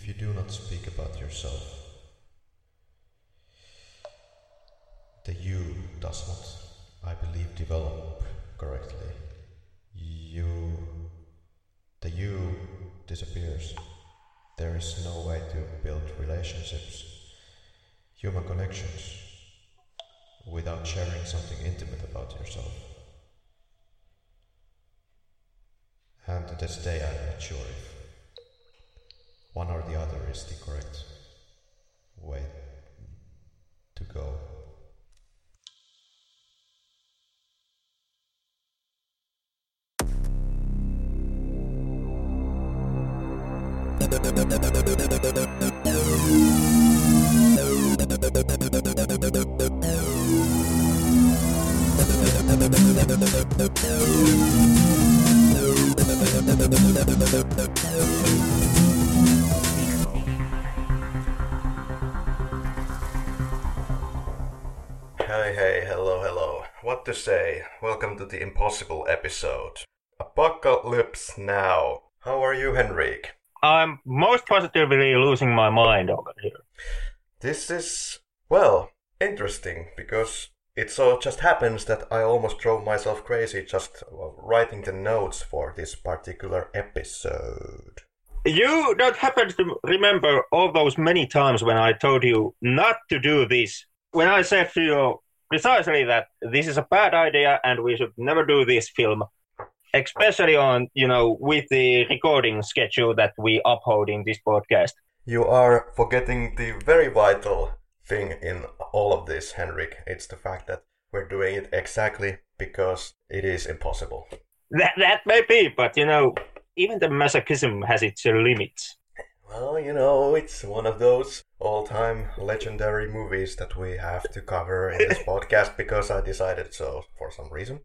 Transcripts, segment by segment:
if you do not speak about yourself, the you does not, I believe, develop correctly. You, the you disappears. There is no way to build relationships, human connections, without sharing something intimate about yourself. And to this day, I'm not sure one or the other is the correct way to go. Hey, hey, hello, hello. What to say? Welcome to the impossible episode. Apocalypse now. How are you, Henrik? I'm most positively losing my mind over here. This is, well, interesting because it so just happens that I almost drove myself crazy just writing the notes for this particular episode. You don't happen to remember all those many times when I told you not to do this. When I said to you precisely that this is a bad idea and we should never do this film, especially on, you know, with the recording schedule that we uphold in this podcast. You are forgetting the very vital thing in all of this, Henrik. It's the fact that we're doing it exactly because it is impossible. That, that may be, but, you know, even the masochism has its limits. Well, you know, it's one of those all time legendary movies that we have to cover in this podcast because I decided so for some reason.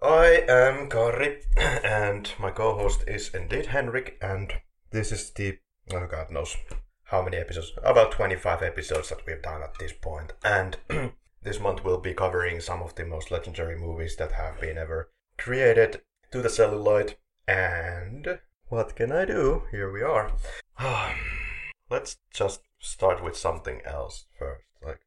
I am Kari, and my co host is indeed Henrik, and this is the, oh God knows how many episodes, about 25 episodes that we've done at this point, and this month we'll be covering some of the most legendary movies that have been ever created to the celluloid, and what can I do? Here we are. Let's just start with something else first. Like,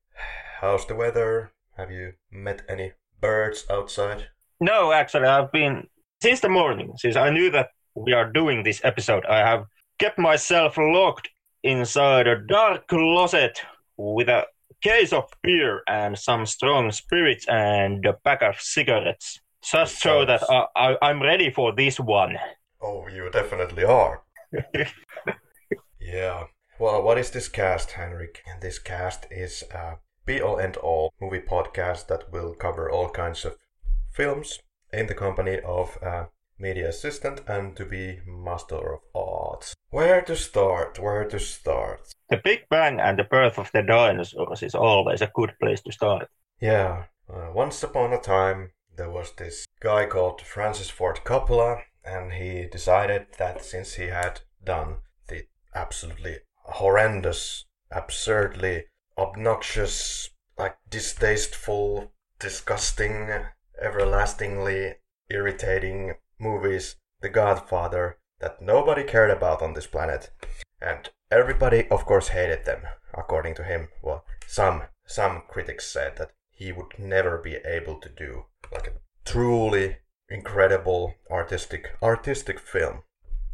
how's the weather? Have you met any birds outside? No, actually, I've been since the morning, since I knew that we are doing this episode, I have kept myself locked inside a dark closet with a case of beer and some strong spirits and a pack of cigarettes. Just so that I, I, I'm ready for this one. Oh, you definitely are. yeah. Well, what is this cast, Henrik? This cast is a be all and all movie podcast that will cover all kinds of films in the company of a media assistant and to be master of arts. Where to start? Where to start? The Big Bang and the birth of the dinosaurs is always a good place to start. Yeah. Uh, once upon a time, there was this guy called Francis Ford Coppola, and he decided that since he had done the absolutely horrendous, absurdly obnoxious, like distasteful, disgusting everlastingly irritating movies, The Godfather, that nobody cared about on this planet. And everybody, of course, hated them, according to him. Well, some some critics said that he would never be able to do like a truly incredible artistic artistic film.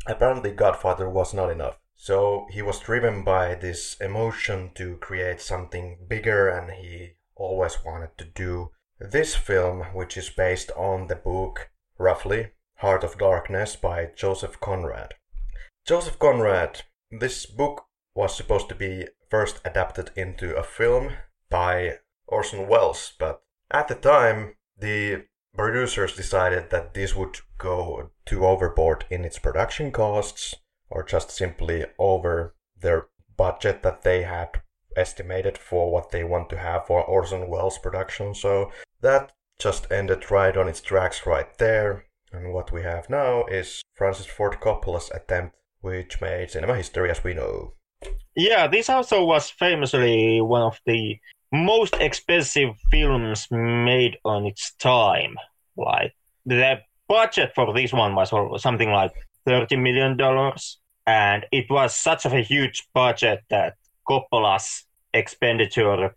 Apparently Godfather was not enough. So he was driven by this emotion to create something bigger and he always wanted to do this film, which is based on the book, roughly, Heart of Darkness by Joseph Conrad. Joseph Conrad, this book was supposed to be first adapted into a film by Orson Welles, but at the time, the producers decided that this would go too overboard in its production costs, or just simply over their budget that they had estimated for what they want to have for Orson Welles production. So that just ended right on its tracks right there. And what we have now is Francis Ford Coppola's attempt, which made cinema history as we know. Yeah, this also was famously one of the most expensive films made on its time. Like the budget for this one was something like thirty million dollars, and it was such of a huge budget that Coppola's expenditure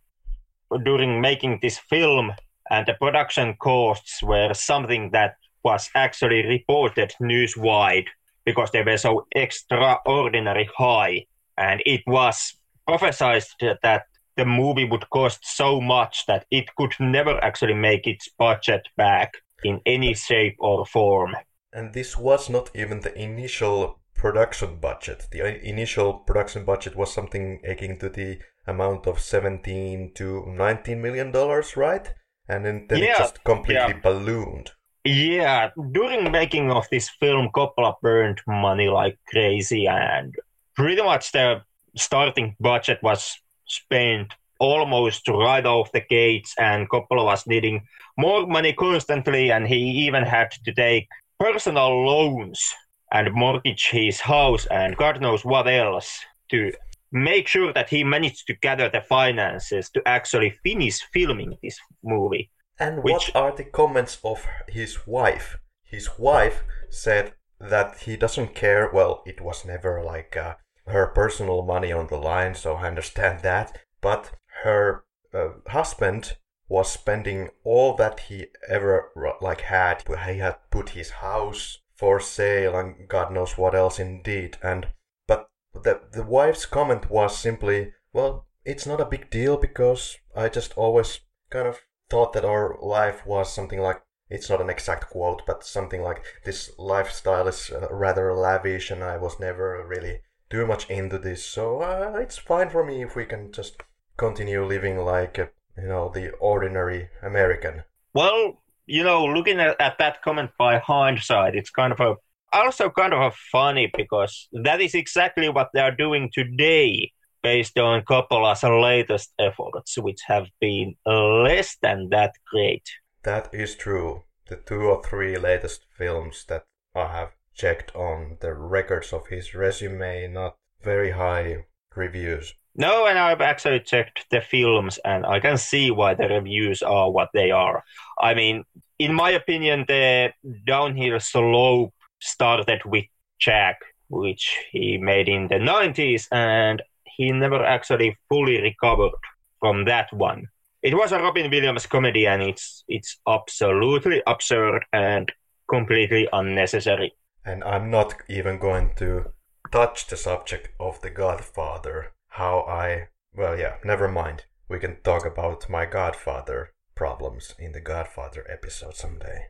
during making this film and the production costs were something that was actually reported newswide because they were so extraordinary high and it was prophesied that the movie would cost so much that it could never actually make its budget back in any shape or form. And this was not even the initial production budget. The initial production budget was something akin to the amount of 17 to 19 million dollars, right? And then, then yeah, it just completely yeah. ballooned. Yeah, during making of this film, Coppola burned money like crazy, and pretty much the starting budget was spent almost right off the gates, and Coppola was needing more money constantly, and he even had to take personal loans and mortgage his house and God knows what else to make sure that he managed to gather the finances to actually finish filming this movie. And which... what are the comments of his wife? His wife said that he doesn't care. Well, it was never like uh, her personal money on the line, so I understand that. But her uh, husband was spending all that he ever like had. He had put his house for sale and God knows what else indeed. And but the the wife's comment was simply, well, it's not a big deal because I just always kind of thought that our life was something like it's not an exact quote, but something like this lifestyle is uh, rather lavish, and I was never really too much into this. So uh, it's fine for me if we can just continue living like a, you know the ordinary American. Well, you know, looking at, at that comment by hindsight, it's kind of a also kind of a funny because that is exactly what they are doing today based on Coppola's latest efforts, which have been less than that great. That is true. The two or three latest films that I have checked on the records of his resume, not very high reviews. No, and I've actually checked the films, and I can see why the reviews are what they are. I mean, in my opinion, the downhill slope started with Jack, which he made in the 90s, and he never actually fully recovered from that one. It was a Robin Williams comedy, and it's it's absolutely absurd and completely unnecessary. And I'm not even going to touch the subject of The Godfather how I well yeah, never mind. We can talk about my Godfather problems in the Godfather episode someday.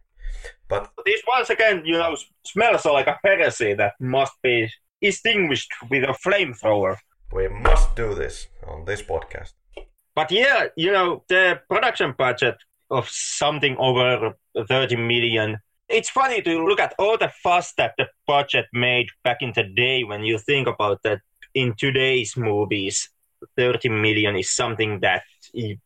But this once again, you know, smells like a heresy that must be extinguished with a flamethrower. We must do this on this podcast. But yeah, you know, the production budget of something over 30 million. It's funny to look at all the fuss that the budget made back in the day when you think about that in today's movies, 30 million is something that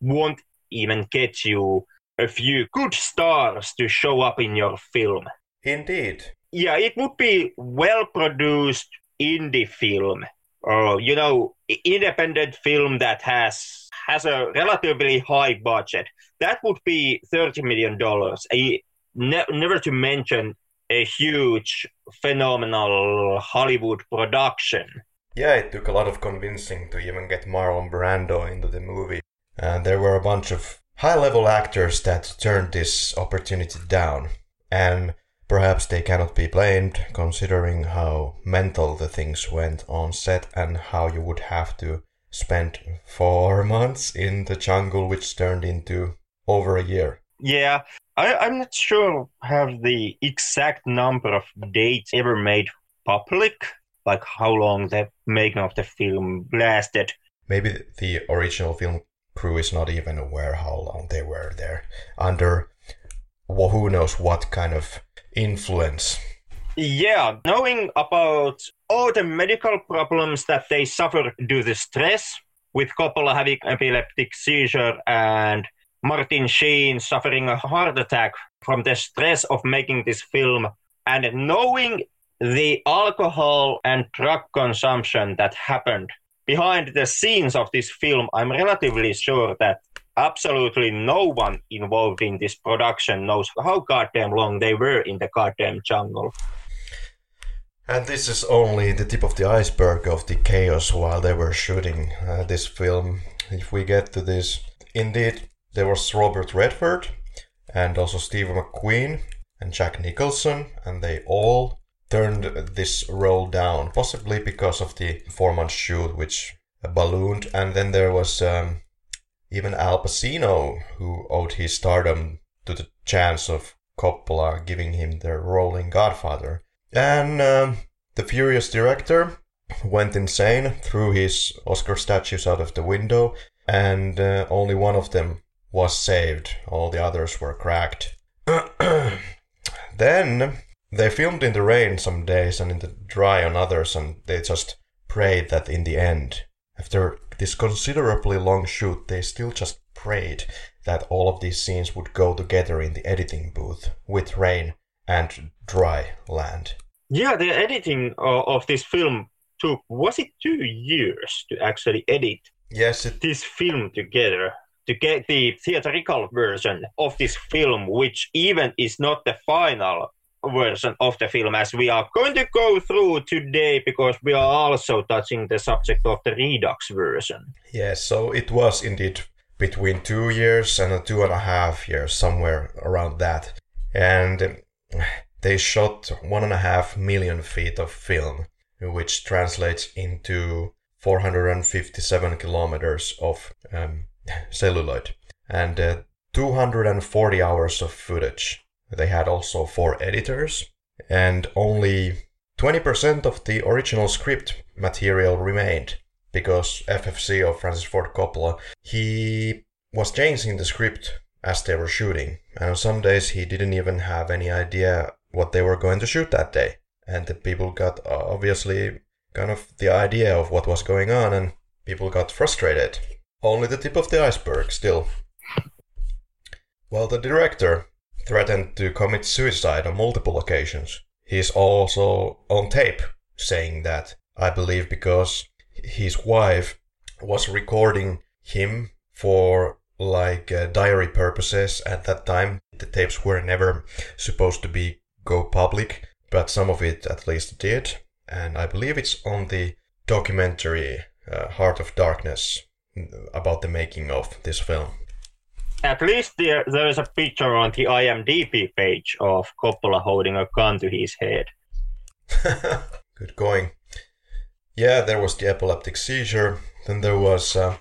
won't even get you a few good stars to show up in your film. Indeed. Yeah, it would be well produced indie film or you know independent film that has has a relatively high budget. That would be 30 million dollars. Ne- never to mention a huge phenomenal Hollywood production. Yeah, it took a lot of convincing to even get Marlon Brando into the movie. And there were a bunch of high level actors that turned this opportunity down. And perhaps they cannot be blamed considering how mental the things went on set and how you would have to spend four months in the jungle, which turned into over a year. Yeah, I, I'm not sure have the exact number of dates ever made public like how long the making of the film lasted. Maybe the original film crew is not even aware how long they were there under well, who knows what kind of influence. Yeah, knowing about all the medical problems that they suffer due to stress, with Coppola having epileptic seizure and Martin Sheen suffering a heart attack from the stress of making this film, and knowing the alcohol and drug consumption that happened behind the scenes of this film, I'm relatively sure that absolutely no one involved in this production knows how goddamn long they were in the goddamn jungle. And this is only the tip of the iceberg of the chaos while they were shooting uh, this film. If we get to this, indeed, there was Robert Redford and also Steve McQueen and Jack Nicholson, and they all turned this role down, possibly because of the four month shoot, which ballooned. And then there was um, even Al Pacino, who owed his stardom to the chance of Coppola giving him the role in Godfather. And um, the furious director went insane, threw his Oscar statues out of the window, and uh, only one of them was saved. All the others were cracked. then they filmed in the rain some days and in the dry on others, and they just prayed that in the end, after this considerably long shoot, they still just prayed that all of these scenes would go together in the editing booth with rain and dry land. Yeah, the editing of this film took was it two years to actually edit yes it... this film together to get the theatrical version of this film, which even is not the final version of the film, as we are going to go through today, because we are also touching the subject of the Redux version. Yes, so it was indeed between two years and two and a half years, somewhere around that. And they shot one and a half million feet of film, which translates into 457 kilometers of um, celluloid and uh, 240 hours of footage. They had also four editors and only 20% of the original script material remained because FFC of Francis Ford Coppola, he was changing the script as they were shooting. And on some days he didn't even have any idea what they were going to shoot that day. And the people got obviously kind of the idea of what was going on and people got frustrated only the tip of the iceberg, still. While the director threatened to commit suicide on multiple occasions, he is also on tape saying that, I believe, because his wife was recording him for like uh, diary purposes at that time. The tapes were never supposed to be go public, but some of it at least did. And I believe it's on the documentary uh, Heart of Darkness about the making of this film. At least there, there is a picture on the IMDb page of Coppola holding a gun to his head. Good going. Yeah, there was the epileptic seizure. Then there was uh,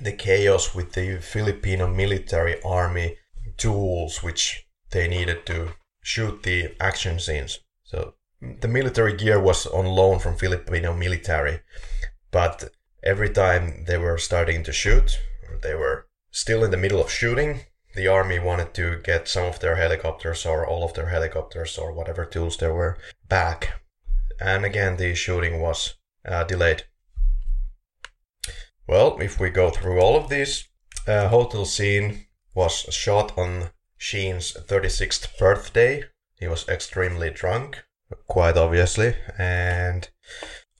the chaos with the Filipino military army tools which they needed to shoot the action scenes. So the military gear was on loan from Filipino military, but every time they were starting to shoot, they were still in the middle of shooting. The army wanted to get some of their helicopters or all of their helicopters or whatever tools there were back. And again, the shooting was uh, delayed. Well, if we go through all of these, uh, hotel scene was shot on Sheen's 36th birthday. He was extremely drunk, quite obviously, and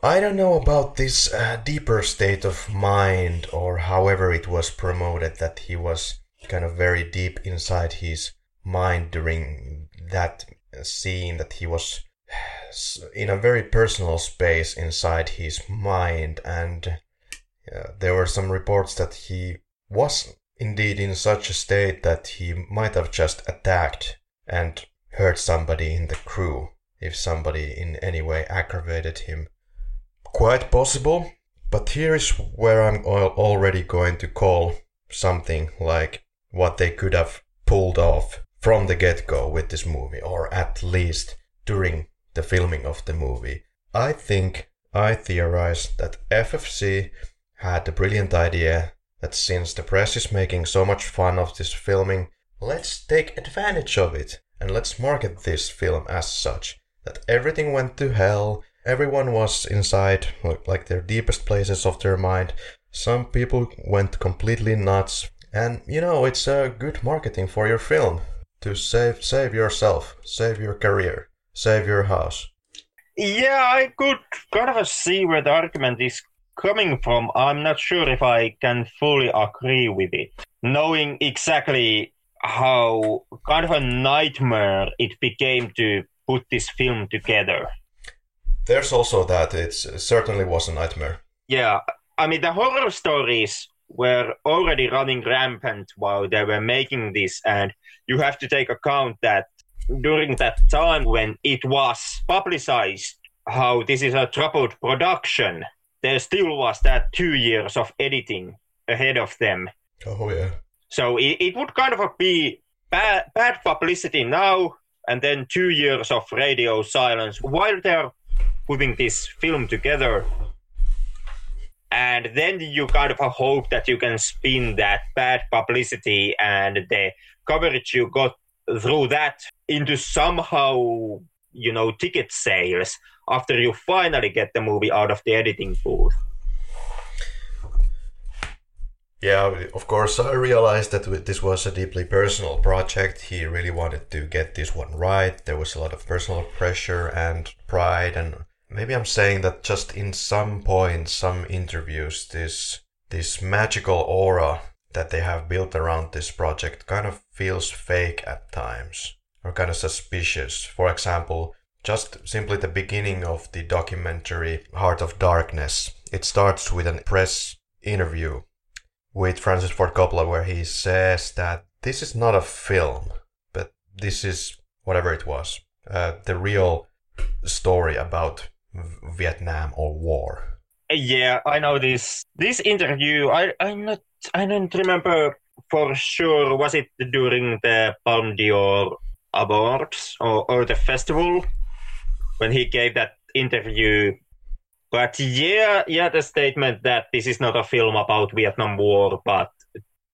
I don't know about this uh, deeper state of mind or however it was promoted that he was kind of very deep inside his mind during that scene that he was in a very personal space inside his mind. And uh, there were some reports that he was indeed in such a state that he might have just attacked and hurt somebody in the crew if somebody in any way aggravated him Quite possible, but here is where I'm already going to call something like what they could have pulled off from the get go with this movie, or at least during the filming of the movie. I think I theorize that FFC had the brilliant idea that since the press is making so much fun of this filming, let's take advantage of it and let's market this film as such. That everything went to hell, Everyone was inside, like their deepest places of their mind. Some people went completely nuts. And you know, it's a uh, good marketing for your film to save save yourself, save your career, save your house. Yeah, I could kind of see where the argument is coming from. I'm not sure if I can fully agree with it, knowing exactly how kind of a nightmare it became to put this film together. There's also that it certainly was a nightmare. Yeah, I mean the horror stories were already running rampant while they were making this, and you have to take account that during that time when it was publicized how this is a troubled production, there still was that two years of editing ahead of them. Oh yeah. So it, it would kind of be bad bad publicity now, and then two years of radio silence while they're putting this film together. And then you kind of hope that you can spin that bad publicity and the coverage you got through that into somehow, you know, ticket sales after you finally get the movie out of the editing booth. Yeah, of course, I realized that this was a deeply personal project. He really wanted to get this one right. There was a lot of personal pressure and pride, and maybe I'm saying that just in some points, some interviews, this this magical aura that they have built around this project kind of feels fake at times or kind of suspicious. For example, just simply the beginning of the documentary Heart of Darkness. It starts with a press interview with Francis Ford Coppola where he says that this is not a film, but this is whatever it was, uh, the real story about Vietnam or war. Yeah, I know this. This interview, I I'm not, I don't remember for sure. Was it during the Palme d'Or Awards or, or the festival when he gave that interview but yeah, yeah, the statement that this is not a film about Vietnam War, but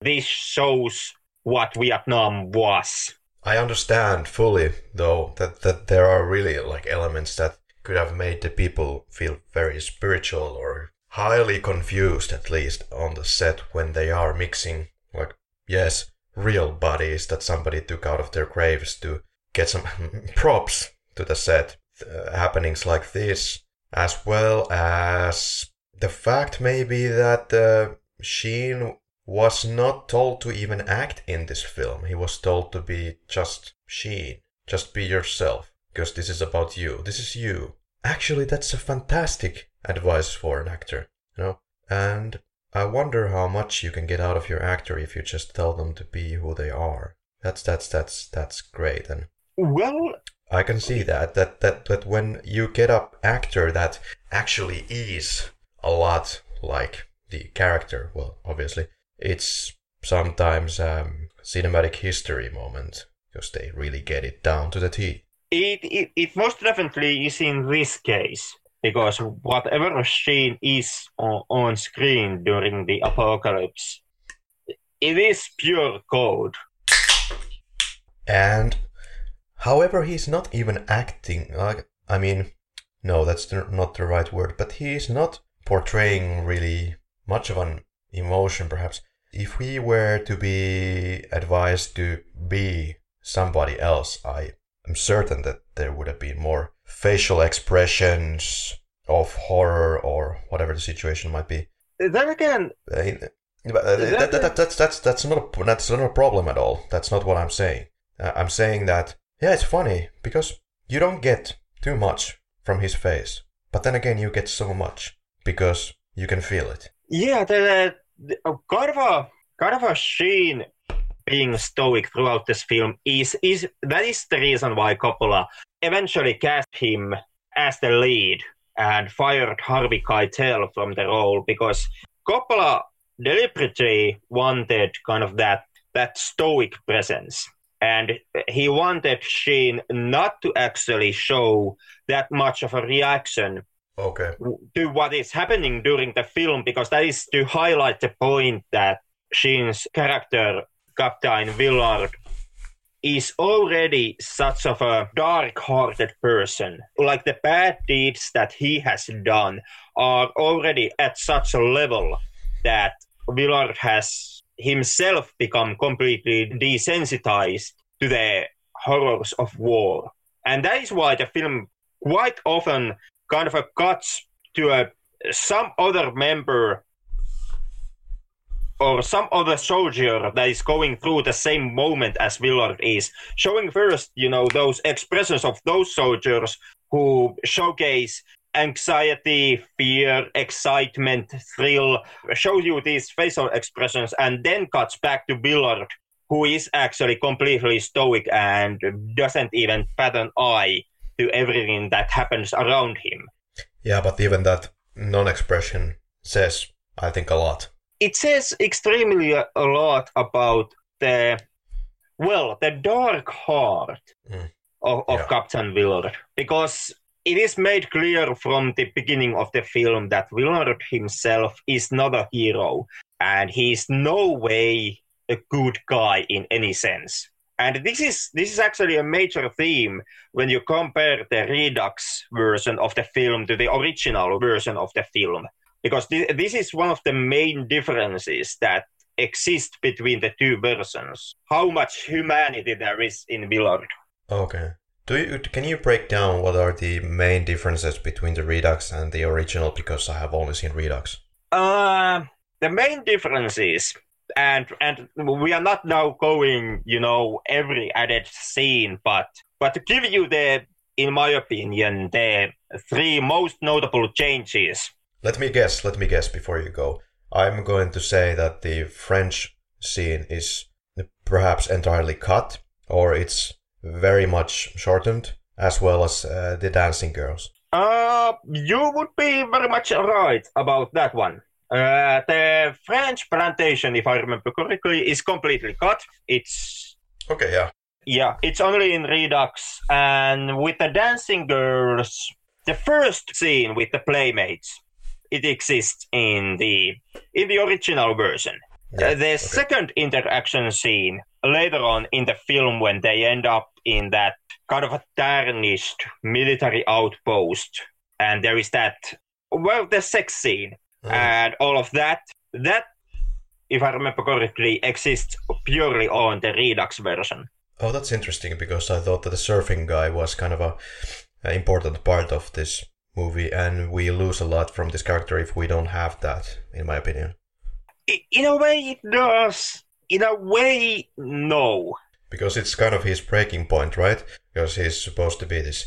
this shows what Vietnam was. I understand fully, though, that, that there are really like elements that could have made the people feel very spiritual or highly confused, at least on the set when they are mixing, like, yes, real bodies that somebody took out of their graves to get some props to the set. Uh, happenings like this as well as the fact maybe that uh, Sheen was not told to even act in this film. He was told to be just Sheen, just be yourself, because this is about you. This is you. Actually, that's a fantastic advice for an actor, you know. And I wonder how much you can get out of your actor if you just tell them to be who they are. That's that's that's that's great. And well, I can see that that that that when you get up actor that actually is a lot like the character, well, obviously it's sometimes um, cinematic history moment because they really get it down to the T. It, it it most definitely is in this case because whatever Sheen is on, on screen during the apocalypse, it is pure code. And However, he's not even acting like, I mean, no, that's not the right word, but he is not portraying really much of an emotion, perhaps. If we were to be advised to be somebody else, I am certain that there would have been more facial expressions of horror or whatever the situation might be. Then again, uh, uh, that, that, that, that's that's that's not a, that's not a problem at all. That's not what I'm saying. Uh, I'm saying that yeah, it's funny because you don't get too much from his face, but then again, you get so much because you can feel it. Yeah, the, the oh, kind of a kind of a Sheen being stoic throughout this film is is that is the reason why Coppola eventually cast him as the lead and fired Harvey Keitel from the role because Coppola deliberately wanted kind of that that stoic presence and he wanted Sheen not to actually show that much of a reaction okay. to what is happening during the film because that is to highlight the point that Sheen's character, Captain Willard, is already such of a dark-hearted person. Like the bad deeds that he has done are already at such a level that Willard has himself become completely desensitized to the horrors of war. And that is why the film quite often kind of cuts to a some other member or some other soldier that is going through the same moment as Willard is, showing first, you know, those expressions of those soldiers who showcase anxiety, fear, excitement, thrill, shows you these facial expressions, and then cuts back to Willard, who is actually completely stoic and doesn't even bat an eye to everything that happens around him. Yeah, but even that non expression says, I think, a lot. It says extremely a lot about the, well, the dark heart Mm. of, of Yeah. Captain Willard. Because it is made clear from the beginning of the film that Willard himself is not a hero and he is no way a good guy in any sense. And this is this is actually a major theme when you compare the Redux version of the film to the original version of the film, because thi- this is one of the main differences that exist between the two versions. How much humanity there is in Willard. Okay. Do you can you break down what are the main differences between the Redux and the original? Because I have only seen Redux. Uh, the main difference is, and and we are not now going, you know, every added scene, but but to give you the, in my opinion, the three most notable changes. Let me guess. Let me guess before you go. I'm going to say that the French scene is perhaps entirely cut, or it's very much shortened, as well as uh, the dancing girls. Uh, you would be very much right about that one. Uh, the French plantation, if I remember correctly, is completely cut. It's Okay, yeah. Yeah, it's only in Redux. And with the dancing girls, the first scene with the playmates, it exists in the in the original version. Yeah, Uh, the okay. second interaction scene later on in the film when they end up in that kind of a tarnished military outpost and there is that well the sex scene Mm. and all of that that if i remember correctly exists purely on the redux version Oh, that's interesting because I thought that the surfing guy was kind of a, a important part of this movie, and we lose a lot from this character if we don't have that, in my opinion. In a way it does. In a way no. Because it's kind of his breaking point, right? Because he's supposed to be this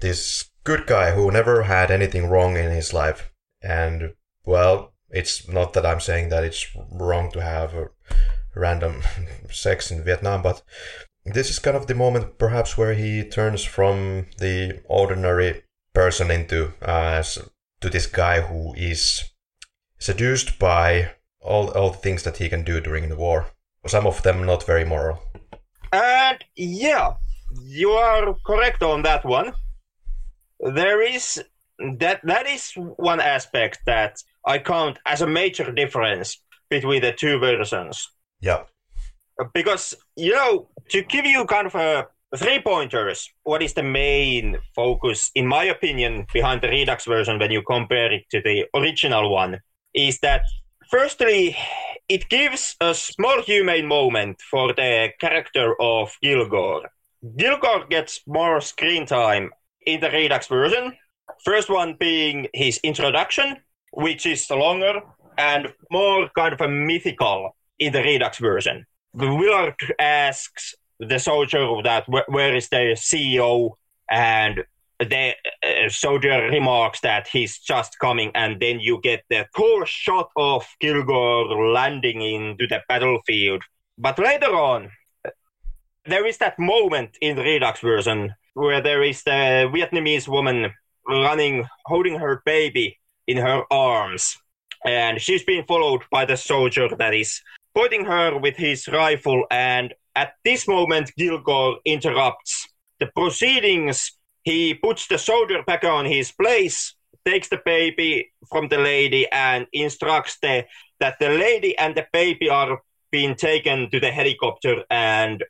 this good guy who never had anything wrong in his life, and well, it's not that I'm saying that it's wrong to have random sex in Vietnam, but this is kind of the moment perhaps where he turns from the ordinary person into uh, to this guy who is seduced by all all the things that he can do during the war. Some of them not very moral. And yeah, you are correct on that one. There is that that is one aspect that I count as a major difference between the two versions. Yeah. Because you know, to give you kind of a three pointers, what is the main focus, in my opinion, behind the Redux version when you compare it to the original one, is that firstly, it gives a small humane moment for the character of Kilgore. Kilgore gets more screen time in the Redux version. First one being his introduction, which is longer and more kind of a mythical in the Redux version. The Willard asks the soldier that where is the CEO, and the uh, soldier remarks that he's just coming, and then you get the cool shot of Kilgore landing into the battlefield. But later on, there is that moment in the Redux version where there is the Vietnamese woman running, holding her baby in her arms, and she's being followed by the soldier that is pointing her with his rifle. And at this moment, Kilgore interrupts the proceedings. He puts the soldier back on his place, takes the baby from the lady, and instructs the, that the lady and the baby are being taken to the helicopter and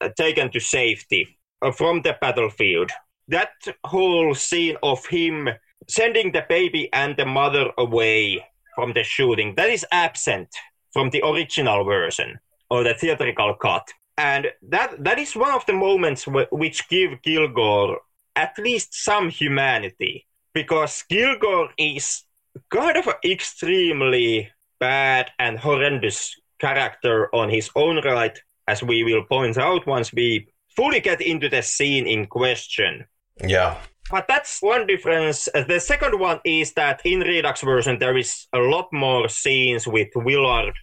uh, taken to safety uh, from the battlefield. That whole scene of him sending the baby and the mother away from the shooting that is absent from the original version or the theatrical cut and that that is one of the moments wh- which give Kilgore at least some humanity because Kilgore is kind of an extremely bad and horrendous character on his own right as we will point out once we fully get into the scene in question Yeah. But that's one difference. The second one is that in Redux version there is a lot more scenes with Willard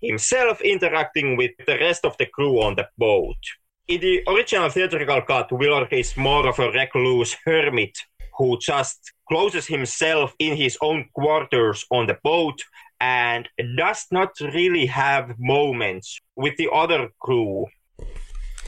himself interacting with the rest of the crew on the boat. In the original theatrical cut, Willard is more of a recluse hermit who just closes himself in his own quarters on the boat and does not really have moments with the other crew.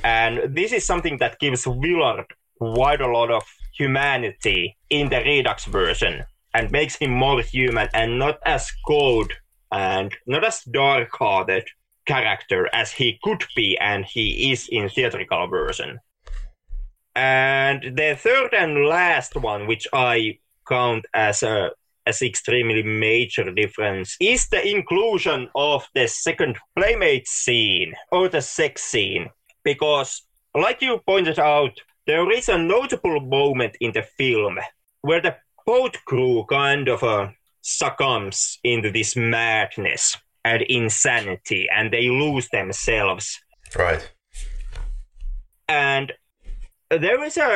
And this is something that gives Willard quite a lot of humanity in the Redux version and makes him more human and not as cold and not as dark hearted character as he could be and he is in theatrical version. And the third and last one, which I count as a as extremely major difference, is the inclusion of the second playmate scene or the sex scene. Because, like you pointed out, there is a notable moment in the film where the boat crew kind of uh, succumbs into this madness and insanity and they lose themselves. Right. and there is a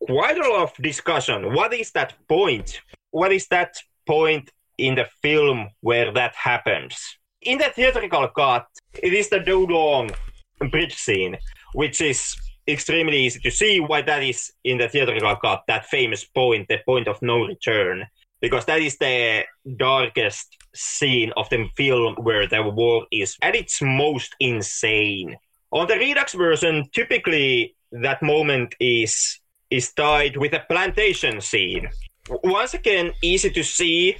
quite a lot of discussion. What is that point? What is that point in the film where that happens? In the theatrical cut it is the Do Lung bridge scene which is extremely easy to see why that is in the theatrical cut that famous point the point of no return because that is the darkest scene of the film where the war is at its most insane on the Redux version, typically that moment is is tied with a plantation scene. Once again, easy to see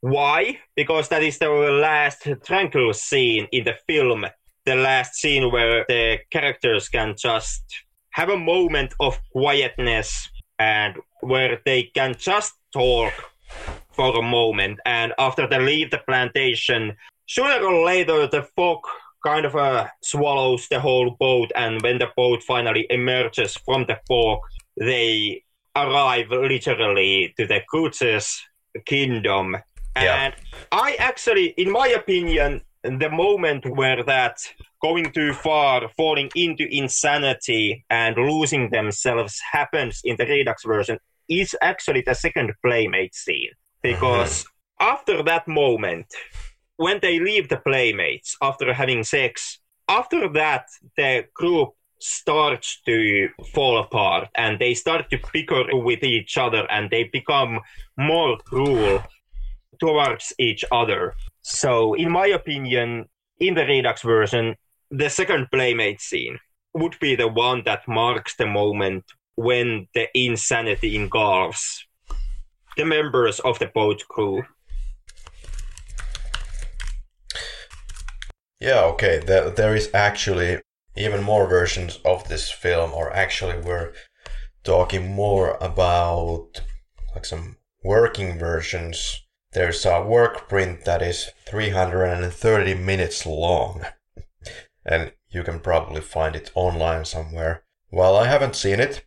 why, because that is the last tranquil scene in the film, the last scene where the characters can just have a moment of quietness and where they can just talk for a moment. And after they leave the plantation, sooner or later the fog kind of uh, swallows the whole boat, and when the boat finally emerges from the fog, they arrive literally to the Kurtz's kingdom. Yeah. And I actually, in my opinion, the moment where that going too far, falling into insanity, and losing themselves happens in the Redux version is actually the second Playmate scene. Because uh-huh. after that moment, when they leave the Playmates after having sex, after that, the group starts to fall apart and they start to bicker with each other and they become more cruel towards each other. So, in my opinion, in the Redux version, the second Playmate scene would be the one that marks the moment when the insanity engulfs the members of the boat crew. Yeah, okay. There, there is actually even more versions of this film, or actually, we're talking more about like some working versions. There's a work print that is 330 minutes long, and you can probably find it online somewhere. Well, I haven't seen it,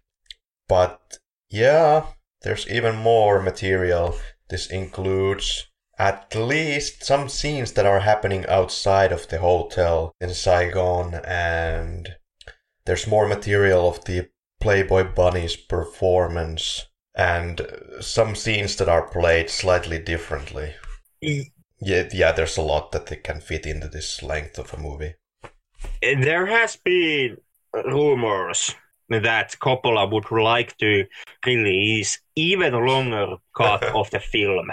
but yeah, there's even more material. This includes at least some scenes that are happening outside of the hotel in Saigon, and there's more material of the Playboy Bunny's performance, and some scenes that are played slightly differently. Mm. Yeah, yeah, there's a lot that they can fit into this length of a movie. There has been rumors that Coppola would like to release even longer cut of the film.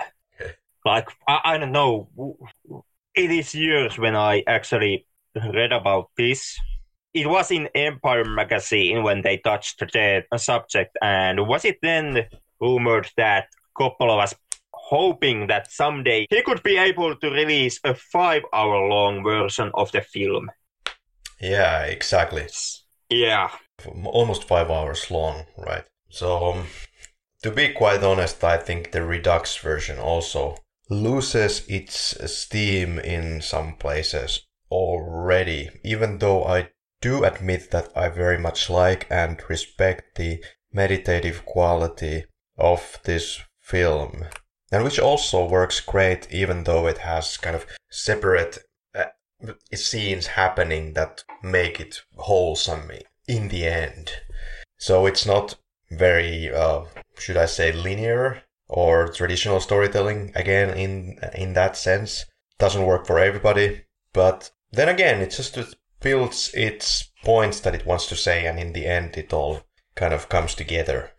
Like I, I don't know, it is years when I actually read about this. It was in Empire magazine when they touched the subject, and was it then rumored that Coppola was hoping that someday he could be able to release a five-hour-long version of the film? Yeah, exactly. Yeah, almost five hours long, right? So, um, to be quite honest, I think the Redux version also loses its steam in some places already, even though I do admit that I very much like and respect the meditative quality of this film, and which also works great even though it has kind of separate uh, scenes happening that make it wholesome in the end. So it's not very, uh, should I say, linear or traditional storytelling. Again, in in that sense, doesn't work for everybody. But then again, it just builds its points that it wants to say, and in the end, it all kind of comes together.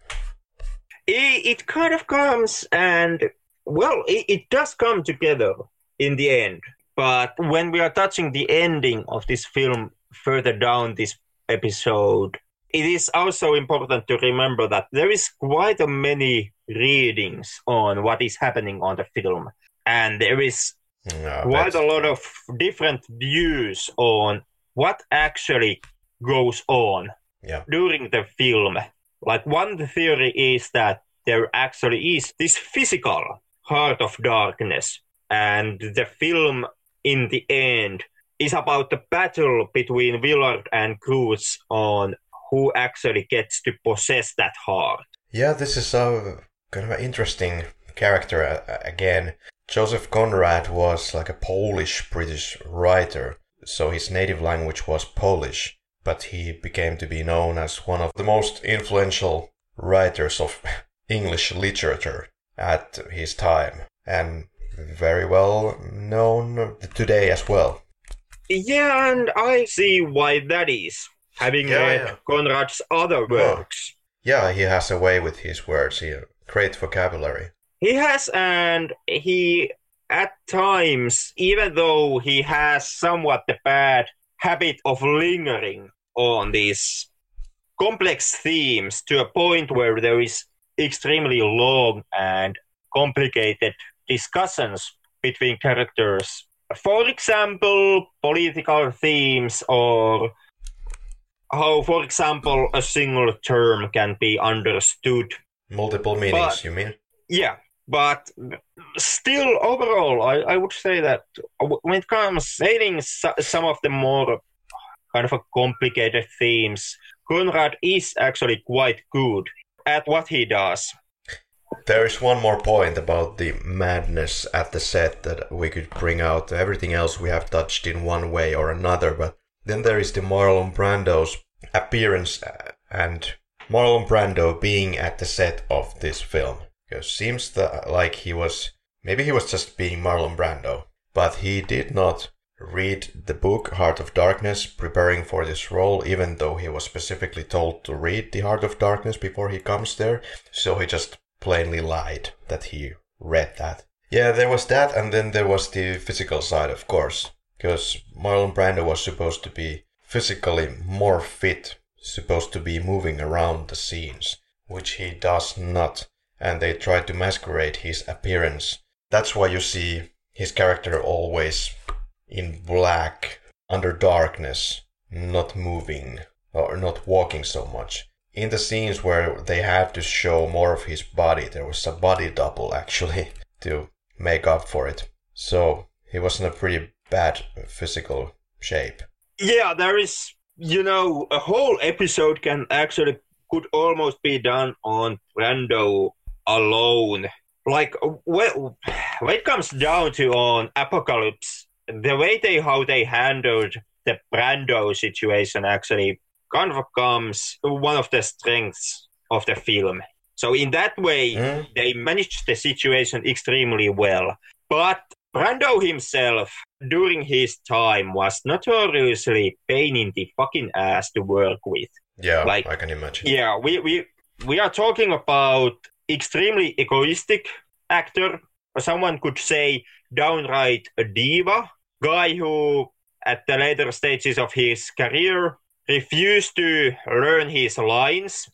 It, it kind of comes, and well, it, it does come together in the end. But when we are touching the ending of this film further down this episode, it is also important to remember that there is quite a many readings on what is happening on the film, and there is no, quite a lot of different views on what actually goes on yeah. during the film. Like one theory is that there actually is this physical heart of darkness, and the film in the end is about the battle between Willard and Kurtz on who actually gets to possess that heart. Yeah, this is a kind of an interesting character uh, again. Joseph Conrad was like a Polish British writer, so his native language was Polish, but he became to be known as one of the most influential writers of English literature at his time, and very well known today as well. Yeah, and I see why that is having yeah, read yeah. Conrad's other works. Yeah, he has a way with his words. He great vocabulary. He has, and he at times, even though he has somewhat the bad habit of lingering on these complex themes to a point where there is extremely long and complicated discussions between characters. For example, political themes or how, for example, a single term can be understood. Multiple meanings, but, you mean? Yeah, but still, overall, I, I would say that when it comes sailing some of the more kind of a complicated themes, Conrad is actually quite good at what he does. There is one more point about the madness at the set that we could bring out. Everything else we have touched in one way or another, but then there is the Marlon Brando's appearance uh, and Marlon Brando being at the set of this film. It seems that like he was maybe he was just being Marlon Brando, but he did not read the book Heart of Darkness preparing for this role even though he was specifically told to read the Heart of Darkness before he comes there. So he just plainly lied that he read that. Yeah, there was that and then there was the physical side of course because Marlon Brando was supposed to be physically more fit, supposed to be moving around the scenes, which he does not, and they try to masquerade his appearance. That's why you see his character always in black, under darkness, not moving, or not walking so much. In the scenes where they had to show more of his body, there was a body double actually to make up for it. So he was in a pretty bad physical shape. Yeah, there is, you know, a whole episode can actually could almost be done on Brando alone. Like when, when it comes down to on Apocalypse, the way they how they handled the Brando situation actually kind of becomes one of the strengths of the film. So in that way, mm. they managed the situation extremely well. But Brando himself, during his time, was notoriously pain in the fucking ass to work with. Yeah, like I can imagine. Yeah, we we we are talking about extremely egoistic actor, someone could say downright a diva, guy who at the later stages of his career refused to learn his lines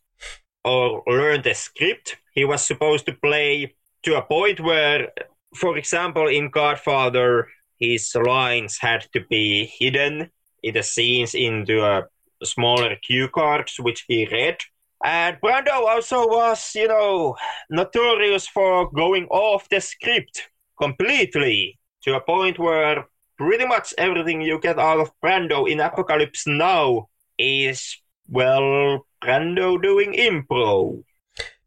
or learn the script he was supposed to play to a point where for example, in Godfather, his lines had to be hidden in the scenes into a smaller cue cards, which he read. And Brando also was, you know, notorious for going off the script completely to a point where pretty much everything you get out of Brando in Apocalypse Now is, well, Brando doing improv.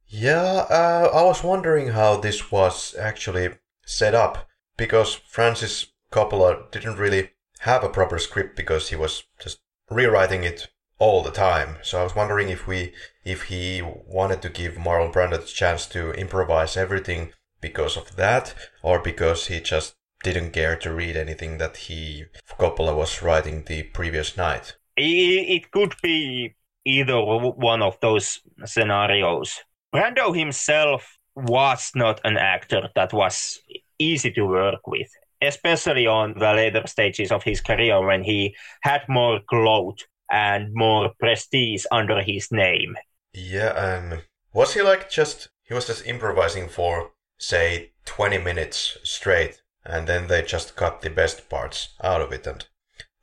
Yeah, uh, I was wondering how this was actually set up because Francis Coppola didn't really have a proper script because he was just rewriting it all the time. So I was wondering if we if he wanted to give Marlon Brando the chance to improvise everything because of that, or because he just didn't care to read anything that he Coppola was writing the previous night. It could be either one of those scenarios. Brando himself was not an actor that was easy to work with, especially on the later stages of his career when he had more clout and more prestige under his name. Yeah, and was he like just he was just improvising for say 20 minutes straight and then they just cut the best parts out of it and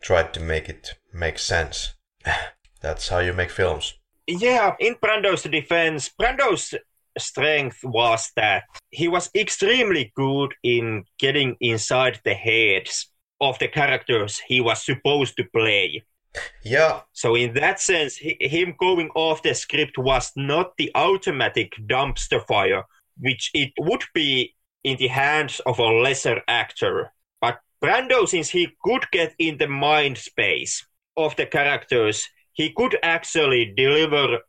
tried to make it make sense. That's how you make films. Yeah, in Brando's defense, Brando's strength was that he was extremely good in getting inside the heads of the characters he was supposed to play. Yeah. So in that sense, he, him going off the script was not the automatic dumpster fire, which it would be in the hands of a lesser actor. But Brando, since he could get in the mind space of the characters, he could actually deliver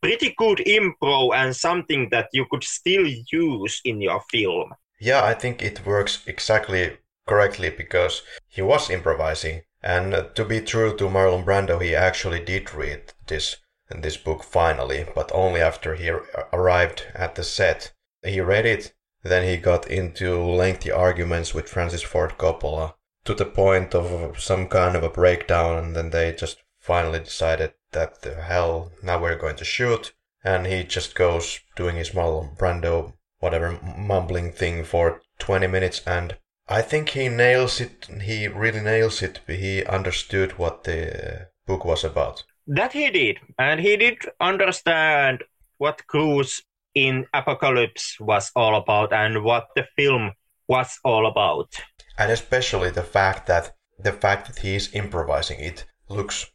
pretty good improv and something that you could still use in your film. Yeah, I think it works exactly correctly because he was improvising. And to be true to Marlon Brando, he actually did read this this book finally, but only after he arrived at the set. He read it then he got into lengthy arguments with Francis Ford Coppola to the point of some kind of a breakdown, and then they just finally decided that the hell, now we're going to shoot. And he just goes doing his Marlon Brando, whatever mumbling thing for 20 minutes, and I think he nails it. He really nails it. He understood what the book was about. That he did, and he did understand what Kurtz in Apocalypse was all about and what the film was all about. And especially the fact that the fact that he is improvising it looks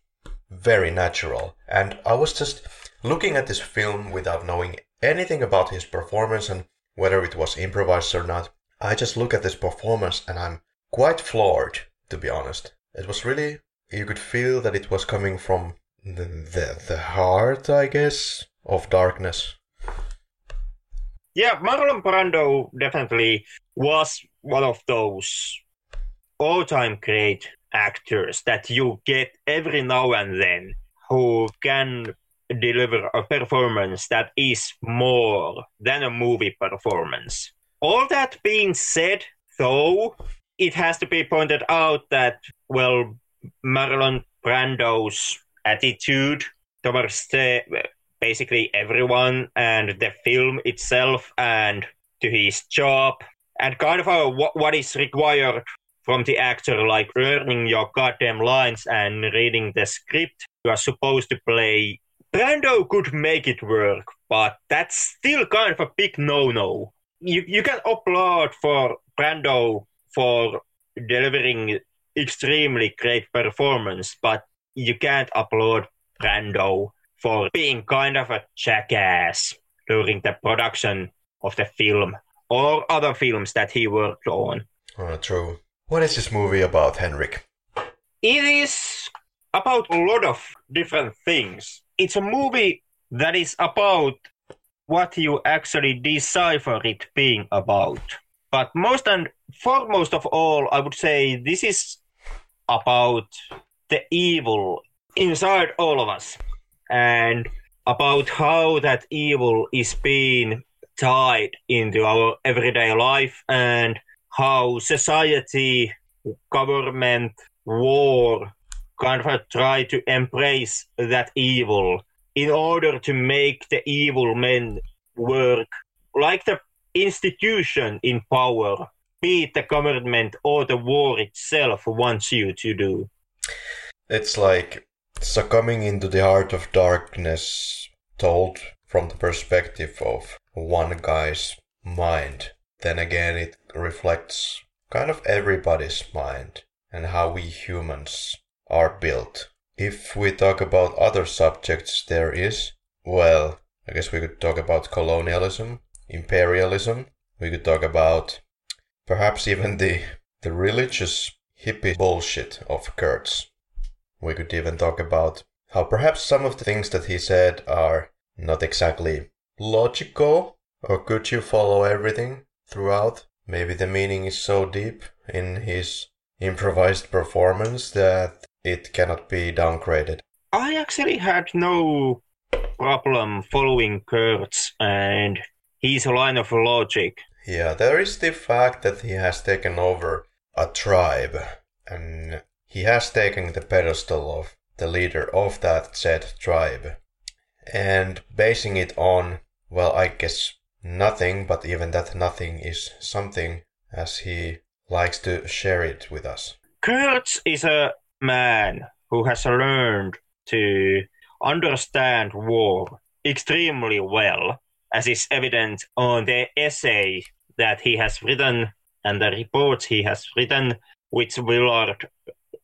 very natural. And I was just looking at this film without knowing anything about his performance and whether it was improvised or not. I just look at this performance and I'm quite floored, to be honest. It was really, you could feel that it was coming from the, the, the heart, I guess, of darkness. Yeah, Marlon Brando definitely was one of those all-time great actors that you get every now and then who can deliver a performance that is more than a movie performance. All that being said, though, it has to be pointed out that, well, Marlon Brando's attitude towards the basically everyone and the film itself and to his job and kind of a, what, what is required from the actor, like learning your goddamn lines and reading the script you are supposed to play. Brando could make it work, but that's still kind of a big no-no. You you can applaud for Brando for delivering extremely great performance, but you can't applaud Brando for being kind of a jackass during the production of the film or other films that he worked on. Uh, true. What is this movie about, Henrik? It is about a lot of different things. It's a movie that is about what you actually decipher it being about. But most and foremost of all, I would say this is about the evil inside all of us and about how that evil is being tied into our everyday life and how society, government, war kind of try to embrace that evil in order to make the evil men work like the institution in power, be it the government or the war itself, wants you to do. It's like succumbing into the heart of darkness told from the perspective of one guy's mind. Then again, it reflects kind of everybody's mind and how we humans are built. If we talk about other subjects, there is, well, I guess we could talk about colonialism, imperialism. We could talk about perhaps even the, the religious hippie bullshit of Kurtz. We could even talk about how perhaps some of the things that he said are not exactly logical, or could you follow everything throughout? Maybe the meaning is so deep in his improvised performance that it cannot be downgraded. I actually had no problem following Kurtz and his line of logic. Yeah, there is the fact that he has taken over a tribe and he has taken the pedestal of the leader of that said tribe and basing it on, well, I guess nothing, but even that nothing is something as he likes to share it with us. Kurtz is a man who has learned to understand war extremely well, as is evident on the essay that he has written and the reports he has written, which Willard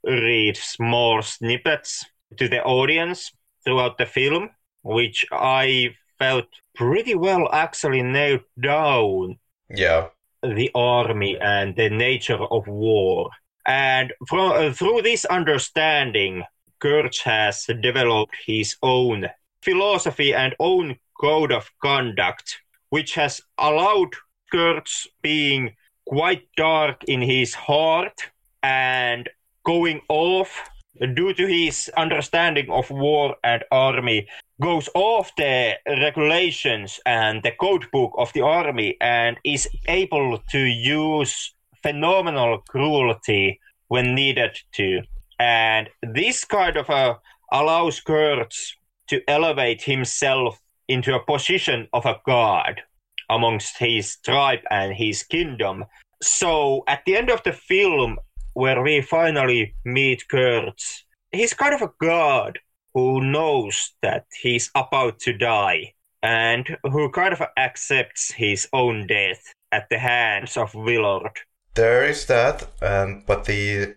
reads more snippets to the audience throughout the film, which I felt pretty well actually nailed down Yeah, the army and the nature of war. And from, uh, through this understanding, Kurtz has developed his own philosophy and own code of conduct, which has allowed Kurtz being quite dark in his heart and going off due to his understanding of war and army goes off the regulations and the code book of the army and is able to use phenomenal cruelty when needed to. And this kind of uh, allows Kurtz to elevate himself into a position of a god amongst his tribe and his kingdom. So at the end of the film, where we finally meet Kurtz, he's kind of a god who knows that he's about to die and who kind of accepts his own death at the hands of Willard. there is that, um, but the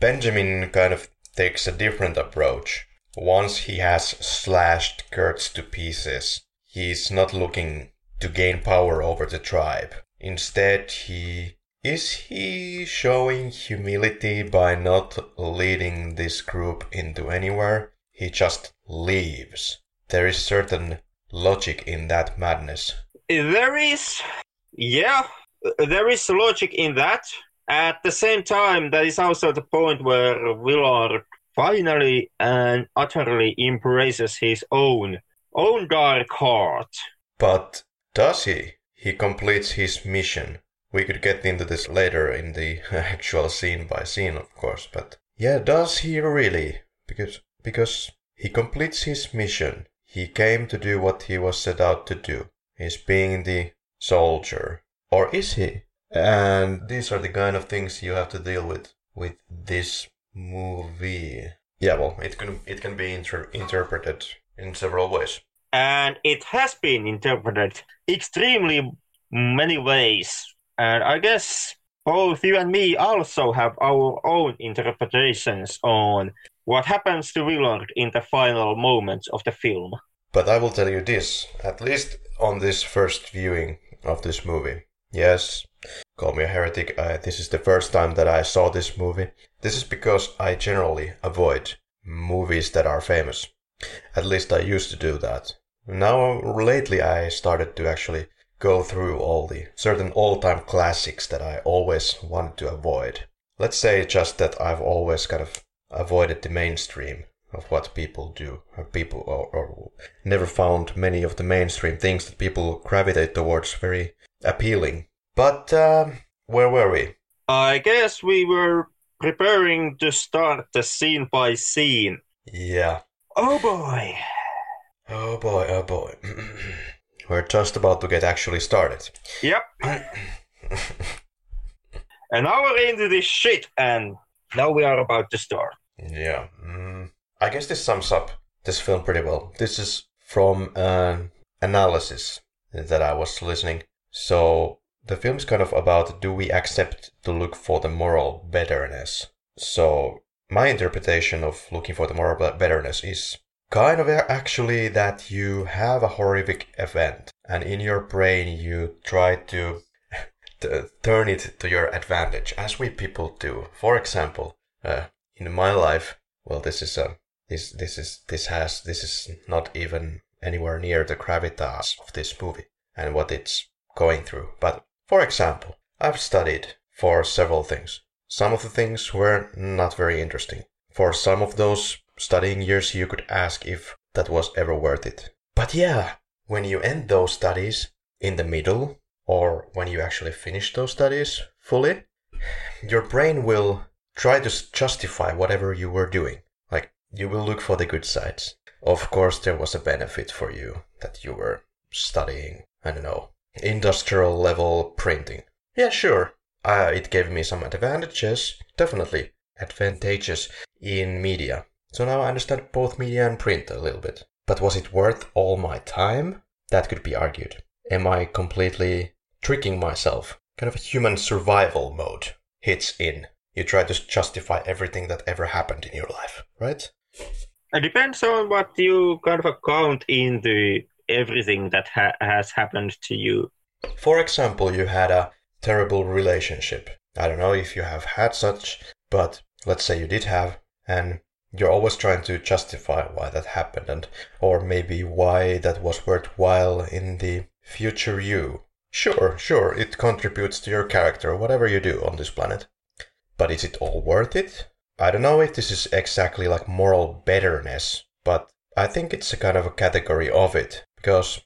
Benjamin kind of takes a different approach. Once he has slashed Kurtz to pieces, he's not looking to gain power over the tribe. Instead, he is he showing humility by not leading this group into anywhere? He just leaves. There is certain logic in that madness. There is, yeah, there is logic in that. At the same time, that is also the point where Willard finally and utterly embraces his own own dark heart. But does he? He completes his mission. We could get into this later in the actual scene by scene, of course, but yeah, does he really? Because because he completes his mission. He came to do what he was set out to do. He's being the soldier. Or is he? And these are the kind of things you have to deal with with this movie. Yeah, well, it can it can be inter- interpreted in several ways. and it has been interpreted extremely many ways. And I guess both you and me also have our own interpretations on what happens to Willard in the final moments of the film. But I will tell you this, at least on this first viewing of this movie. Yes, call me a heretic. I, this is the first time that I saw this movie. This is because I generally avoid movies that are famous. At least I used to do that. Now, lately, I started to actually go through all the certain all time classics that I always wanted to avoid. Let's say just that I've always kind of avoided the mainstream of what people do, or people, or, or never found many of the mainstream things that people gravitate towards very appealing. But um, where were we? I guess we were preparing to start the scene by scene. Yeah. Oh boy. Oh boy, oh boy. We're just about to get actually started. Yep. An hour into this shit, and now we are about to start. Yeah. Mm, I guess this sums up this film pretty well. This is from an analysis that I was listening. So the film's kind of about do we accept to look for the moral betterness? So my interpretation of looking for the moral betterness is kind of actually that you have a horrific event and in your brain you try to t- turn it to your advantage as we people do. For example, uh, in my life, well, this is a This this is this has this is not even anywhere near the gravitas of this movie and what it's going through. But for example, I've studied for several things. Some of the things were not very interesting. For some of those studying years, you could ask if that was ever worth it. But yeah, when you end those studies in the middle, or when you actually finish those studies fully, your brain will try to justify whatever you were doing. Like, you will look for the good sides. Of course, there was a benefit for you that you were studying, I don't know, industrial level printing. Yeah, sure. Uh, it gave me some advantages, definitely advantages in media. So now I understand both media and print a little bit. But was it worth all my time? That could be argued. Am I completely tricking myself? Kind of a human survival mode hits in. You try to justify everything that ever happened in your life, right? It depends on what you kind of count into everything that ha- has happened to you. For example, you had a terrible relationship. I don't know if you have had such, but let's say you did have, and you're always trying to justify why that happened and or maybe why that was worthwhile in the future you. Sure, sure, it contributes to your character, whatever you do on this planet. But is it all worth it? I don't know if this is exactly like moral betterness, but I think it's a kind of a category of it because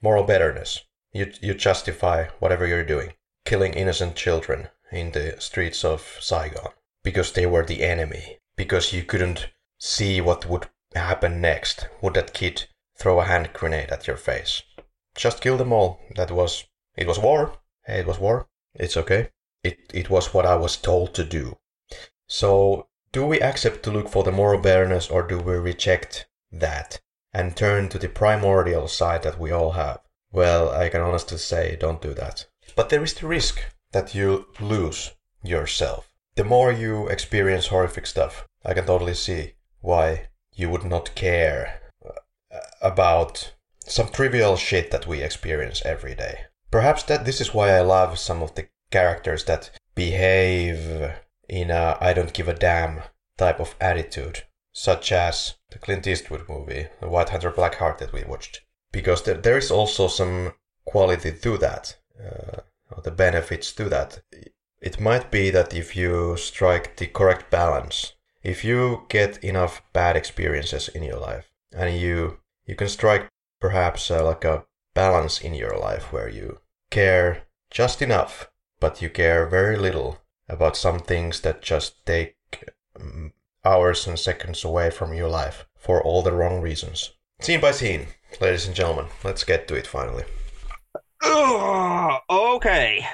moral betterness. You you justify whatever you're doing, killing innocent children in the streets of Saigon because they were the enemy, because you couldn't see what would happen next. Would that kid throw a hand grenade at your face? Just kill them all. That was it was war. Hey, it was war. It's okay. It it was what I was told to do. So do we accept to look for the moral bareness or do we reject that and turn to the primordial side that we all have? Well, I can honestly say don't do that. But there is the risk that you lose yourself. The more you experience horrific stuff, I can totally see why you would not care uh, about some trivial shit that we experience every day. Perhaps that this is why I love some of the characters that behave in a I don't give a damn type of attitude, such as the Clint Eastwood movie, The White Hunter Black Heart that we watched. Because there, there is also some quality to that, uh, the benefits to that. It might be that if you strike the correct balance, if you get enough bad experiences in your life, and you you can strike perhaps uh, like a balance in your life where you care just enough, but you care very little about some things that just take um, hours and seconds away from your life for all the wrong reasons. Scene by scene, ladies and gentlemen, let's get to it finally. Ugh, okay.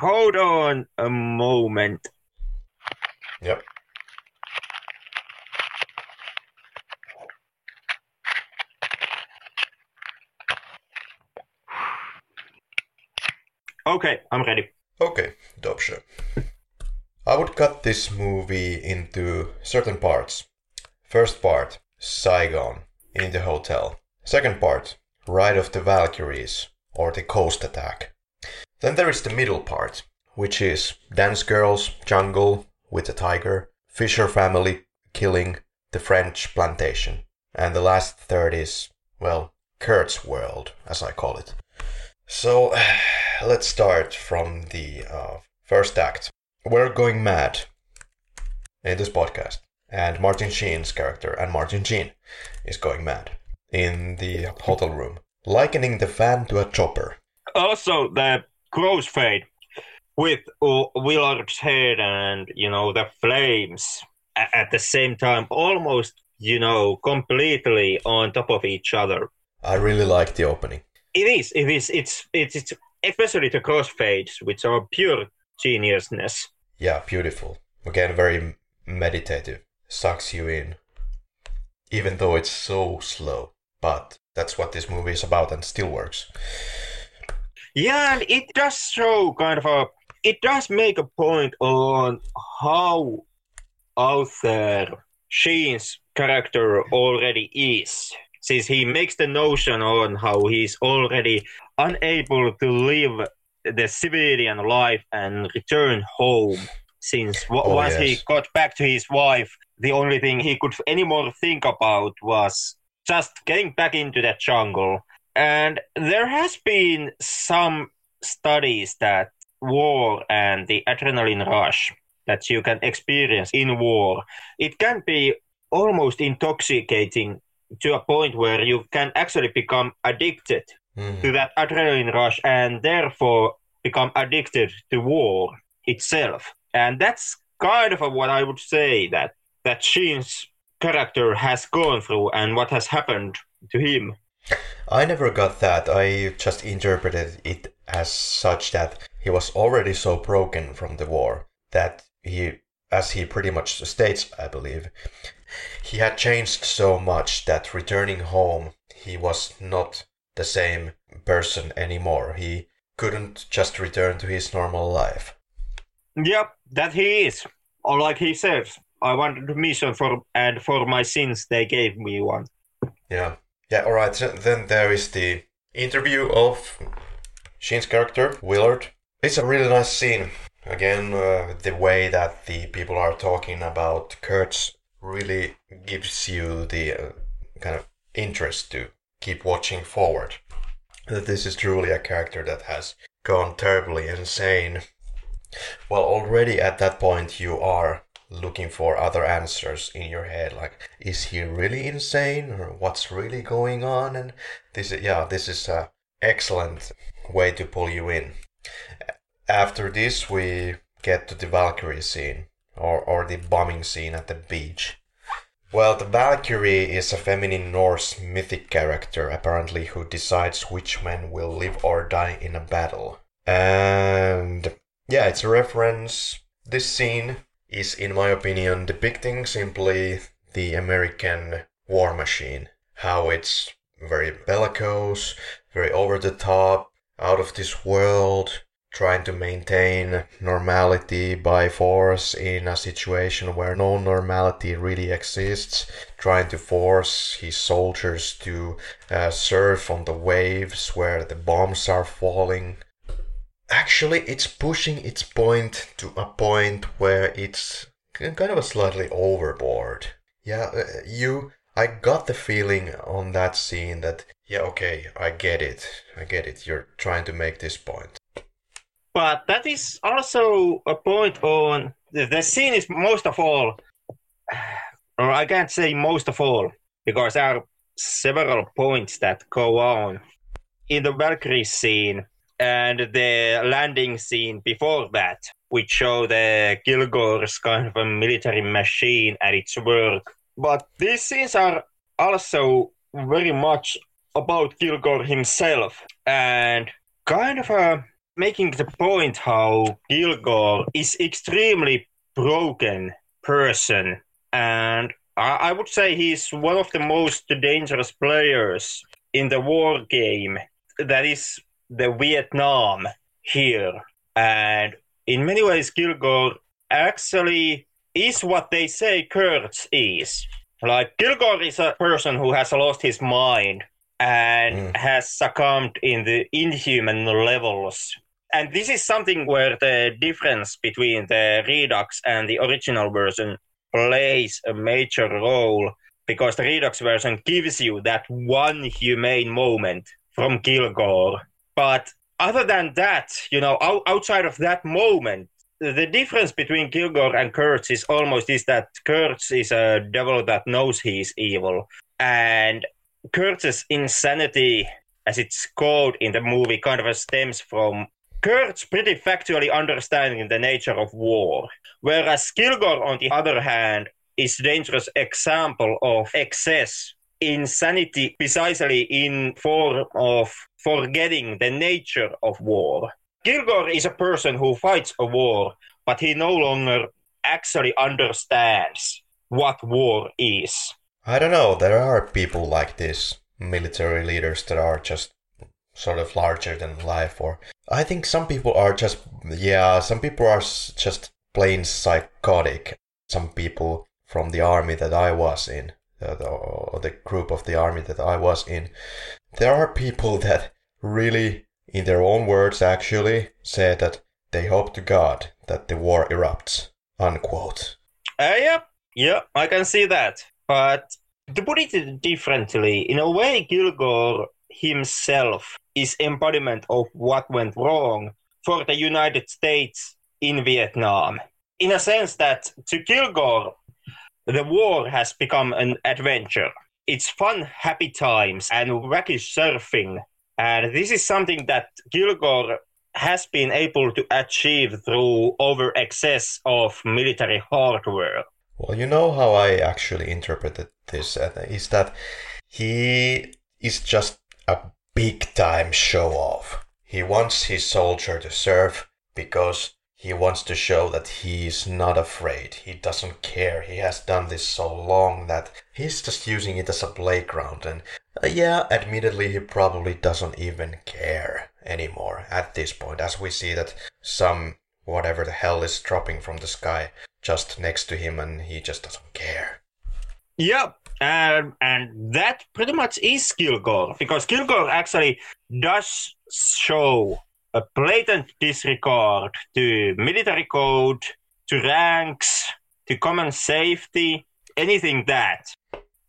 Hold on a moment. Yep. Okay, I'm ready. Okay, dope show. I would cut this movie into certain parts. First part, Saigon, in the hotel. Second part, Ride of the Valkyries, or the Coast Attack. Then there is the middle part, which is Dance Girls, Jungle with a tiger, Fisher family killing the French plantation. And the last third is, well, Kurtz's world, as I call it. So, let's start from the uh, first act. We're going mad in this podcast, and Martin Sheen's character and Martin Sheen is going mad in the hotel room, likening the fan to a chopper. Also, the crossfade with uh, Willard's head and, you know, the flames at the same time, almost, you know, completely on top of each other. I really like the opening. It is, it is, it's, it's, it's especially the crossfades, which are pure geniusness. Yeah, beautiful. Again, very meditative. Sucks you in. Even though it's so slow. But that's what this movie is about and still works. Yeah, and it does show kind of a. It does make a point on how out there Sheen's character already is, since he makes the notion on how he's already unable to live the civilian life and return home. Since w- Oh, once he got back to his wife, the only thing he could anymore think about was just getting back into that jungle. And there has been some studies that war and the adrenaline rush that you can experience in war, it can be almost intoxicating to a point where you can actually become addicted mm-hmm. to that adrenaline rush and therefore become addicted to war itself. And that's kind of what I would say that that Sheen's character has gone through and what has happened to him. I never got that. I just interpreted it as such that he was already so broken from the war that he, as he pretty much states, I believe, he had changed so much that returning home, he was not the same person anymore. He couldn't just return to his normal life. Yep, that he is. Or like he says, I wanted a mission for and for my sins they gave me one. Yeah. Yeah, alright. So then there is the interview of Sheen's character, Willard. It's a really nice scene. Again, uh, the way that the people are talking about Kurtz really gives you the uh, kind of interest to keep watching forward. That this is truly a character that has gone terribly insane. Well, already at that point, you are looking for other answers in your head like is he really insane? Or what's really going on? And this is yeah this is a excellent way to pull you in. After this we get to the valkyrie scene or, or the bombing scene at the beach. Well the valkyrie is a feminine norse mythic character apparently who decides which men will live or die in a battle. And yeah it's a reference. This scene is, in my opinion, depicting simply the American war machine. How it's very bellicose, very over the top, out of this world, trying to maintain normality by force in a situation where no normality really exists, trying to force his soldiers to uh, surf on the waves where the bombs are falling actually it's pushing its point to a point where it's kind of a slightly overboard. Yeah, uh, you I got the feeling on that scene that yeah, okay, I get it. I get it. You're trying to make this point. But that is also a point on the, the scene is most of all or I can't say most of all because there are several points that go on in the Valkyrie scene and the landing scene before that, which show the Kilgore's kind of a military machine at its work. But these scenes are also very much about Kilgore himself and kind of uh, making the point how Kilgore is extremely broken person and I would say he's one of the most dangerous players in the war game that is the Vietnam here. And in many ways, Kilgore actually is what they say Kurtz is. Like, Kilgore is a person who has lost his mind and mm. has succumbed in the inhuman levels. And this is something where the difference between the Redux and the original version plays a major role because the Redux version gives you that one humane moment from Kilgore but other than that, you know, outside of that moment, the difference between Kilgore and Kurtz is almost is that Kurtz is a devil that knows he is evil, and Kurtz's insanity, as it's called in the movie, kind of stems from Kurtz pretty factually understanding the nature of war, whereas Kilgore, on the other hand, is a dangerous example of excess insanity precisely in form of forgetting the nature of war. Kilgore is a person who fights a war, but he no longer actually understands what war is. I don't know, there are people like this, military leaders that are just sort of larger than life or I think some people are just yeah, some people are just plain psychotic. Some people from the army that I was in uh, the, or the group of the army that I was in, there are people that really, in their own words, actually say that they hope to God that the war erupts. Unquote. Uh, yeah, Yeah, I can see that. But to put it differently, in a way, Kilgore himself is embodiment of what went wrong for the United States in Vietnam. In a sense that to Kilgore, the war has become an adventure. It's fun, happy times, and wacky surfing. And this is something that Kilgore has been able to achieve through over excess of military hardware. Well, you know how I actually interpreted this uh, is that he is just a big time show off. He wants his soldier to serve because he wants to show that he is not afraid. He doesn't care. He has done this so long that he's just using it as a playground. And uh, yeah, admittedly, he probably doesn't even care anymore at this point, as we see that some whatever the hell is dropping from the sky just next to him and he just doesn't care. Yep. Um, and that pretty much is Kilgore because Kilgore actually does show a blatant disregard to military code, to ranks, to common safety, anything that.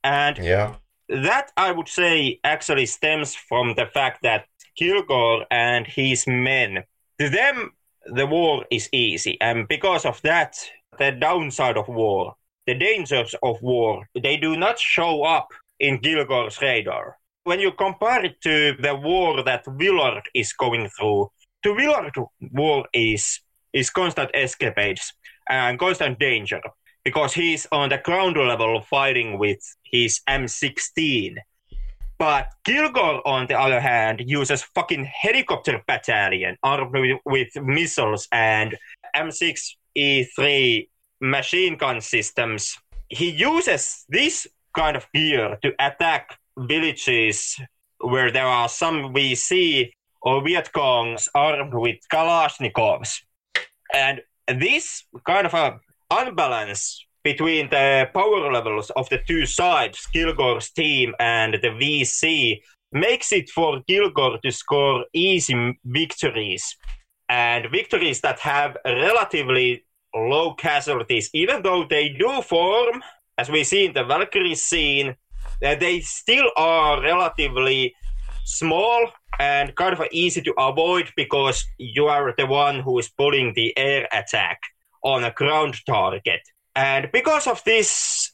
And yeah. that I would say actually stems from the fact that Kilgore and his men, to them, the war is easy. And because of that, the downside of war, the dangers of war, they do not show up in Kilgore's radar when you compare it to the war that Willard is going through, to Willard, war is is constant escapades and constant danger because he's on the ground level fighting with his M16. But Kilgore, on the other hand, uses fucking helicopter battalion armed with, with missiles and M6E3 machine gun systems. He uses this kind of gear to attack villages where there are some VC or Viet Congs armed with Kalashnikovs. And this kind of a unbalance between the power levels of the two sides, Kilgore's team and the VC, makes it for Kilgore to score easy victories. And victories that have relatively low casualties, even though they do form, as we see in the Valkyrie scene, Uh, they still are relatively small and kind of easy to avoid because you are the one who is pulling the air attack on a ground target. And because of this,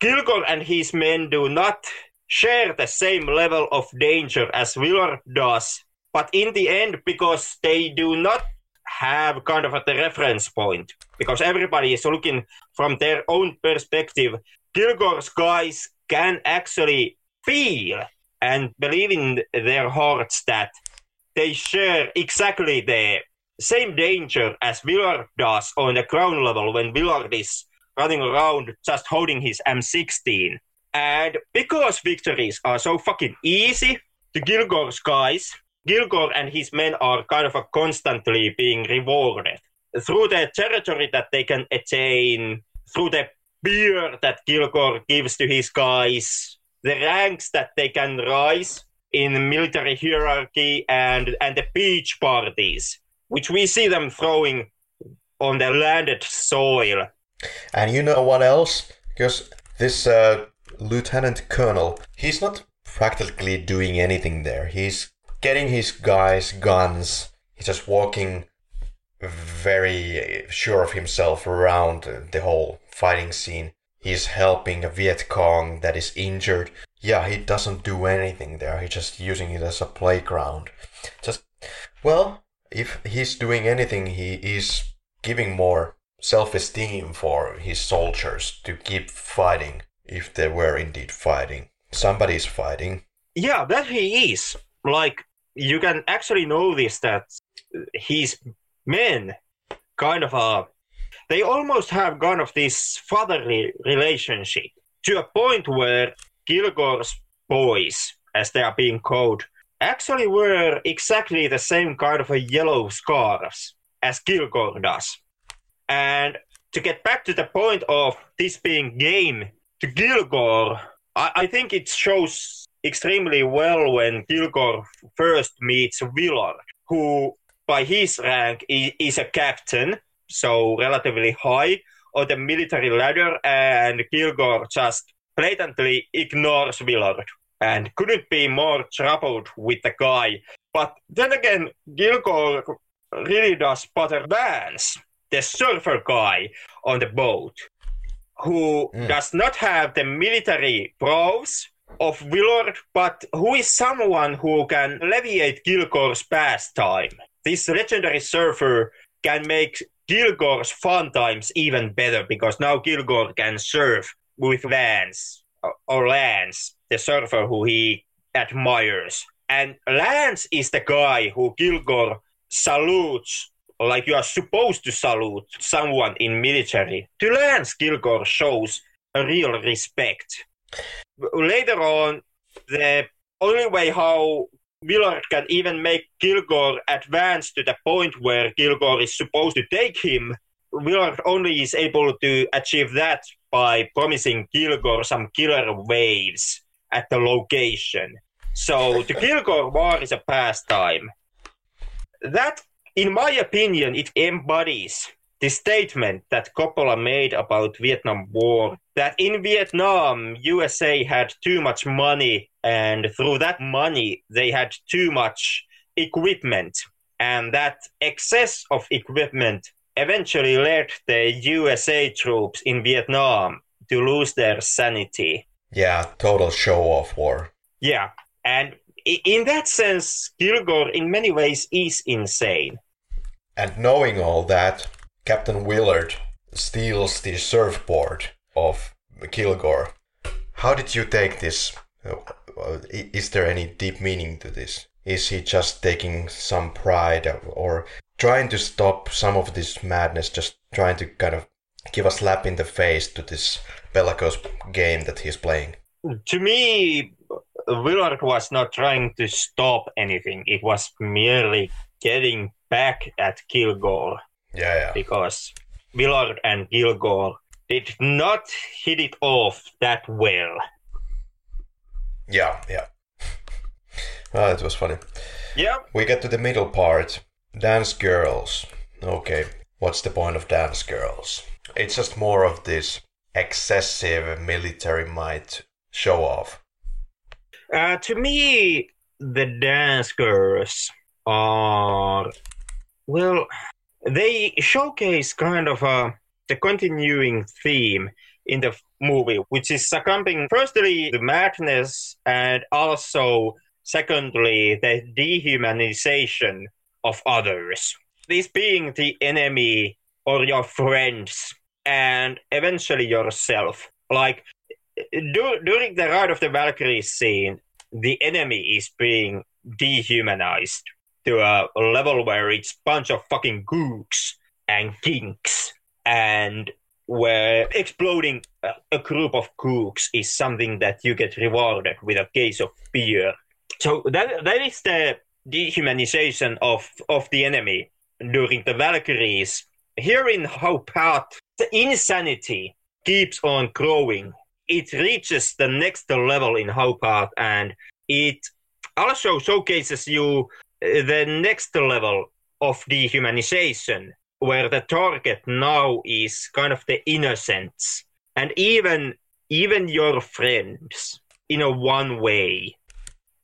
Kilgore and his men do not share the same level of danger as Willard does. But in the end, because they do not have kind of a the reference point, because everybody is looking from their own perspective, Kilgore's guys can actually feel and believe in their hearts that they share exactly the same danger as Willard does on the ground level when Willard is running around just holding his M16. And because victories are so fucking easy to Kilgore's guys, Kilgore and his men are kind of constantly being rewarded through the territory that they can attain, through the beer that Kilgore gives to his guys, the ranks that they can rise in military hierarchy, and and the beach parties, which we see them throwing on the landed soil. And you know what else? Because this uh, lieutenant colonel, he's not practically doing anything there. He's getting his guys guns. He's just walking very sure of himself around the whole fighting scene. He's helping a Viet Cong that is injured. Yeah, he doesn't do anything there. He's just using it as a playground. Just, well, if he's doing anything, he is giving more self esteem for his soldiers to keep fighting if they were indeed fighting. Somebody's fighting. Yeah, that he is. Like, you can actually notice that his men kind of uh, they almost have kind of this fatherly relationship to a point where Kilgore's boys, as they are being called, actually wear exactly the same kind of a yellow scarves as Kilgore does. And to get back to the point of this being game to Kilgore, I, I think it shows extremely well when Kilgore first meets Willard, who by his rank he is a captain, so relatively high, on the military ladder, and Kilgore just blatantly ignores Willard and couldn't be more troubled with the guy. But then again, Kilgore really does bother Vance, the surfer guy on the boat, who Mm. does not have the military prowess of Willard, but who is someone who can alleviate Kilgore's pastime. This legendary surfer can make Kilgore's fun times even better because now Kilgore can surf with Lance or- Lance, the surfer who he admires. And Lance is the guy who Kilgore salutes like you are supposed to salute someone in military. To Lance, Kilgore shows a real respect. Later on, the only way how Willard can even make Kilgore advance to the point where Kilgore is supposed to take him, Willard only is able to achieve that by promising Kilgore some killer waves at the location. So the Kilgore, war is a pastime. That, in my opinion, it embodies the statement that Coppola made about Vietnam War that in Vietnam USA had too much money and through that money they had too much equipment and that excess of equipment eventually led the USA troops in Vietnam to lose their sanity. Yeah, total show off war. Yeah, and in that sense Kilgore in many ways is insane. And knowing all that, Captain Willard steals the surfboard of Kilgore. How did you take this? Is there any deep meaning to this? Is he just taking some pride or trying to stop some of this madness, just trying to kind of give a slap in the face to this bellicose game that he's playing? to me, Willard was not trying to stop anything. It was merely getting back at Kilgore Yeah, yeah. because Willard and Kilgore did not hit it off that well. Yeah, yeah. Ah, it was funny. Yeah, We get to the middle part. Dance girls. Okay, what's the point of dance girls? It's just more of this excessive military might show off. uh, to me, the dance girls are well, they showcase kind of a the continuing theme in the movie, which is succumbing firstly the madness and also secondly the dehumanization of others. This being the enemy or your friends and eventually yourself. Like dur- during the Ride of the Valkyries scene, the enemy is being dehumanized to a level where it's bunch of fucking gooks and kinks and where exploding a, group of kooks is something that you get rewarded with a case of beer. So that that is the dehumanization of of the enemy during the Valkyries. Here in Hau Phat, the insanity keeps on growing. It reaches the next level in Hau Phat, and it also showcases you uh, the next level of dehumanization, where the target now is kind of the innocents, and even even your friends in a one way,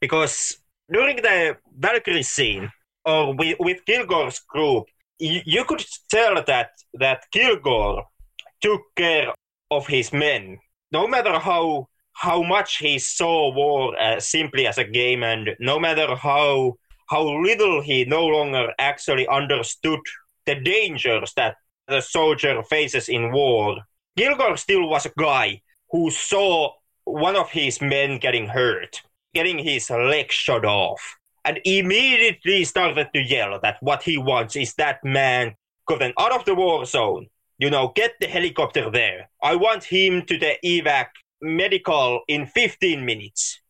because during the Valkyrie scene or with, with Kilgore's group, you, you could tell that that Kilgore took care of his men, no matter how how much he saw war uh, simply as a game, and no matter how how little he no longer actually understood the dangers that the soldier faces in war. Kilgore still was a guy who saw one of his men getting hurt, getting his leg shot off, and immediately started to yell that what he wants is that man gotten out of the war zone. You know, get the helicopter there. I want him to the evac medical in 15 minutes.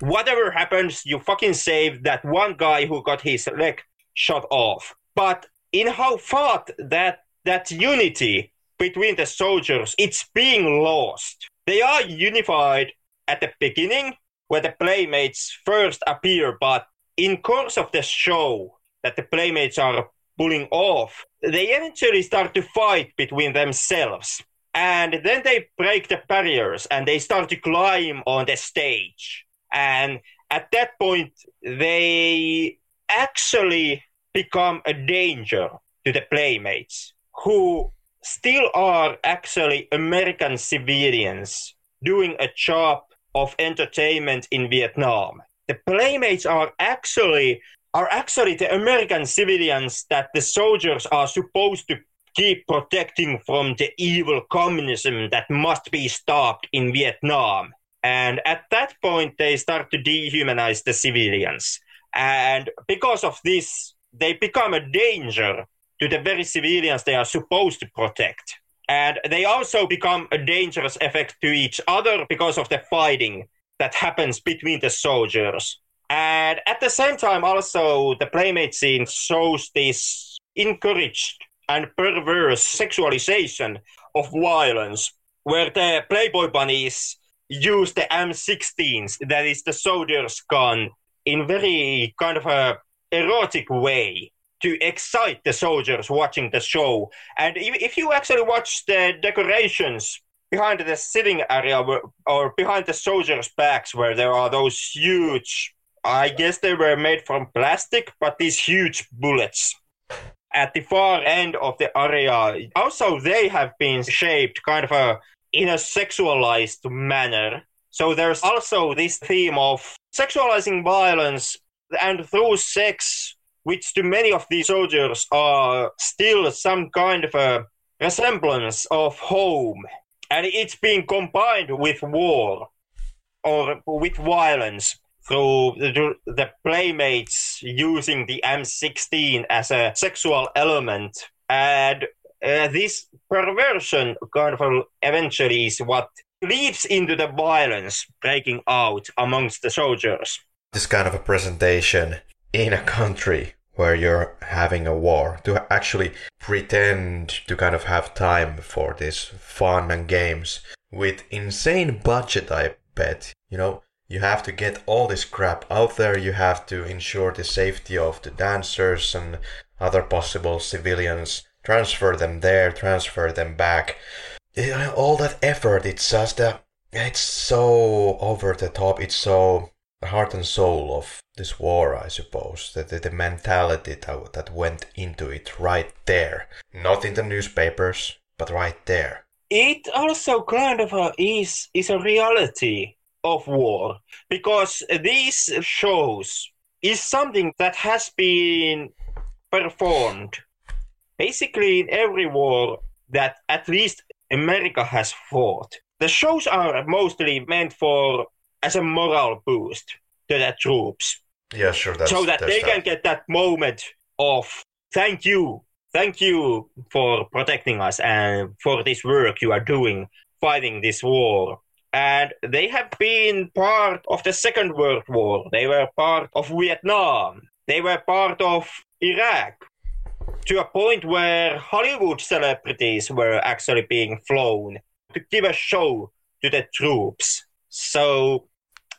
Whatever happens, you fucking save that one guy who got his leg shot off. But in how far that that unity between the soldiers, it's being lost. They are unified at the beginning where the playmates first appear, but in course of the show that the playmates are pulling off, they eventually start to fight between themselves. And then they break the barriers and they start to climb on the stage. And at that point, they actually become a danger to the playmates who still are actually American civilians doing a job of entertainment in Vietnam. The playmates are actually are actually the American civilians that the soldiers are supposed to keep protecting from the evil communism that must be stopped in Vietnam. And at that point, they start to dehumanize the civilians. And because of this, they become a danger to the very civilians they are supposed to protect. And they also become a dangerous effect to each other because of the fighting that happens between the soldiers. And at the same time, also, the Playmate scene shows this encouraged and perverse sexualization of violence, where the Playboy bunnies use the M16s, that is the soldier's gun, in very kind of a erotic way to excite the soldiers watching the show. And if you actually watch the decorations behind the sitting area or behind the soldiers' backs, where there are those huge, I guess they were made from plastic, but these huge bullets. At the far end of the area, also they have been shaped kind of a in a sexualized manner. So there's also this theme of sexualizing violence and through sex which to many of these soldiers are still some kind of a resemblance of home. And it's being combined with war or with violence through the, the playmates using the M16 as a sexual element. And uh, this perversion kind of eventually is what leads into the violence breaking out amongst the soldiers. This kind of a presentation in a country where you're having a war to actually pretend to kind of have time for this fun and games with insane budget i bet. You know you have to get all this crap out there. You have to ensure the safety of the dancers and other possible civilians. Transfer them there transfer them back. All that effort it's just uh, it's so over the top. It's so the heart and soul of this war, I suppose. The, the, the mentality that, that went into it right there. Not in the newspapers, but right there. It also kind of a, is, is a reality of war because these shows is something that has been performed basically in every war that at least America has fought. The shows are mostly meant for as a moral boost to the troops. Yeah, sure. So that they that. can get that moment of thank you, thank you for protecting us and for this work you are doing fighting this war. And they have been part of the Second World War. They were part of Vietnam. They were part of Iraq to a point where Hollywood celebrities were actually being flown to give a show to the troops. So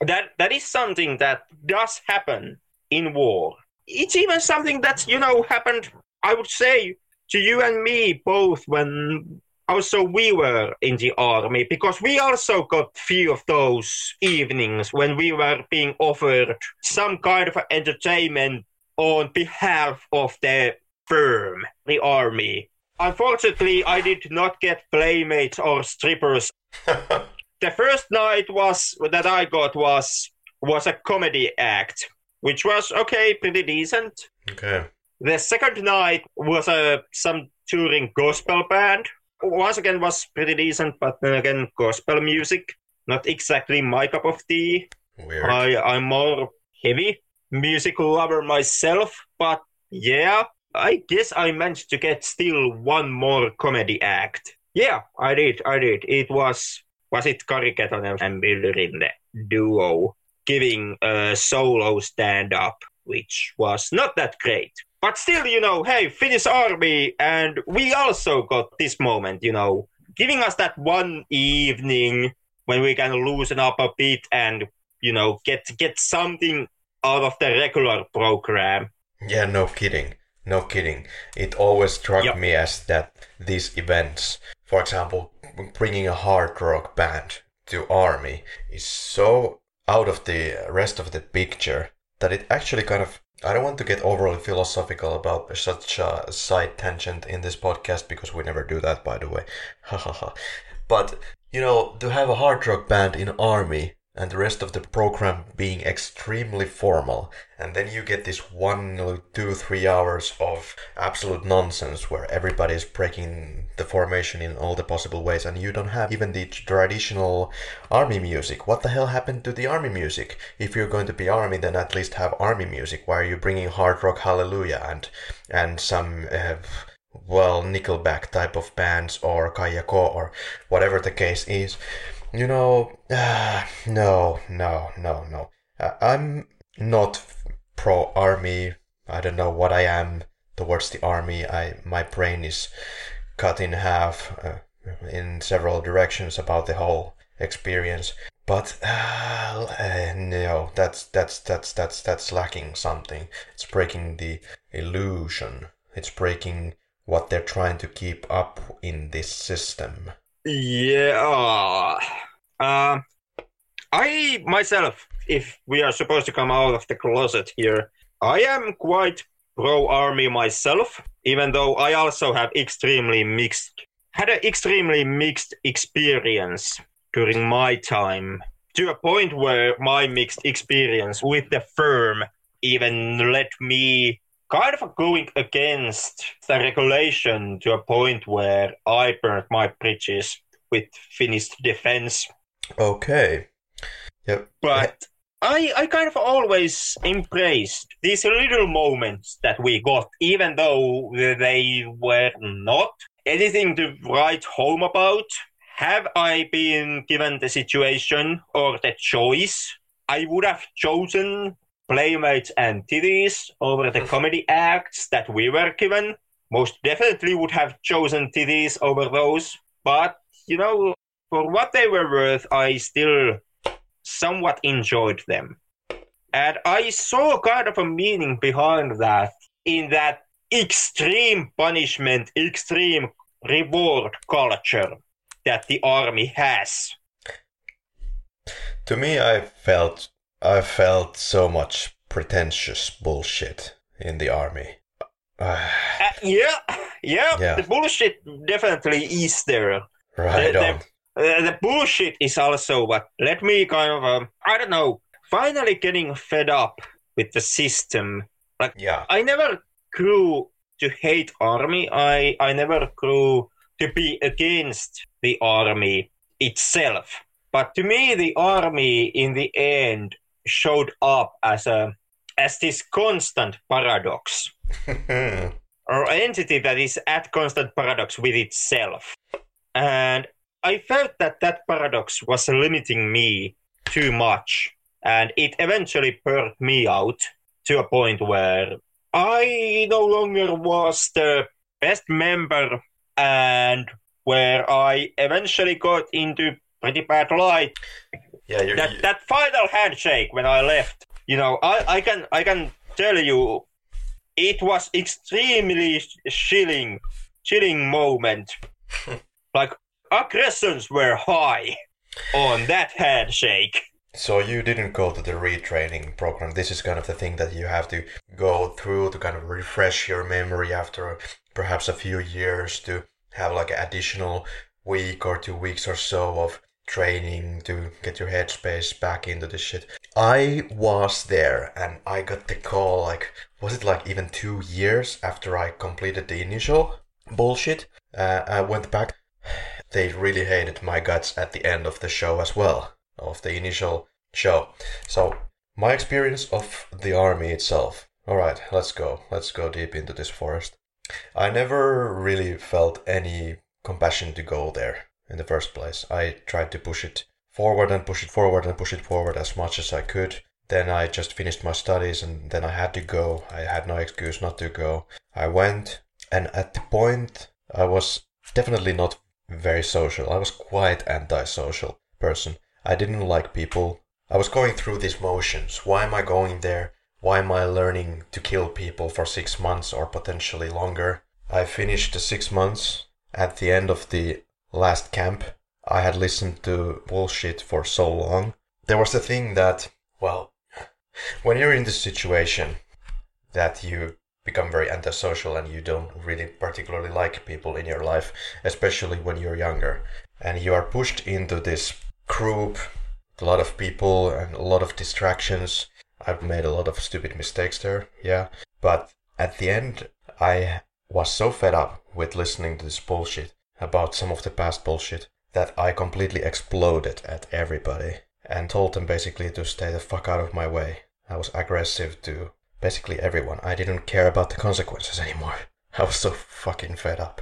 that that is something that does happen in war. It's even something that you know happened. I would say to you and me both when also we were in the army because we also got few of those evenings when we were being offered some kind of entertainment on behalf of the firm, the army. Unfortunately, I did not get playmates or strippers the first night was that I got was was a comedy act, which was okay, pretty decent. Okay. The second night was a some touring gospel band. Once again, was pretty decent, but then again, gospel music not exactly my cup of tea. Weird. I I'm more heavy music lover myself, but yeah, I guess I managed to get still one more comedy act. Yeah, I did. I did. It was was it Kari Ketonen and Myllyrinne duo giving a solo stand up, which was not that great. But still, you know, hey, Finnish Army, and we also got this moment, you know, giving us that one evening when we can loosen up a bit and, you know, get get something out of the regular program. Yeah, no kidding. No kidding. It always struck Yep. me as that these events, for example, bringing a hard rock band to army, is so out of the rest of the picture that it actually kind of. I don't want to get overly philosophical about such a side tangent in this podcast because we never do that, by the way. But you know, to have a hard rock band in army and the rest of the program being extremely formal, and then you get this one, two, three hours of absolute nonsense where everybody is breaking the formation in all the possible ways, and you don't have even the traditional army music. What the hell happened to the army music? If you're going to be army, then at least have army music. Why are you bringing hard rock hallelujah and and some uh, well Nickelback type of bands or Kaija Koo or whatever the case is? You know, uh, no, no, no, no. Uh, I'm not pro army. I don't know what I am towards the army. I my brain is cut in half uh, in several directions about the whole experience. But uh, no, that's that's that's that's that's lacking something. It's breaking the illusion. It's breaking what they're trying to keep up in this system. Yeah. Uh, I myself, if we are supposed to come out of the closet here, I am quite pro army myself, even though I also have extremely mixed had an extremely mixed experience during my time to a point where my mixed experience with the firm even led me kind of going against the regulation to a point where I burnt my bridges with Finnish defense. Okay. Yep. But I, I kind of always embraced these little moments that we got, even though they were not anything to write home about. Have I been given the situation or the choice, I would have chosen Playmates and TDs over the comedy acts that we were given. Most definitely would have chosen TDs over those. But, you know, for what they were worth, I still somewhat enjoyed them. And I saw kind of a meaning behind that in that extreme punishment, extreme reward culture that the army has. To me, I felt I felt so much pretentious bullshit in the army. Uh, yeah, yeah, Yeah. the bullshit definitely is there. right the, on. Uh, the bullshit is also what let me kind of, um, I don't know, finally getting fed up with the system. Like, Yeah. I never grew to hate army. I I never grew to be against the army itself. But to me, the army in the end showed up as a as this constant paradox or entity that is at constant paradox with itself. And I felt that that paradox was limiting me too much. And it eventually burnt me out to a point where I no longer was the best member and where I eventually got into pretty bad light. Yeah, you're, That that final handshake when I left, you know, I, I can I can tell you it was extremely chilling chilling moment. like aggressions were high on that handshake. So you didn't go to the retraining program. This is kind of the thing that you have to go through to kind of refresh your memory after perhaps a few years to have like an additional week or two weeks or so of training to get your headspace back into the shit. I was there and I got the call like was it like even 2 years after I completed the initial bullshit? Uh, I went back they really hated my guts at the end of the show as well, of the initial show. So, my experience of the army itself. Alright, let's go. Let's go deep into this forest. I never really felt any compassion to go there in the first place. I tried to push it forward and push it forward and push it forward as much as I could. Then I just finished my studies and then I had to go. I had no excuse not to go. I went, and at the point, I was definitely not very social. I was quite antisocial person. I didn't like people. I was going through these motions. Why am I going there? why am I learning to kill people for six months or potentially longer? I finished the six months. At the end of the last camp, I had listened to bullshit for so long. There was a thing that, well, when you're in this situation that you become very antisocial and you don't really particularly like people in your life, especially when you're younger, and you are pushed into this group, a lot of people and a lot of distractions. I've made a lot of stupid mistakes there, yeah. But at the end, I was so fed up with listening to this bullshit about some of the past bullshit that I completely exploded at everybody and told them basically to stay the fuck out of my way. I was aggressive to basically everyone. I didn't care about the consequences anymore. I was so fucking fed up.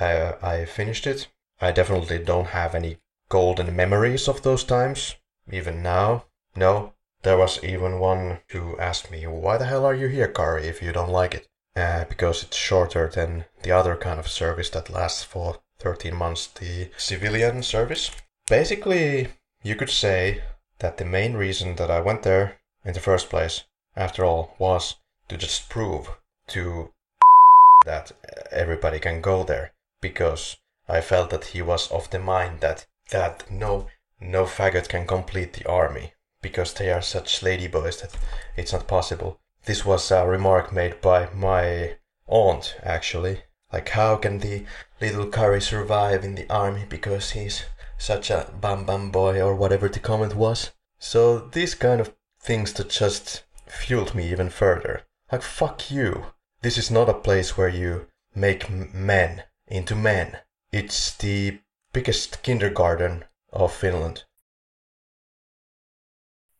I, I finished it. I definitely don't have any golden memories of those times, even now. No, there was even one who asked me, Why the hell are you here, Kari, if you don't like it? Uh, because it's shorter than the other kind of service that lasts for 13 months, the civilian service. Basically, you could say that the main reason that I went there in the first place, after all, was to just prove to that everybody can go there because I felt that he was of the mind that that no no faggot can complete the army because they are such ladyboys that it's not possible. This was a remark made by my aunt actually. Like how can the little Kari survive in the army because he's such a bam bam boy or whatever the comment was. So these kind of things that just fueled me even further. Like fuck you. This is not a place where you make men into men. It's the biggest kindergarten of Finland.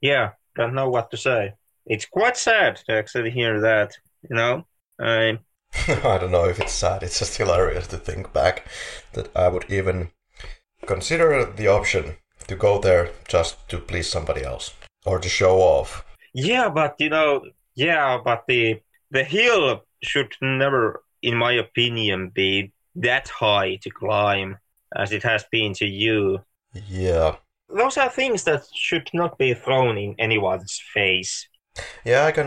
Yeah, don't know what to say. It's quite sad to actually hear that, you know? I I don't know if it's sad, it's just hilarious to think back that I would even consider the option to go there just to please somebody else or to show off. Yeah, but you know, yeah, but the the hill should never, in my opinion, be that high to climb as it has been to you. Yeah. Those are things that should not be thrown in anyone's face. Yeah, I can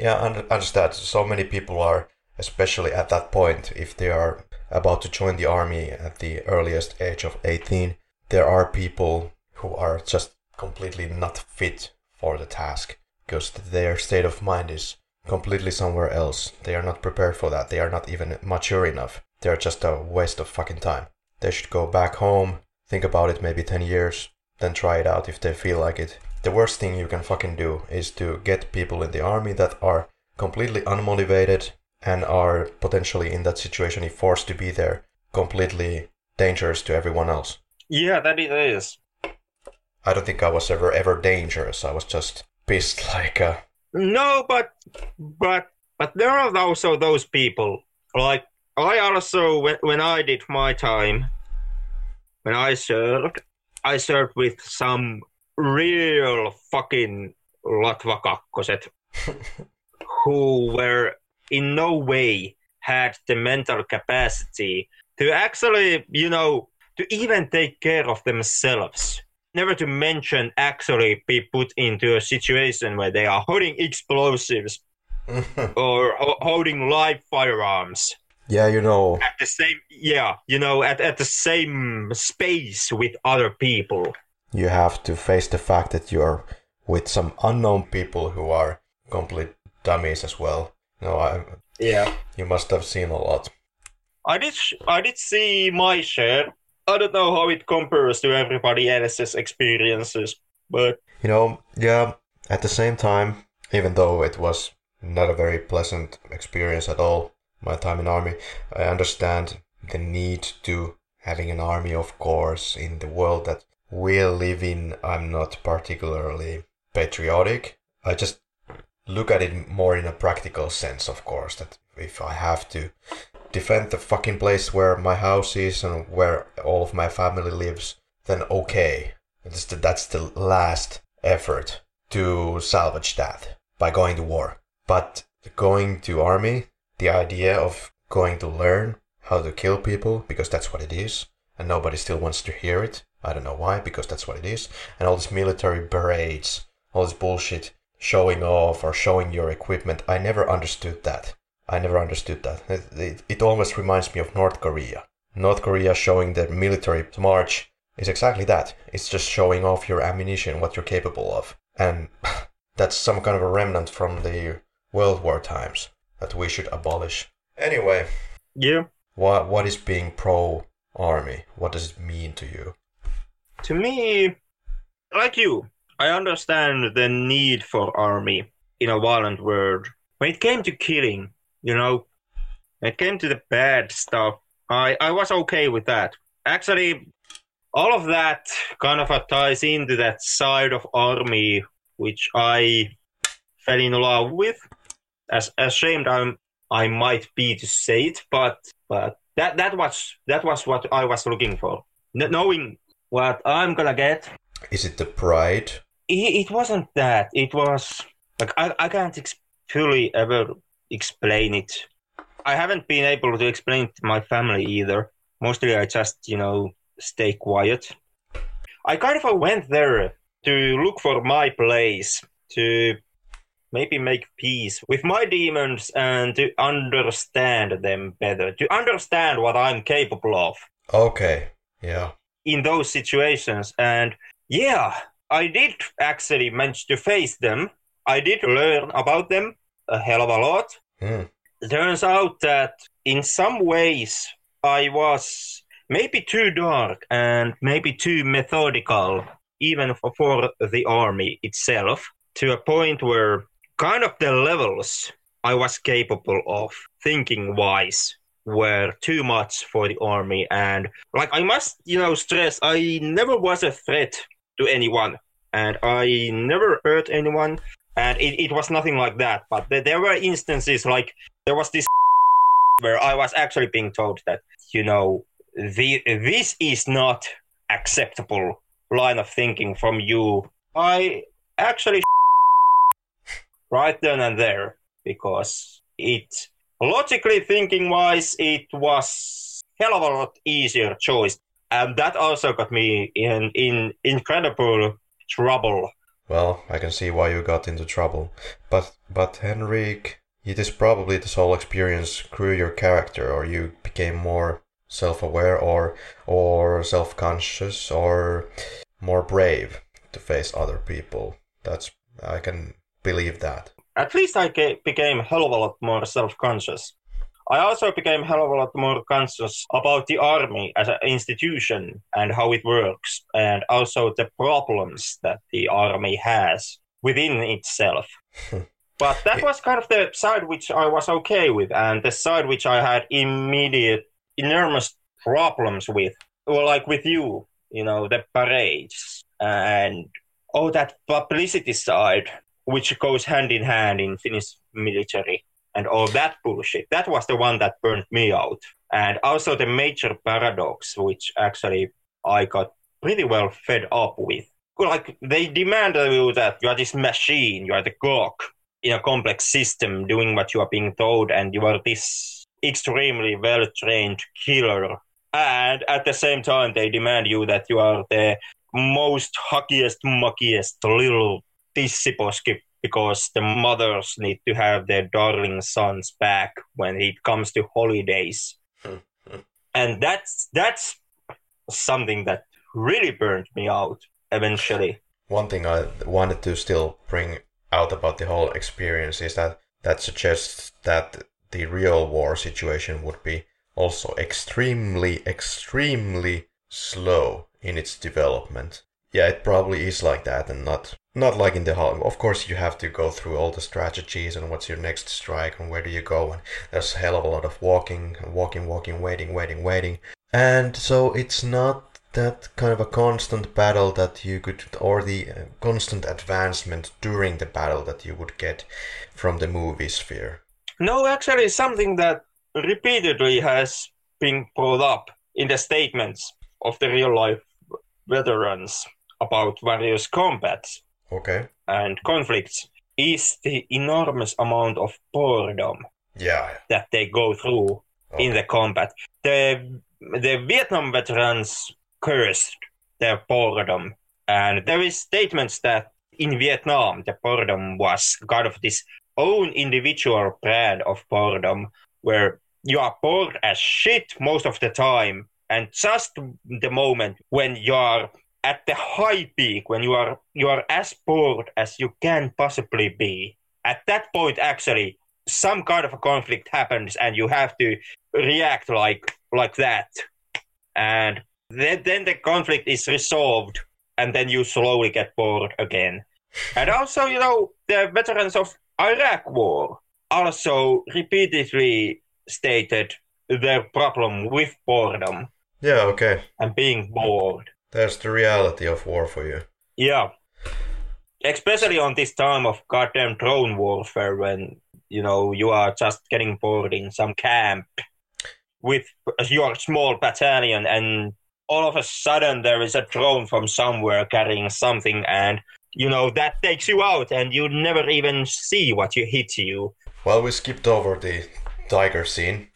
yeah understand. So many people are, especially at that point, if they are about to join the army at the earliest age of 18, there are people who are just completely not fit for the task because their state of mind is completely somewhere else. They are not prepared for that. They are not even mature enough. They're just a waste of fucking time. They should go back home, think about it maybe 10 years, then try it out if they feel like it. The worst thing you can fucking do is to get people in the army that are completely unmotivated and are potentially in that situation if forced to be there, completely dangerous to everyone else. Yeah, that it is. I don't think I was ever ever dangerous. I was just pissed like a. No, but but but there are also those people like I also when when I did my time when I served I served with some real fucking latvakakkoset who were in no way had the mental capacity to actually, you know, to even take care of themselves. Never to mention actually be put into a situation where they are holding explosives or ho- holding live firearms. Yeah, you know. At the same, yeah, you know, at, at the same space with other people. You have to face the fact that you're with some unknown people who are complete dummies as well. No, I. Yeah. You must have seen a lot. I did. I did see my share. I don't know how it compares to everybody else's experiences, but you know, yeah. At the same time, even though it was not a very pleasant experience at all, my time in army, I understand the need to having an army, of course, in the world that we live in. I'm not particularly patriotic. I just look at it more in a practical sense, of course, that if I have to defend the fucking place where my house is and where all of my family lives, then okay. That's the, that's the last effort to salvage that by going to war. But going to army, the idea of going to learn how to kill people, because that's what it is, and nobody still wants to hear it. I don't know why, because that's what it is. And all these military parades, all this bullshit showing off or showing your equipment. I never understood that. I never understood that. It, it, it almost reminds me of North Korea. North Korea showing their military march is exactly that. It's just showing off your ammunition, what you're capable of. And that's some kind of a remnant from the World War times that we should abolish. Anyway, Yeah. what what is being pro army? What does it mean to you? To me, like you, I understand the need for army in a violent world. When it came to killing, you know, when it came to the bad stuff, I, I was okay with that. Actually, all of that kind of ties into that side of army which I fell in love with. As ashamed I'm, I might be to say it, but but that that was that was what I was looking for. N- knowing what I'm gonna get, Is it the pride? it, it wasn't that. It was like I, I can't ex- fully ever explain it. I haven't been able to explain it to my family either. Mostly, I just you know stay quiet. I kind of went there to look for my place to maybe make peace with my demons and to understand them better, to understand what I'm capable of Okay, yeah. In those situations. And yeah, I did actually manage to face them. I did learn about them a hell of a lot. Hmm. Turns out that in some ways I was maybe too dark and maybe too methodical, even for- for the army itself, to a point where kind of the levels I was capable of thinking wise were too much for the army. And like I must, you know, stress I never was a threat to anyone and I never hurt anyone. And it, it was nothing like that. But there, there were instances like there was this where I was actually being told that, you know, the, this is not acceptable line of thinking from you. I actually right then and there because it logically thinking wise it was hell of a lot easier choice and that also got me in in incredible trouble Well, I can see why you got into trouble. But but Henrik, it is probably this whole experience grew your character, or you became more self-aware, or or self-conscious, or more brave to face other people. That's I can believe that. At least I ca- became a hell of a lot more self-conscious. I also became a hell of a lot more conscious about the army as an institution and how it works, and also the problems that the army has within itself. but that was kind of the side which I was okay with, and the side which I had immediate, enormous problems with. Well, like with you, you know, the parades and all that publicity side which goes hand in hand in Finnish military and all that bullshit. That was the one that burned me out. And also the major paradox, which actually I got pretty well fed up with. Like they demand of you that you are this machine, you are the cog in a complex system doing what you are being told, and you are this extremely well trained killer. And at the same time, they demand you that you are the most huggiest, muckiest little pissiposki because the mothers need to have their darling sons back when it comes to holidays. and that's that's something that really burned me out eventually. One thing I wanted to still bring out about the whole experience is that that suggests that the real war situation would be also extremely, extremely slow in its development. Yeah, it probably is like that, and not not like in the hall. Of course, you have to go through all the strategies and what's your next strike and where do you go, and there's a hell of a lot of walking, walking, walking, waiting, waiting, waiting, and so it's not that kind of a constant battle that you could, or the uh, constant advancement during the battle that you would get from the movie sphere. No, actually, something that repeatedly has been brought up in the statements of the real life veterans about various combats Okay. and conflicts is the enormous amount of boredom Yeah. that they go through Okay. in the combat. The the Vietnam veterans cursed their boredom, and there is statements that in Vietnam, the boredom was kind of this own individual brand of boredom where you are bored as shit most of the time. And just the moment when you are at the high peak, when you are you are as bored as you can possibly be, at that point actually some kind of a conflict happens and you have to react like like that. And then, then the conflict is resolved and then you slowly get bored again. And also, you know, the veterans of Iraq War also repeatedly stated their problem with boredom Yeah, okay. and being bored. There's the reality of war for you. Yeah. Especially on this time of goddamn drone warfare when, you know, you are just getting bored in some camp with your small battalion and all of a sudden there is a drone from somewhere carrying something and you know that takes you out and you never even see what you hit you Well, we skipped over the tiger scene.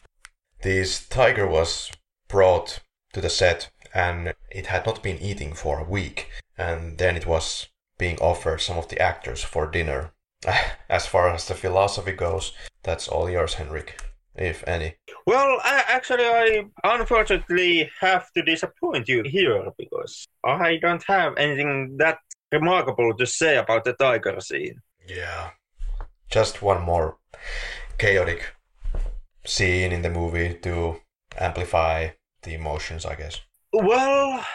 This tiger was brought to the set and it had not been eating for a week. And then it was being offered some of the actors for dinner. As far as the philosophy goes, that's all yours, Henrik, if any. well I, actually i unfortunately have to disappoint you here because i don't have anything that remarkable to say about the tiger scene Yeah. Just one more chaotic scene in the movie to amplify the emotions, I guess. Well,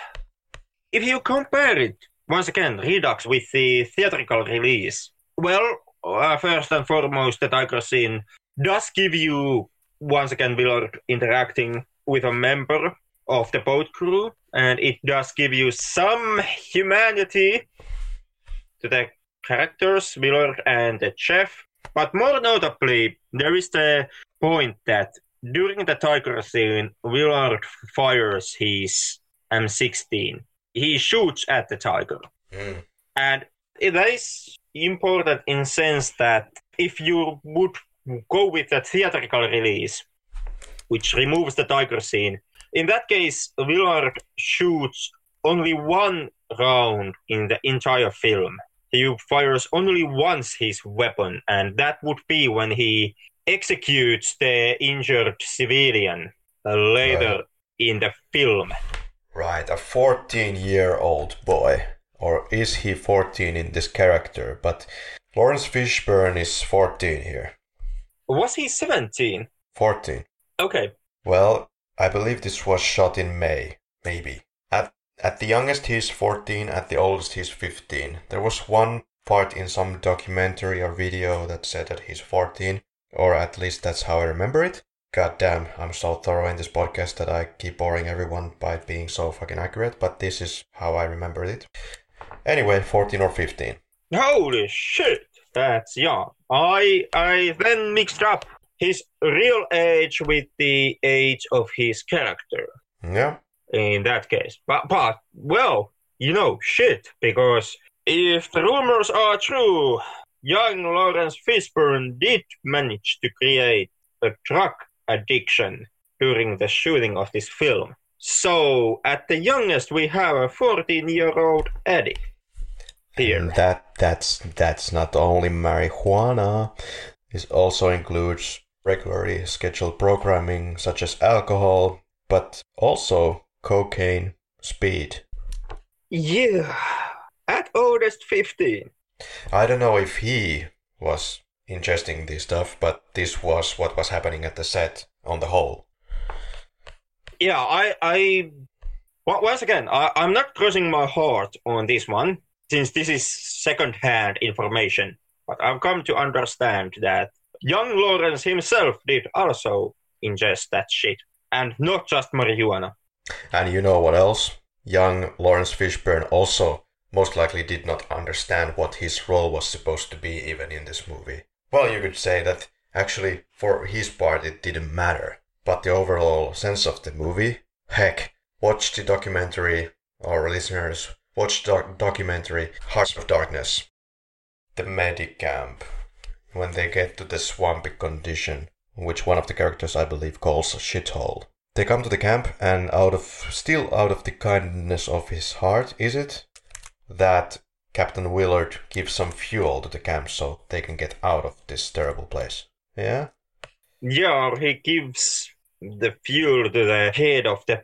if you compare it once again, Redux with the theatrical release, well, uh, first and foremost, the tiger scene does give you once again Willard interacting with a member of the boat crew, and it does give you some humanity to the characters, Willard and the chef. But more notably, there is the point that during the tiger scene, Willard fires his M16. He shoots at the tiger. Mm. And that is important in sense that if you would go with the theatrical release, which removes the tiger scene, in that case, Willard shoots only one round in the entire film. He fires only once his weapon, and that would be when he executes the injured civilian later Right. in the film. Right, a 14 year old boy. Or is he 14 in this character? But Laurence Fishburne is 14 here. Was he 17? 14. Okay. Well, I believe this was shot in May, maybe. At, at the youngest he's 14, at the oldest he's 15. There was one part in some documentary or video that said that he's 14, or at least that's how I remember it. God damn, I'm so thorough in this podcast that I keep boring everyone by being so fucking accurate, but this is how I remembered it. Anyway, 14 or 15. Holy shit, that's young. I I then mixed up his real age with the age of his character Yeah, in that case. But but well, you know, shit, because if the rumors are true, young Laurence Fishburne did manage to create a drug addiction during the shooting of this film. So at the youngest we have a 14 year old Eddie. Here. And that that's that's not only marijuana. This also includes regularly scheduled programming such as alcohol, but also cocaine, speed. Yeah, at oldest 15. I don't know if he was ingesting this stuff, but this was what was happening at the set on the whole. Yeah, I, I, once again, I, I'm not crossing my heart on this one, since this is second-hand information. But I've come to understand that young Laurence himself did also ingest that shit, and not just marijuana. And you know what else? Young Laurence Fishburne also most likely did not understand what his role was supposed to be even in this movie. Well, you could say that actually for his part it didn't matter, but the overall sense of the movie, heck, watch the documentary, or listeners, watch the doc- documentary Hearts of Darkness. The medic camp, when they get to the swampy condition, which one of the characters I believe calls a shithole. They come to the camp and out of still out of the kindness of his heart, is it? That Captain Willard gives some fuel to the camp so they can get out of this terrible place. Yeah? Yeah, he gives the fuel to the head of the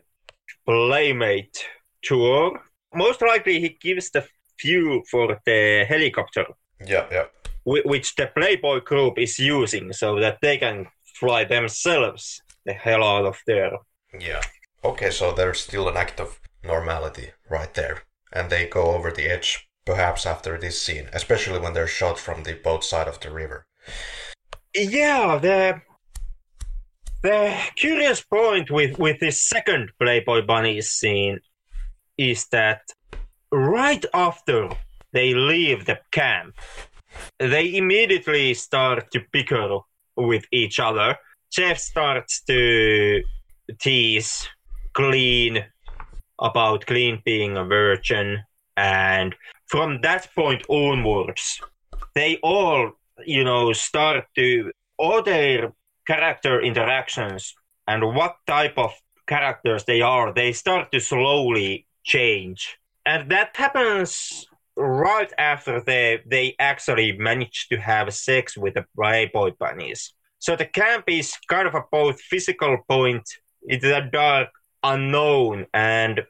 Playmate tour. Most likely, he gives the fuel for the helicopter, Yeah, yeah. which the Playboy group is using so that they can fly themselves the hell out of there. Yeah. Okay, so there's still an act of normality right there. And they go over the edge perhaps after this scene, especially when they're shot from the boat side of the river. Yeah, the the curious point with with this second Playboy Bunny scene is that right after they leave the camp, they immediately start to bicker with each other. Chef starts to tease Clean about Clean being a virgin, and from that point onwards, they all, you know, start to all their character interactions and what type of characters they are, they start to slowly change. And that happens right after they they actually manage to have sex with the Playboy bunnies. So the camp is kind of a both physical point it's the dark unknown and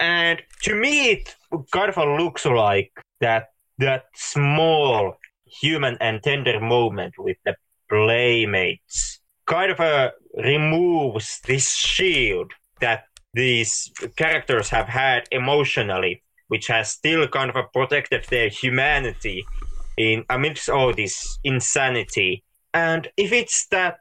and to me it kind of looks like that that small human and tender moment with the playmates kind of uh, removes this shield that these characters have had emotionally, which has still kind of protected their humanity in amidst all this insanity. And if it's that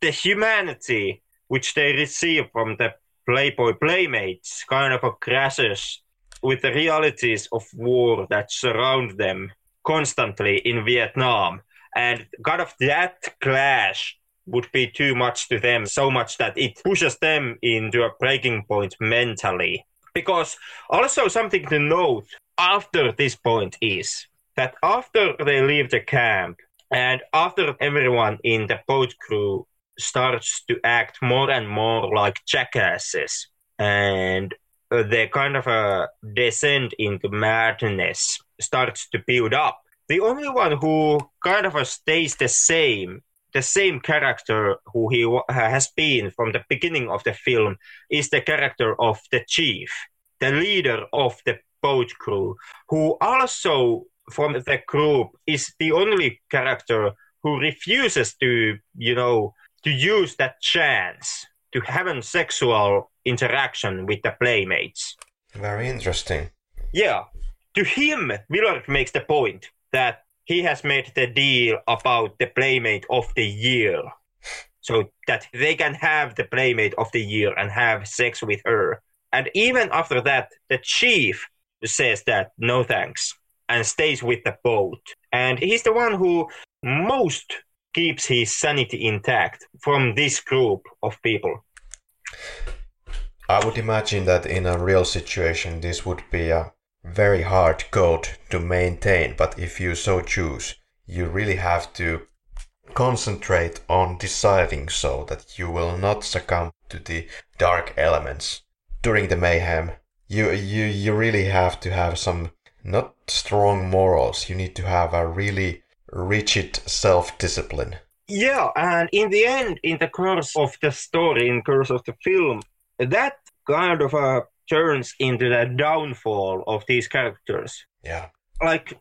the humanity which they receive from the Playboy playmates kind of uh, crashes with the realities of war that surround them constantly in Vietnam, and kind of that clash would be too much to them, so much that it pushes them into a breaking point mentally. Because also something to note after this point is that after they leave the camp and after everyone in the boat crew starts to act more and more like jackasses and the kind of a descent into madness starts to build up. The only one who kind of stays the same, the same character who he has been from the beginning of the film, is the character of the chief, the leader of the boat crew, who also from the group is the only character who refuses to, you know, to use that chance to have a sexual interaction with the playmates. Very interesting. Yeah, to him, Willard makes the point that he has made the deal about the Playmate of the Year. So that they can have the Playmate of the Year and have sex with her. And even after that, the chief says that no thanks and stays with the boat. And he's the one who most keeps his sanity intact from this group of people. I would imagine that in a real situation this would be a very hard code to maintain, but if you so choose, you really have to concentrate on deciding so that you will not succumb to the dark elements during the mayhem. You you you really have to have some not strong morals. You need to have a really rigid self-discipline. Yeah, and in the end, in the course of the story, in the course of the film, that kind of uh, turns into the downfall of these characters. Yeah. Like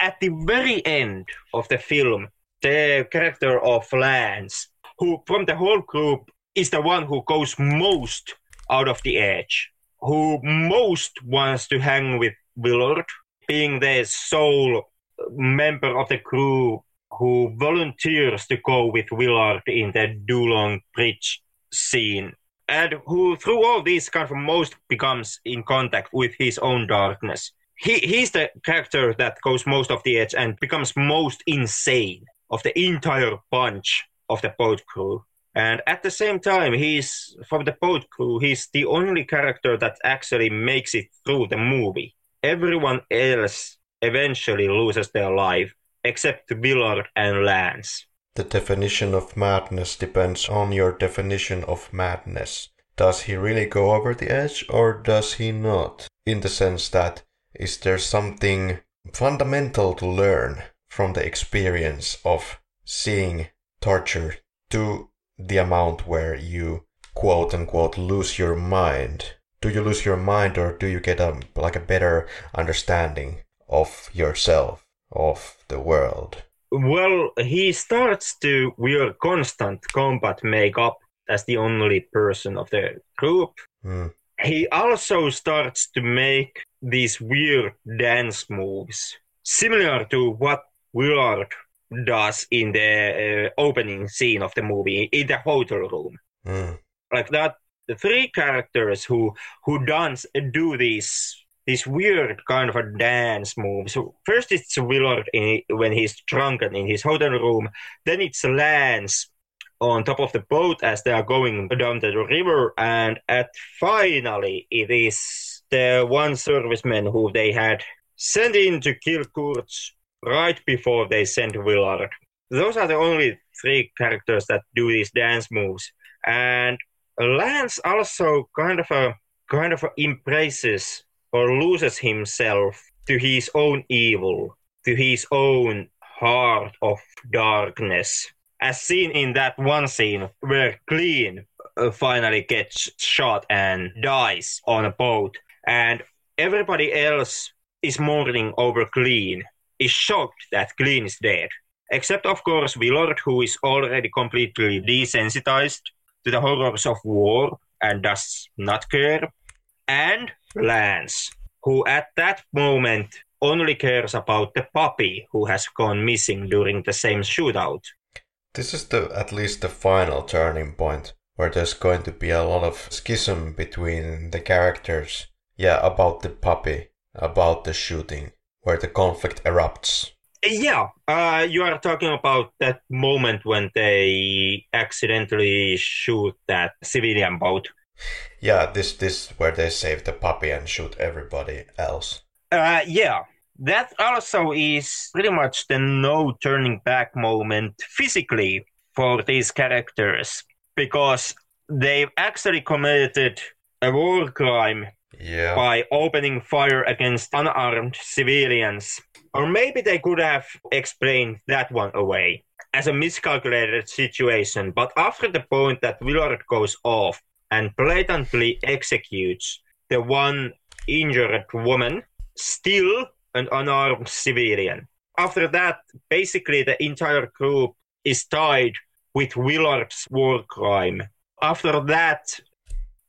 at the very end of the film, the character of Lance, who from the whole group is the one who goes most out of the edge, who most wants to hang with Willard, being the sole member of the crew who volunteers to go with Willard in the Do Lung Bridge scene, and who, through all these, kind of most becomes in contact with his own darkness. He he's the character that goes most of the edge and becomes most insane of the entire bunch of the boat crew. And at the same time, he's from the boat crew. He's the only character that actually makes it through the movie. Everyone else eventually loses their life except Willard and Lance. The definition of madness depends on your definition of madness. Does he really go over the edge or does he not? In the sense that is there something fundamental to learn from the experience of seeing torture to the amount where you quote unquote lose your mind? Do you lose your mind or do you get a like a better understanding of yourself, of the world? Well, he starts to wear constant combat makeup as the only person of the group. Hmm. He also starts to make these weird dance moves, similar to what Willard does in the uh, opening scene of the movie in the hotel room. Hmm. Like that, the three characters who who dance do these these weird kind of a dance move. So first it's Willard in, when he's drunken in his hotel room. Then it's Lance on top of the boat as they are going down the river, and at finally it is the one serviceman who they had sent in to kill Kurtz right before they sent Willard. Those are the only three characters that do these dance moves, and Lance also kind of a kind of embraces or loses himself to his own evil, to his own heart of darkness, as seen in that one scene where Clean uh, finally gets shot and dies on a boat, and everybody else is mourning over Clean, is shocked that Clean is dead. Except, of course, Willard, who is already completely desensitized to the horrors of war and does not care, and Lance, who at that moment only cares about the puppy who has gone missing during the same shootout. This is the at least the final turning point where there's going to be a lot of schism between the characters. Yeah, about the puppy, about the shooting, where the conflict erupts. Yeah, uh, you are talking about that moment when they accidentally shoot that civilian boat. Yeah, this this where they save the puppy and shoot everybody else. Uh, yeah, that also is pretty much the no turning back moment physically for these characters because they've actually committed a war crime Yeah. by opening fire against unarmed civilians. Or maybe they could have explained that one away as a miscalculated situation. But after the point that Willard goes off and blatantly executes the one injured woman, still an unarmed civilian. After that, basically the entire group is tied with Willard's war crime. After that,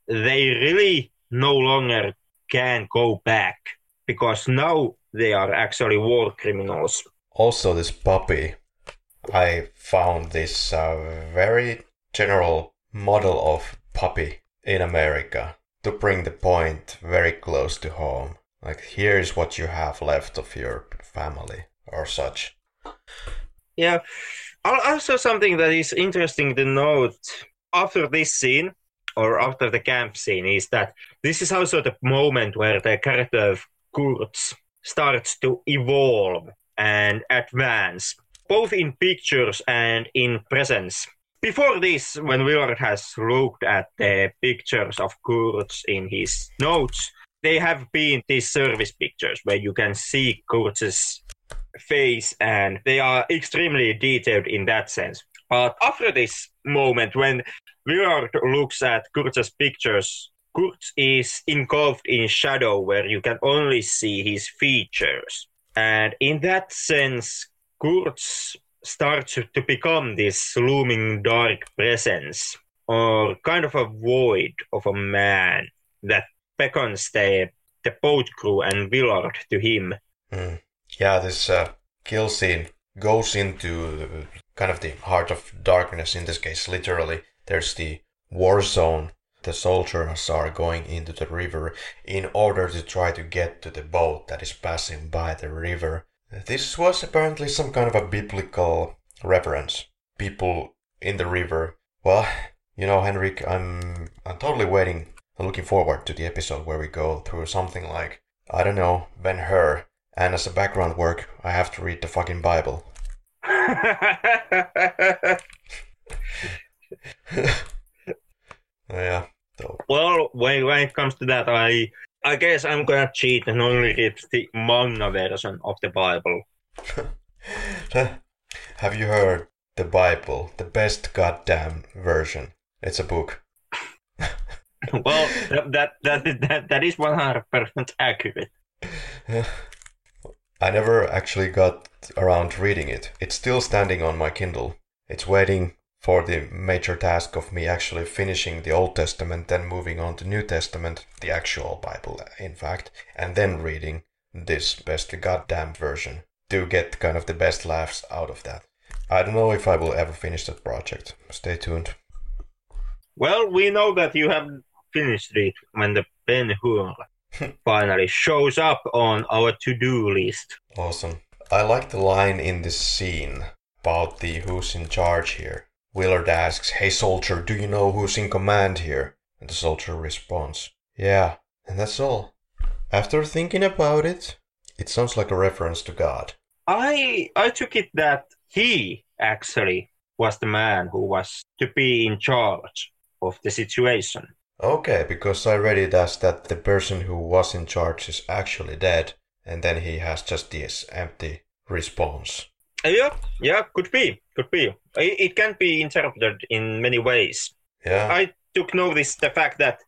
they really no longer can go back because now they are actually war criminals. Also, this puppy, I found this uh, very general model of puppy in America to bring the point very close to home. Like, here's what you have left of your family or such. Yeah. Also, something that is interesting to note after this scene or after the camp scene is that this is also the moment where the character of Kurtz starts to evolve and advance, both in pictures and in presence. Before this, when Willard has looked at the pictures of Kurtz in his notes, they have been these service pictures where you can see Kurtz's face and they are extremely detailed in that sense. But after this moment, when Willard looks at Kurtz's pictures, Kurtz is engulfed in shadow where you can only see his features. And in that sense, Kurtz starts to become this looming dark presence or kind of a void of a man that beckons the, the boat crew and Willard to him. Hmm. Yeah, this uh, kill scene goes into uh, kind of the heart of darkness, in this case, literally. There's the war zone. The soldiers are going into the river in order to try to get to the boat that is passing by the river. This was apparently some kind of a biblical reference. People in the river. Well, you know, Henrik, I'm I'm totally waiting, looking forward to the episode where we go through something like I don't know, Ben Hur, and as a background work, I have to read the fucking Bible. yeah. So, well, when, when it comes to that, I I guess I'm gonna cheat and only read the manga version of the Bible. Have you heard the Bible, the best goddamn version? It's a book. well, that that that that, that is one hundred percent accurate. I never actually got around reading it. It's still standing on my Kindle. It's waiting for the major task of me actually finishing the Old Testament, then moving on to New Testament, the actual Bible, in fact, and then reading this best goddamn version to get kind of the best laughs out of that. I don't know if I will ever finish that project. Stay tuned. Well, we know that you have finished it when the Ben Hur finally shows up on our to-do list. Awesome. I like the line in this scene about the who's in charge here. Willard asks, Hey soldier, do you know who's in command here? And the soldier responds, Yeah, and that's all. After thinking about it, it sounds like a reference to God. I I took it that he actually was the man who was to be in charge of the situation. Okay, because I read it as that the person who was in charge is actually dead, and then he has just this empty response. Uh, yeah, yeah, could be, could be. It, it can be interpreted in many ways. Yeah. I took notice the fact that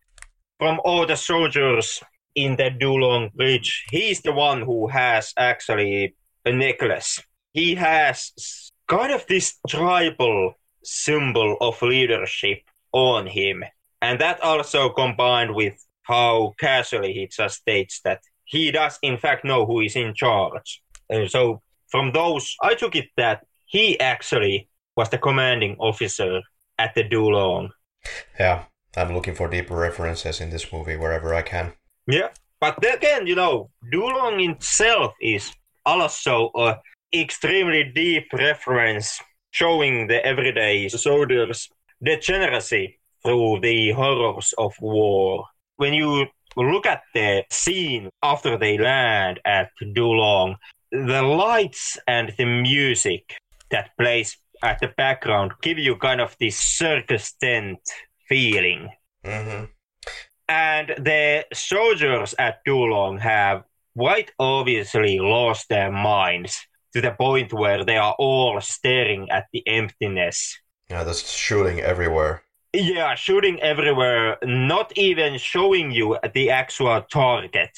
from all the soldiers in the Do Lung Bridge, he's the one who has actually a necklace. He has kind of this tribal symbol of leadership on him. And that also combined with how casually he just states that he does in fact know who is in charge. And so from those, I took it that he actually was the commanding officer at the Do Lung. Yeah, I'm looking for deeper references in this movie wherever I can. Yeah, but again, you know, Do Lung itself is also a extremely deep reference showing the everyday soldiers' degeneracy through the horrors of war. When you look at the scene after they land at Do Lung, the lights and the music that plays at the background give you kind of this circus tent feeling. Mm-hmm. And the soldiers at Do Lung have quite obviously lost their minds to the point where they are all staring at the emptiness. Yeah, there's shooting everywhere. Yeah, shooting everywhere, not even showing you the actual target.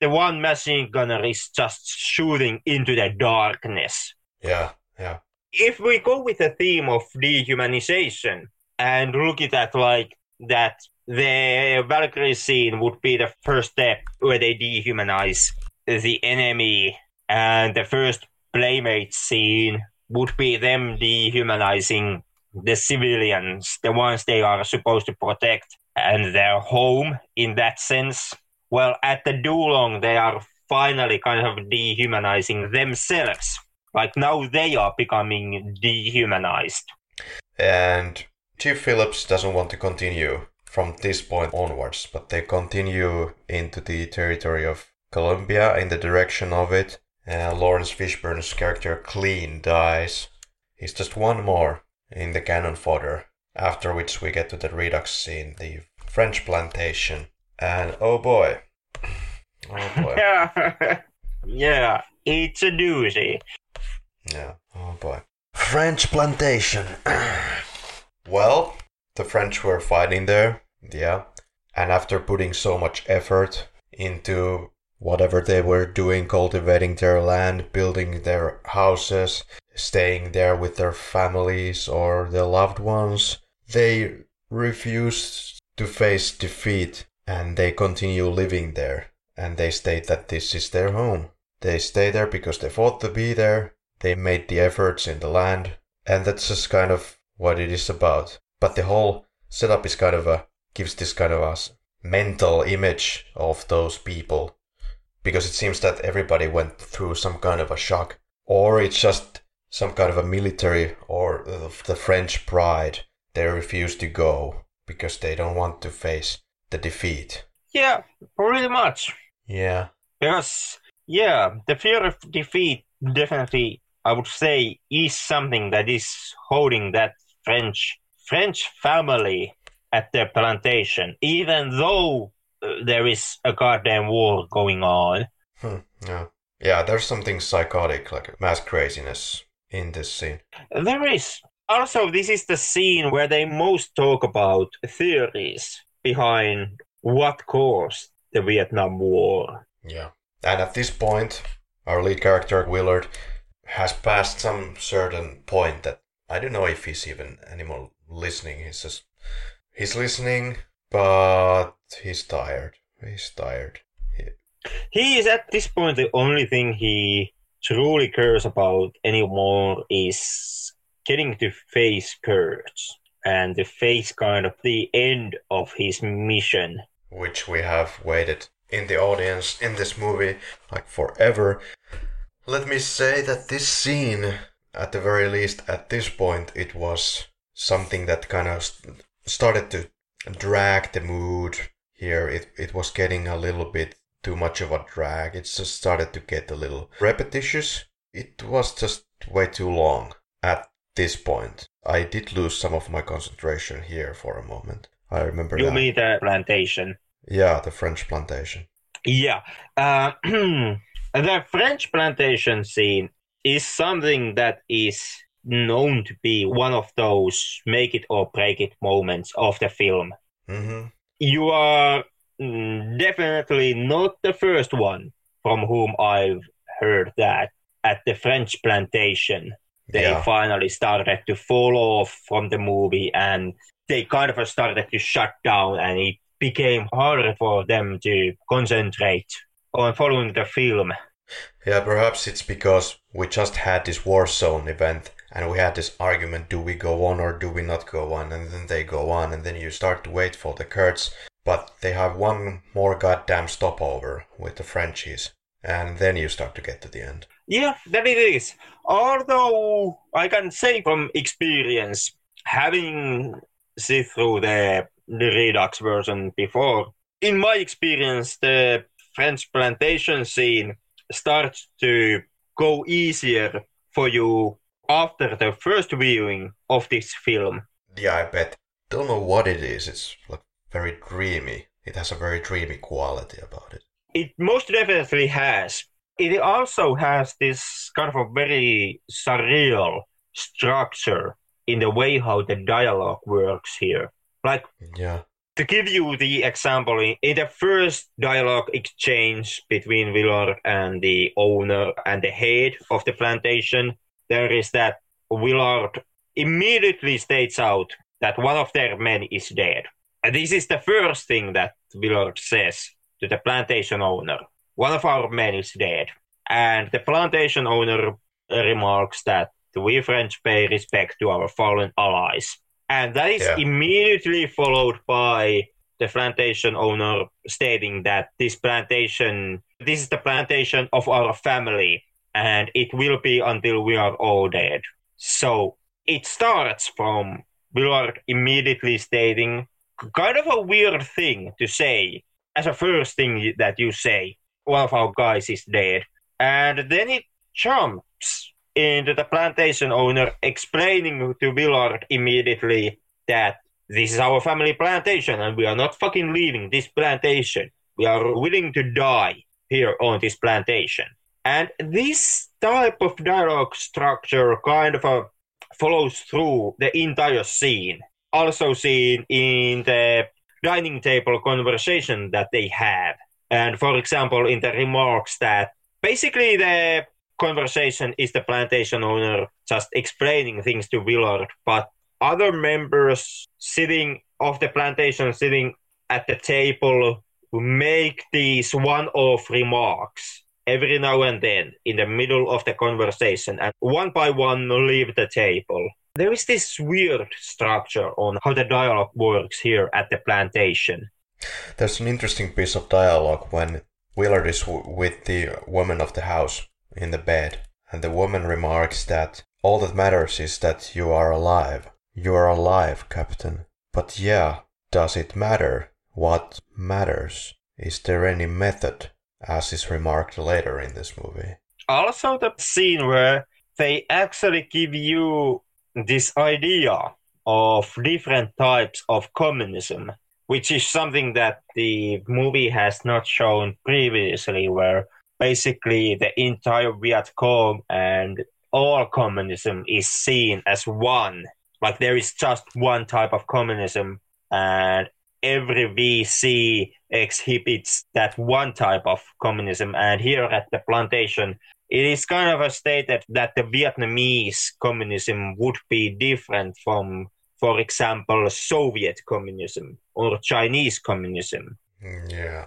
The one machine gunner is just shooting into the darkness. Yeah, yeah. If we go with the theme of dehumanization and look at that like that the Valkyrie scene would be the first step where they dehumanize the enemy, and the first playmate scene would be them dehumanizing the civilians, the ones they are supposed to protect, and their home in that sense. Well, at the Do Lung, they are finally kind of dehumanizing themselves. Like now they are becoming dehumanized. And Chief Phillips doesn't want to continue from this point onwards, but they continue into the territory of Cambodia in the direction of it. Uh, and Laurence Fishburne's character Clean dies. He's just one more in the cannon fodder. After which we get to the Redux scene, the French plantation. And oh boy. Oh boy. yeah, yeah, it's a doozy. Yeah, oh boy. French plantation. well, the French were fighting there, yeah. And after putting so much effort into whatever they were doing, cultivating their land, building their houses, staying there with their families or their loved ones, they refused to face defeat and they continue living there. And they state that this is their home. They stay there because they fought to be there, they made the efforts in the land, and that's just kind of what it is about. But the whole setup is kind of a gives this kind of a mental image of those people because it seems that everybody went through some kind of a shock or it's just some kind of a military or the French pride they refuse to go because they don't want to face the defeat. Yeah, pretty much. Yeah. Because yeah, the fear of defeat definitely I would say is something that is holding that French French family at their plantation, even though uh, there is a goddamn war going on. Hmm, yeah. Yeah, there's something psychotic, like mass craziness in this scene. There is. Also, this is the scene where they most talk about theories behind what caused the Vietnam War. Yeah. And at this point, our lead character, Willard, has passed some certain point that I don't know if he's even anymore listening. He's just, he's listening, but he's tired. He's tired. He, He is at this point the only thing he truly cares about anymore is getting to face Kurtz and to face kind of the end of his mission. which we have waited in the audience in this movie like forever. Let me say that this scene, at the very least at this point, it was something that kind of st- started to drag the mood here. It, it was getting a little bit too much of a drag. It just started to get a little repetitious. It was just way too long at this point. I did lose some of my concentration here for a moment. I remember You that. mean the plantation? Yeah, the French plantation. Yeah. Uh, the French plantation scene is something that is known to be one of those make it or break it moments of the film. Mm-hmm. You are mm, definitely not the first one from whom I've heard that at the French plantation they Yeah. finally started to fall off from the movie and they kind of started to shut down and it became harder for them to concentrate on following the film. Yeah, perhaps it's because we just had this war zone event and we had this argument do we go on or do we not go on? And then they go on, and then you start to wait for the Kurtz, but they have one more goddamn stopover with the Frenchies, and then you start to get to the end. Yeah, that it is. Although I can say from experience, having seen through the, the Redux version before, in my experience, the French plantation scene starts to go easier for you after the first viewing of this film. Yeah, I bet. Don't know what it is, it's like very dreamy. It has a very dreamy quality about it. It most definitely has. It also has this kind of a very surreal structure in the way how the dialogue works here. Like Yeah. to give you the example, in, the first dialogue exchange between Willard and the owner and the head of the plantation, there is that Willard immediately states out that one of their men is dead. And this is the first thing that Willard says to the plantation owner. One of our men is dead. And the plantation owner uh, remarks that we French pay respect to our fallen allies. And that is Yeah. immediately followed by the plantation owner stating that this plantation, this is the plantation of our family, and it will be until we are all dead. So it starts from Willard immediately stating kind of a weird thing to say as a first thing that you say. One of our guys is dead. And then it jumps into the plantation owner explaining to Willard immediately that this is our family plantation and we are not fucking leaving this plantation. We are willing to die here on this plantation. And this type of dialogue structure kind of uh, follows through the entire scene. Also seen in the dining table conversation that they have. And for example, in the remarks that basically the conversation is the plantation owner just explaining things to Willard, but other members sitting of the plantation sitting at the table make these one-off remarks every now and then in the middle of the conversation and one by one leave the table. There is this weird structure on how the dialogue works here at the plantation. There's an interesting piece of dialogue when Willard is w- with the woman of the house in the bed, and the woman remarks that all that matters is that you are alive. You are alive, Captain. But yeah, does it matter? What matters? Is there any method? As is remarked later in this movie. Also, the scene where they actually give you this idea of different types of communism which is something that the movie has not shown previously, where basically the entire Viet Cong and all communism is seen as one. Like there is just one type of communism, and every VC exhibits that one type of communism. And here at the plantation, it is kind of a stated that the Vietnamese communism would be different from, for example, Soviet communism or Chinese communism. Mm, Yeah.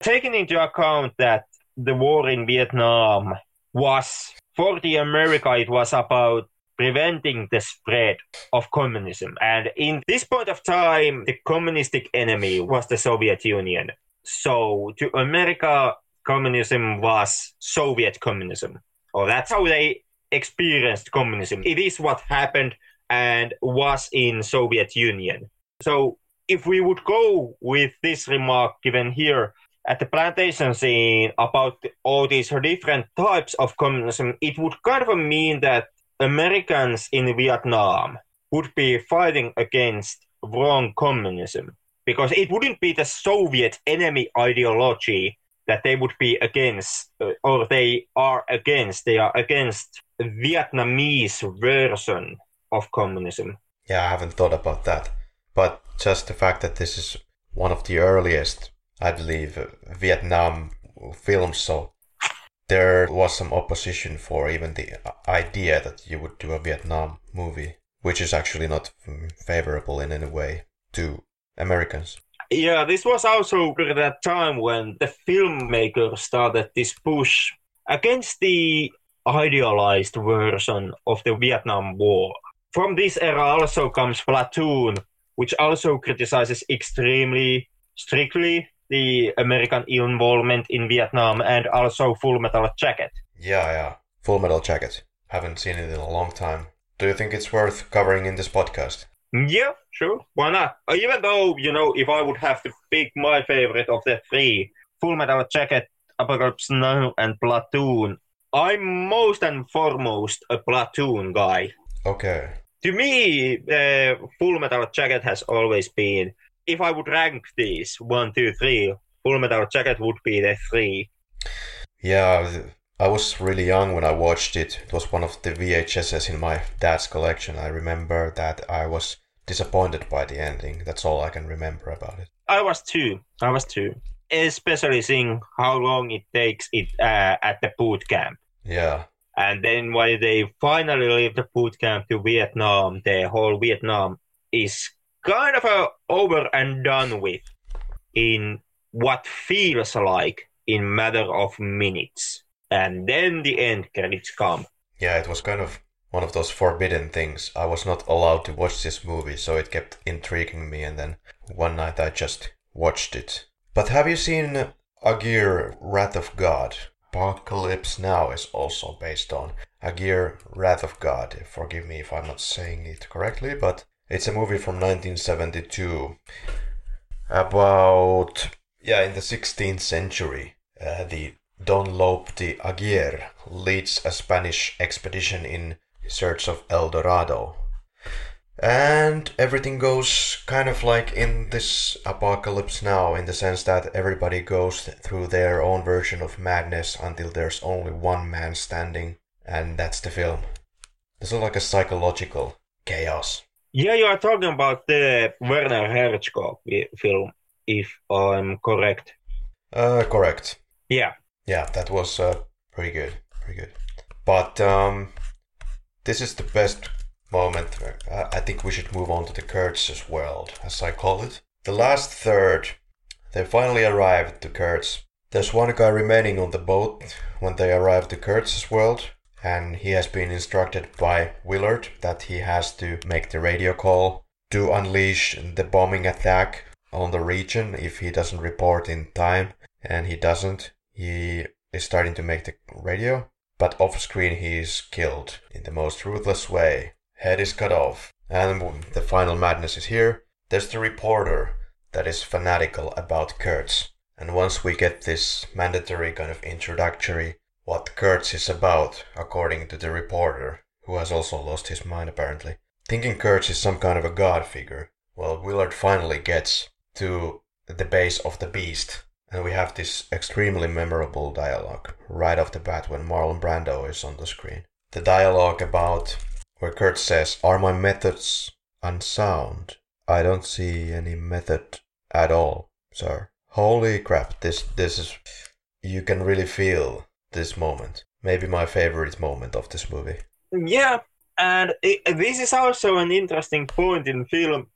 Taking into account that the war in Vietnam was, for the America, it was about preventing the spread of communism. And in this point of time, the communistic enemy was the Soviet Union. So to America, communism was Soviet communism. Or that's how they experienced communism. It is what happened and was in Soviet Union. So if we would go with this remark given here at the plantation scene about all these different types of communism, it would kind of mean that Americans in Vietnam would be fighting against wrong communism because it wouldn't be the Soviet enemy ideology that they would be against uh, or they are against. They are against Vietnamese version of communism. Yeah, I haven't thought about that. But just the fact that this is one of the earliest, I believe, uh, Vietnam films, so there was some opposition for even the idea that you would do a Vietnam movie, which is actually not favorable in any way to Americans. Yeah, this was also at that time when the filmmakers started this push against the idealized version of the Vietnam War. From this era also comes Platoon, which also criticizes extremely strictly the American involvement in Vietnam and also Full Metal Jacket. Yeah, yeah. Full Metal Jacket. Haven't seen it in a long time. Do you think it's worth covering in this podcast? Yeah, sure. Why not? Uh, Even though, you know, if I would have to pick my favorite of the three, Full Metal Jacket, Apocalypse Now, and Platoon, I'm most and foremost a Platoon guy. Okay. To me, uh, Full Metal Jacket has always been, if I would rank these, one, two, three, Full Metal Jacket would be the three. Yeah, I was really young when I watched it. It was one of the VHSs in my dad's collection. I remember that I was disappointed by the ending. That's all I can remember about it. I was too. I was too. Especially seeing how long it takes it uh, at the boot camp. Yeah. And then when they finally leave the boot camp to Vietnam, the whole Vietnam is kind of uh, over and done with in what feels like in matter of minutes. And then the end credits come. Yeah, it was kind of one of those forbidden things. I was not allowed to watch this movie, so it kept intriguing me, and then one night I just watched it. But have you seen Aguirre Wrath of God? Apocalypse Now is also based on Aguirre Wrath of God. Forgive me if I'm not saying it correctly, but it's a movie from 1972 about, yeah, in the 16th century. Uh, the Don Lope de Aguirre leads a Spanish expedition in search of El Dorado. And everything goes kind of like in this apocalypse now, in the sense that everybody goes through their own version of madness until there's only one man standing, and that's the film. This of like a psychological chaos. Yeah, you are talking about the Werner Herzog film, if I'm correct. Uh, correct. Yeah. Yeah, that was uh, pretty good, pretty good. But um, this is the best moment. uh, I think we should move on to the Kurtz's world, as I call it. The last third, they finally arrived to Kurtz. There's one guy remaining on the boat when they arrive to Kurtz's world, and he has been instructed by Willard that he has to make the radio call to unleash the bombing attack on the region if he doesn't report in time, and he doesn't. He is starting to make the radio, but off screen he is killed in the most ruthless way. Head is cut off, and the final madness is here. There's the reporter that is fanatical about Kurtz, and once we get this mandatory kind of introductory what Kurtz is about, according to the reporter, who has also lost his mind apparently, thinking Kurtz is some kind of a god figure, well, Willard finally gets to the base of the beast. And we have this extremely memorable dialogue right off the bat when Marlon Brando is on the screen. The dialogue about where Kurtz says, Are my methods unsound? I don't see any method at all, sir. Holy crap, this this is you can really feel this moment. Maybe my favorite moment of this movie. Yeah, and it, this is also an interesting point in film.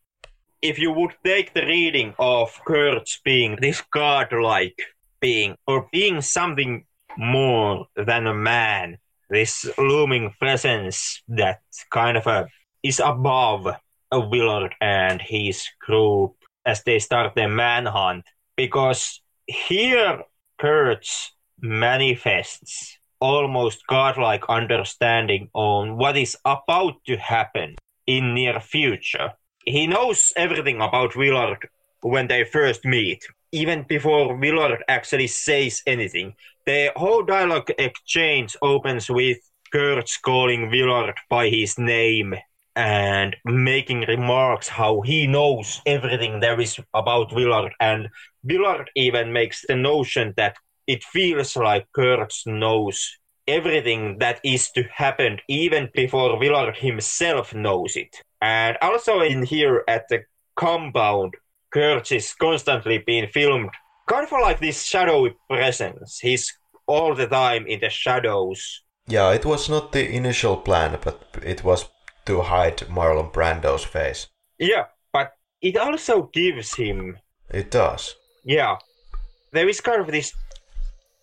If you would take the reading of Kurtz being this godlike being, or being something more than a man, this looming presence that kind of a, is above a Willard and his group as they start their manhunt. Because here Kurtz manifests almost godlike understanding on what is about to happen in near future. He knows everything about Willard when they first meet, even before Willard actually says anything. The whole dialogue exchange opens with Kurtz calling Willard by his name and making remarks how he knows everything there is about Willard. And Willard even makes the notion that it feels like Kurtz knows everything that is to happen even before Willard himself knows it. And also in here at the compound, Kurtz is constantly being filmed, kind of like this shadowy presence. He's all the time in the shadows. Yeah, it was not the initial plan, but it was to hide Marlon Brando's face. Yeah, but it also gives him. It does. Yeah, there is kind of this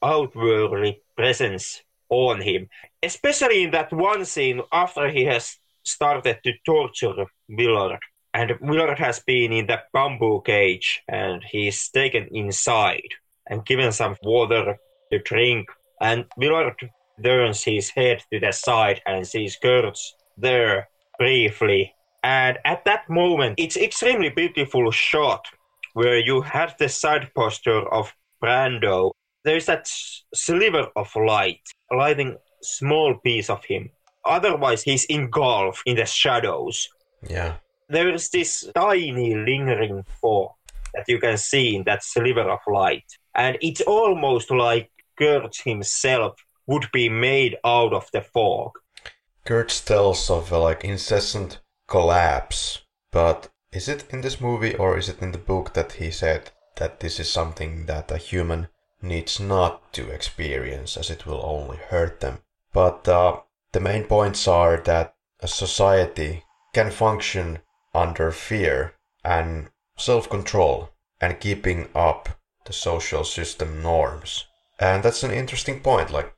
outwardly presence on him, especially in that one scene after he has started to torture Willard. And Willard has been in the bamboo cage and he's taken inside and given some water to drink. And Willard turns his head to the side and sees Kurtz there briefly. And at that moment, it's extremely beautiful shot where you have the side posture of Brando there's that sliver of light, lighting small piece of him. Otherwise, he's engulfed in the shadows. Yeah. There is this tiny lingering fog that you can see in that sliver of light. And it's almost like Kurtz himself would be made out of the fog. Kurtz tells of a like incessant collapse, but is it in this movie or is it in the book that he said that this is something that a human needs not to experience as it will only hurt them. But uh, the main points are that a society can function under fear and self control and keeping up the social system norms. And that's an interesting point. Like,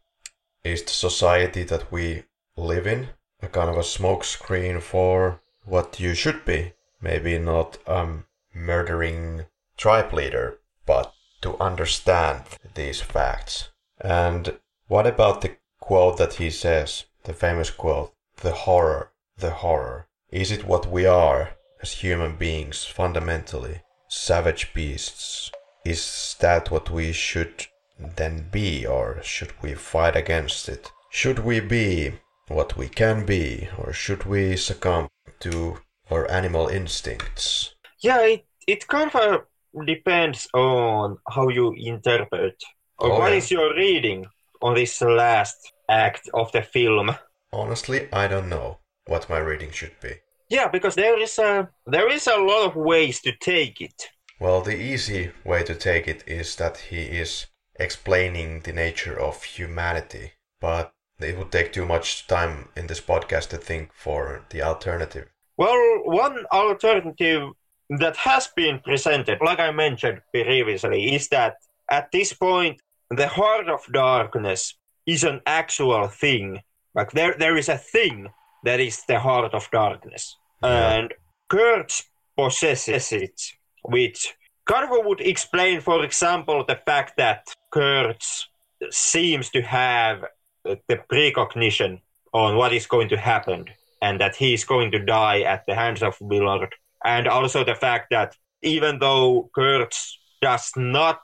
is the society that we live in a kind of a smokescreen for what you should be? Maybe not um murdering tribe leader, but to understand these facts. And what about the quote that he says, the famous quote, the horror, the horror? Is it what we are as human beings fundamentally? Savage beasts? Is that what we should then be, or should we fight against it? Should we be what we can be, or should we succumb to our animal instincts? Yeah, it, it kind of depends on how you interpret or oh, what yeah. is your reading on this last act of the film. Honestly, I don't know what my reading should be. Yeah, because there is a there is a lot of ways to take it. Well, the easy way to take it is that he is explaining the nature of humanity, but it would take too much time in this podcast to think for the alternative. Well, one alternative that has been presented, like I mentioned previously, is that at this point, the heart of darkness is an actual thing. Like there, there is a thing that is the heart of darkness, yeah. and Kurtz possesses it, which of would explain, for example, the fact that Kurtz seems to have uh, the precognition on what is going to happen, and that he is going to die at the hands of Willard and also the fact that even though Kurtz does not,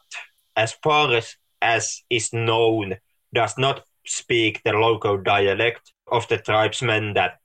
as far as, as is known, does not speak the local dialect of the tribesmen that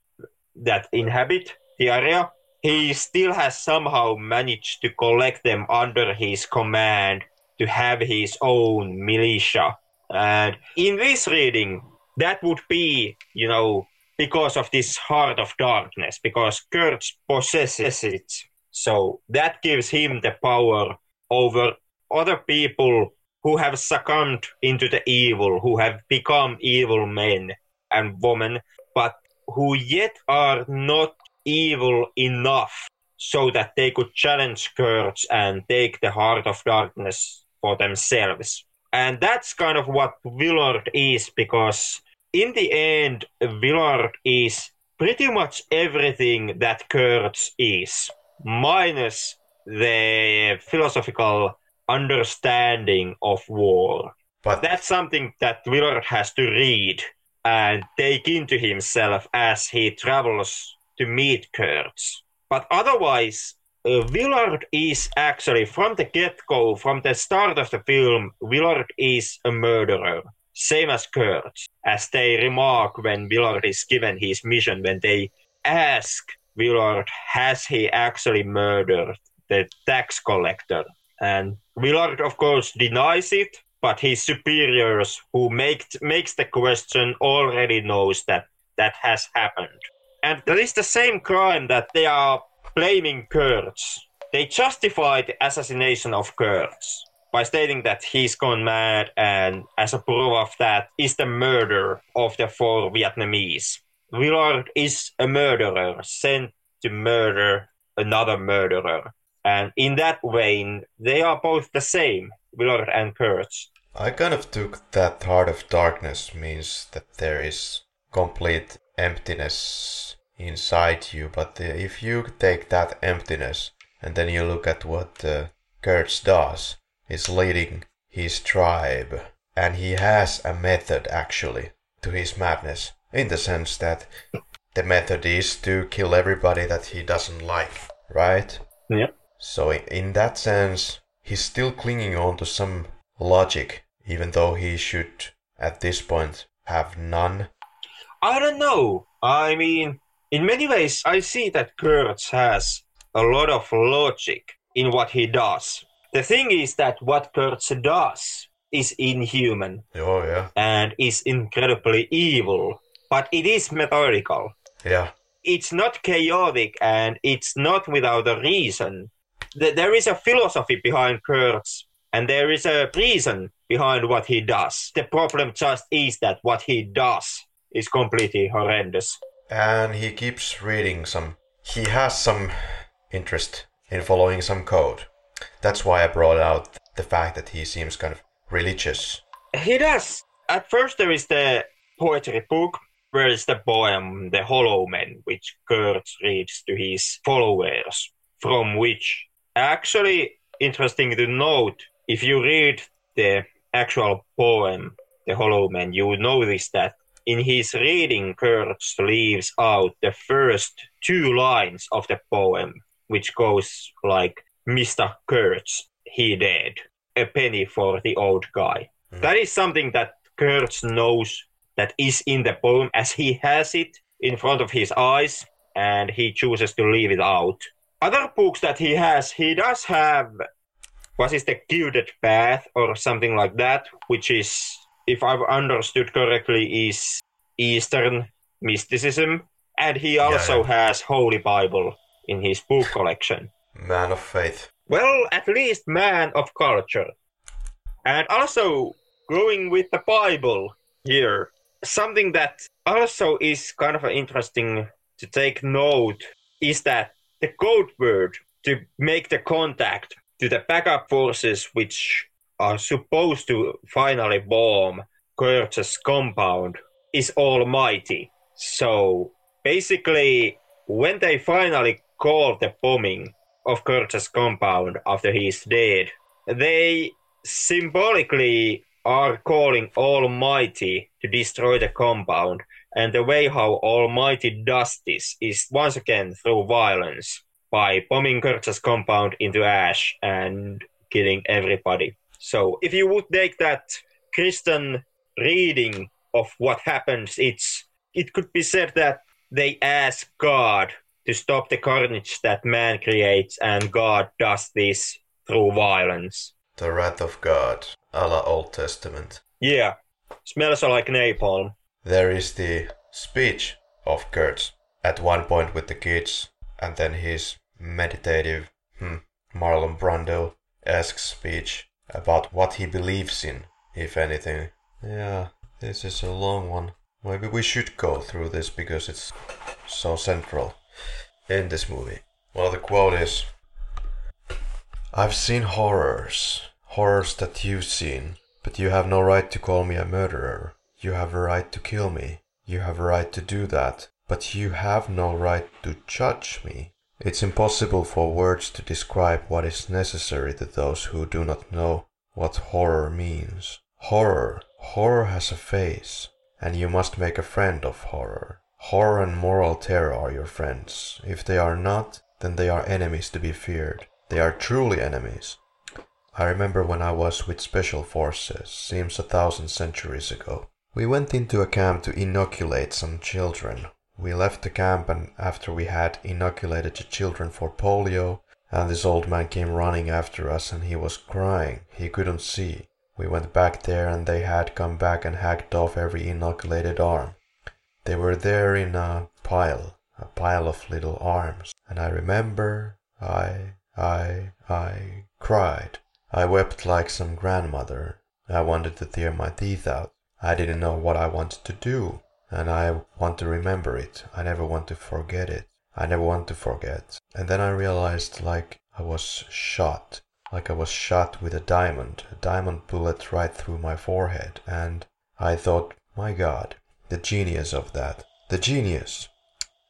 that inhabit the area, he still has somehow managed to collect them under his command to have his own militia. And in this reading, that would be, you know, because of this heart of darkness, because Kurtz possesses it. So that gives him the power over other people who have succumbed into the evil, who have become evil men and women, but who yet are not evil enough so that they could challenge Kurtz and take the heart of darkness for themselves. And that's kind of what Willard is because in the end, Willard is pretty much everything that Kurtz is, minus the philosophical understanding of war. But that's something that Willard has to read and take into himself as he travels to meet Kurtz. But otherwise, uh, Willard is actually, from the get go, from the start of the film, Willard is a murderer. Same as Kurtz, as they remark when Willard is given his mission, when they ask Willard, has he actually murdered the tax collector? And Willard, of course, denies it, but his superiors, who make, makes the question, already knows that that has happened. And that is the same crime that they are blaming Kurtz. They justify the assassination of Kurtz by stating that he's gone mad, and as a proof of that is the murder of the four Vietnamese. Willard is a murderer sent to murder another murderer. And in that vein, they are both the same, Willard and Kurtz. I kind of took that heart of darkness means that there is complete emptiness inside you, but if you take that emptiness and then you look at what uh, Kurtz does, he's leading his tribe, and he has a method actually to his madness, in the sense that the method is to kill everybody that he doesn't like, right? Yeah. So in that sense, he's still clinging on to some logic, even though he should, at this point, have none. I don't know. I mean, in many ways, I see that Kurtz has a lot of logic in what he does. The thing is that what Kurtz does is inhuman. Oh, yeah. And is incredibly evil, but it is methodical. Yeah. It's not chaotic and it's not without a reason. There is a philosophy behind Kurtz and there is a reason behind what he does. The problem just is that what he does is completely horrendous. And he keeps reading some. He has some interest in following some code. That's why I brought out the fact that he seems kind of religious. He does. At first, there is the poetry book, where is the poem The Hollow Men, which Kurtz reads to his followers, from which, actually, interesting to note, if you read the actual poem, The Hollow Man, you will notice that in his reading, Kurtz leaves out the first two lines of the poem, which goes like, Mr. Kurtz, he dead. A penny for the old guy. Mm. That is something that Kurtz knows that is in the poem as he has it in front of his eyes and he chooses to leave it out. Other books that he has, he does have what is the gilded path or something like that, which is, if I've understood correctly, is Eastern mysticism. And he also yeah, yeah. has Holy Bible in his book collection. Man of faith. Well, at least man of culture. And also, going with the Bible here, something that also is kind of interesting to take note is that the code word to make the contact to the backup forces which are supposed to finally bomb Kurtz's compound is almighty. So basically, when they finally call the bombing of Kurtz's compound after he's dead, they symbolically are calling Almighty to destroy the compound. And the way how Almighty does this is once again through violence by bombing Kurtz's compound into ash and killing everybody. So if you would take that Christian reading of what happens, it's it could be said that they ask God to stop the carnage that man creates, and God does this through violence. The wrath of God, a la Old Testament. Yeah, smells like napalm. There is the speech of Kurtz at one point with the kids, and then his meditative, hmm, Marlon Brando esque speech about what he believes in, if anything. Yeah, this is a long one. Maybe we should go through this because it's so central in this movie. Well, the quote is I've seen horrors, horrors that you've seen, but you have no right to call me a murderer. You have a right to kill me. You have a right to do that, but you have no right to judge me. It's impossible for words to describe what is necessary to those who do not know what horror means. Horror, horror has a face, and you must make a friend of horror. Horror and moral terror are your friends. If they are not, then they are enemies to be feared. They are truly enemies. I remember when I was with special forces, seems a thousand centuries ago. We went into a camp to inoculate some children. We left the camp and after we had inoculated the children for polio, and this old man came running after us and he was crying. He couldn't see. We went back there and they had come back and hacked off every inoculated arm. They were there in a pile, a pile of little arms. And I remember I, I, I cried. I wept like some grandmother. I wanted to tear my teeth out. I didn't know what I wanted to do. And I want to remember it. I never want to forget it. I never want to forget. And then I realized like I was shot like I was shot with a diamond, a diamond bullet right through my forehead, and I thought, my God, the genius of that, the genius,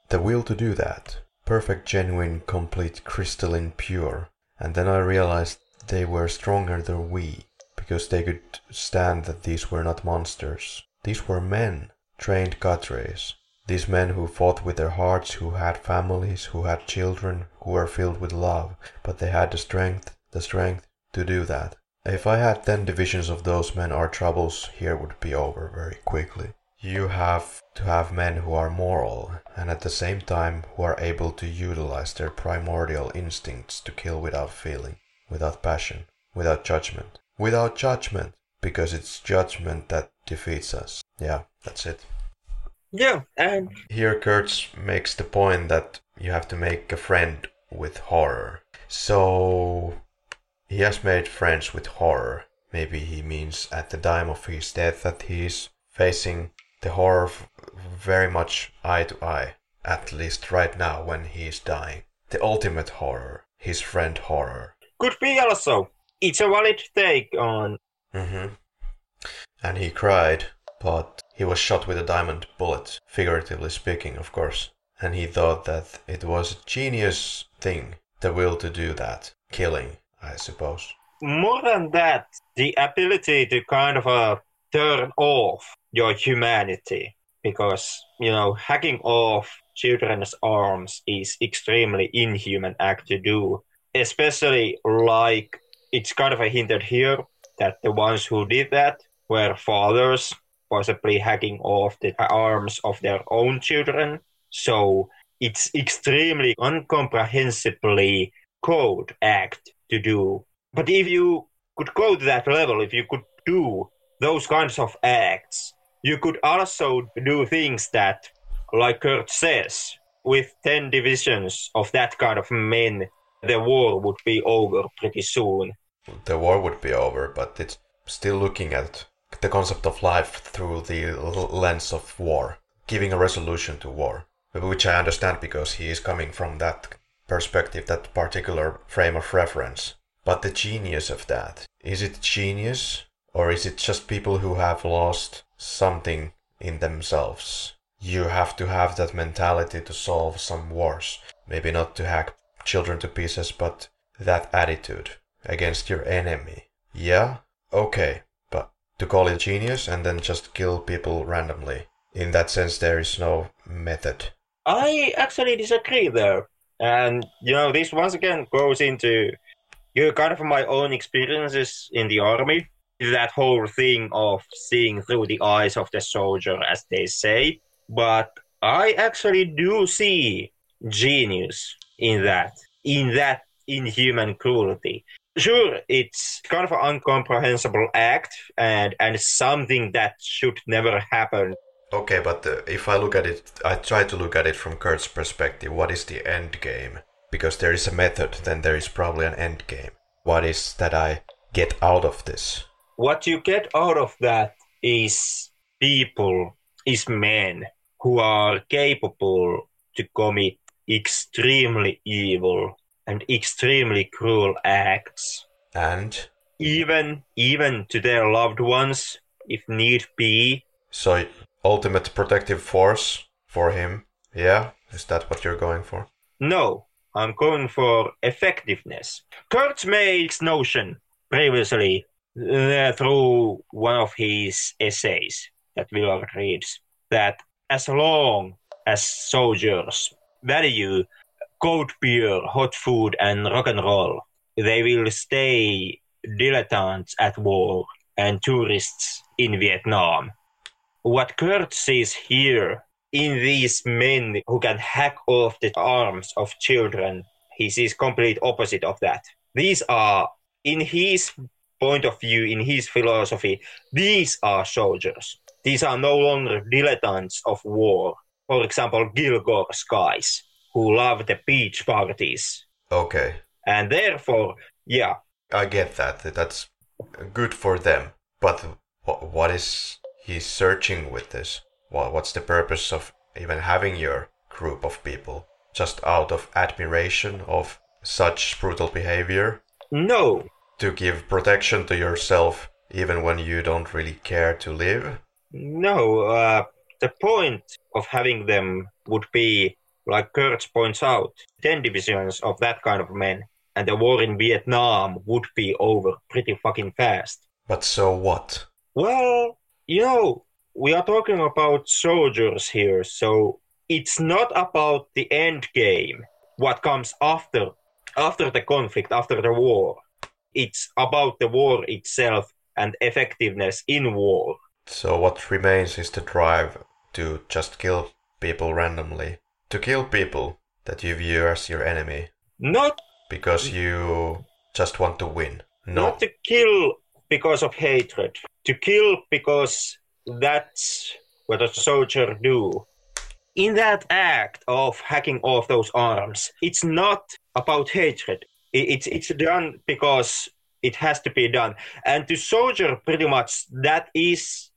the will to do that, perfect, genuine, complete, crystalline, pure. And then I realized they were stronger than we, because they could stand that these were not monsters. These were men, trained cadres. These men who fought with their hearts, who had families, who had children, who were filled with love, but they had the strength the strength to do that. If I had 10 divisions of those men, our troubles here would be over very quickly. You have to have men who are moral and at the same time who are able to utilize their primordial instincts to kill without feeling, without passion, without judgment. Without judgment! Because it's judgment that defeats us. Yeah, that's it. Yeah, and Here Kurtz makes the point that you have to make a friend with horror. So he has made friends with horror. Maybe he means at the time of his death that he is facing the horror very much eye to eye, at least right now when he is dying. The ultimate horror, his friend horror. could be also. It's a valid take on. Mm-hmm. And he cried, but he was shot with a diamond bullet, figuratively speaking, of course. And he thought that it was a genius thing, the will to do that, killing, I suppose. More than that, the ability to kind of uh, turn off your humanity. Because, you know, hacking off children's arms is extremely inhuman act to do. Especially like it's kind of a hinted here that the ones who did that were fathers, possibly hacking off the arms of their own children. So it's extremely incomprehensibly cold act to do. But if you could go to that level, if you could do those kinds of acts, you could also do things that, like Kurtz says, with 10 divisions of that kind of men, the war would be over pretty soon. The war would be over, but it's still looking at the concept of life through the lens of war, giving a resolution to war, which I understand because he is coming from that perspective, that particular frame of reference. But the genius of that, is it genius or is it just people who have lost something in themselves? You have to have that mentality to solve some wars. Maybe not to hack children to pieces, but that attitude against your enemy. Yeah, okay, but to call it genius and then just kill people randomly. In that sense, there is no method. I actually disagree there. And, you know, this once again goes into you know, kind of my own experiences in the army. That whole thing of seeing through the eyes of the soldier, as they say. But I actually do see genius in that, in that inhuman cruelty. Sure, it's kind of an incomprehensible act and, and something that should never happen. Okay, but uh, if I look at it, I try to look at it from Kurtz's perspective. What is the end game? Because there is a method, then there is probably an end game. What is that I get out of this? What you get out of that is people, is men who are capable to commit extremely evil and extremely cruel acts, And even even to their loved ones, if need be. so, ultimate protective force for him. Yeah, is that what you're going for? No, I'm going for effectiveness. Kurtz makes notion previously uh, through one of his essays that Willard reads that as long as soldiers value cold beer, hot food, and rock and roll, they will stay dilettantes at war and tourists in Vietnam. What Kurtz sees here in these men who can hack off the arms of children, he sees complete opposite of that. These are, in his point of view, in his philosophy, these are soldiers. These are no longer dilettantes of war. For example, Kilgore's guys, who love the beach parties. Okay, And therefore, yeah, I get that. that That's good for them. But what is he searching with this? What's the purpose of even having your group of people? Just out of admiration of such brutal behavior? no, To give protection to yourself even when you don't really care to live? No, uh, the point of having them would be, like Kurtz points out, 10 divisions of that kind of men, and the war in Vietnam would be over pretty fucking fast. But so what? Well, you know, we are talking about soldiers here, so it's not about the end game, what comes after after the conflict, after the war. It's about the war itself and effectiveness in war. So what remains is the drive to just kill people randomly. To kill people that you view as your enemy Not because you just want to win. No. Not to kill because of hatred. To kill because that's what a soldier do. In that act of hacking off those arms, it's not about hatred. It's it's done because it has to be done. And to soldier, pretty much that is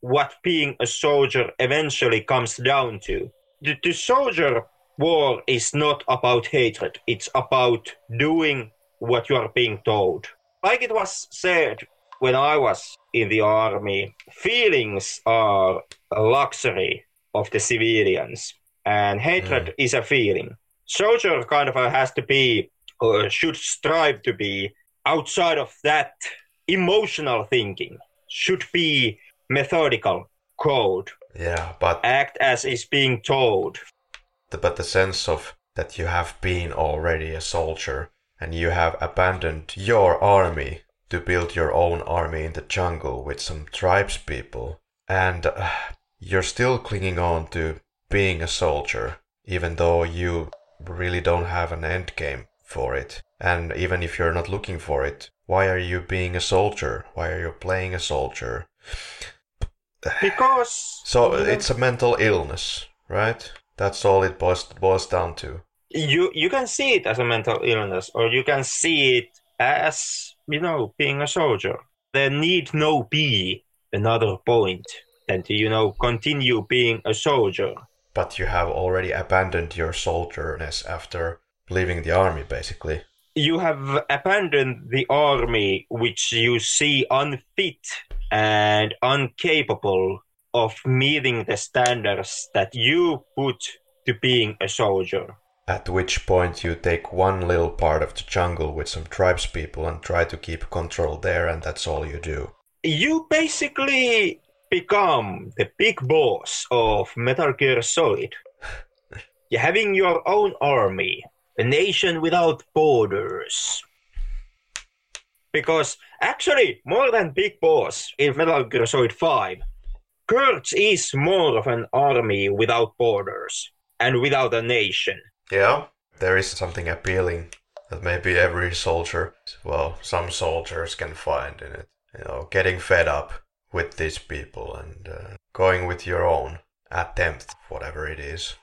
what being a soldier eventually comes down to. The, the soldier war is not about hatred. It's about doing what you are being told. Like it was said when I was in the army, feelings are a luxury of the civilians, and hatred mm. is a feeling. Soldier kind of has to be, or should strive to be, outside of that emotional thinking, should be methodical, cold, Yeah, but act as is being told. the, but the sense of that you have been already a soldier and you have abandoned your army to build your own army in the jungle with some tribes people and uh, you're still clinging on to being a soldier even though you really don't have an end game for it. And even if you're not looking for it why are you being a soldier? Why are you playing a soldier Because so it's a mental illness right? That's all it boils, boils down to. You you can see it as a mental illness or you can see it as you know being a soldier. There need no be another point than to you know continue being a soldier. But you have already abandoned your soldierness after leaving the army, basically. you have abandoned the army which you see unfit and incapable of meeting the standards that you put to being a soldier At which point you take one little part of the jungle with some tribes people and try to keep control there, and that's all you do. you basically become the big boss of Metal Gear Solid. You're having your own army, a nation without borders. Because actually, more than big boss in Metal Gear Solid 5, Kurtz is more of an army without borders and without a nation. Yeah, there is something appealing that maybe every soldier, well, some soldiers can find in it. You know, getting fed up with these people and uh, going with your own attempt, whatever it is.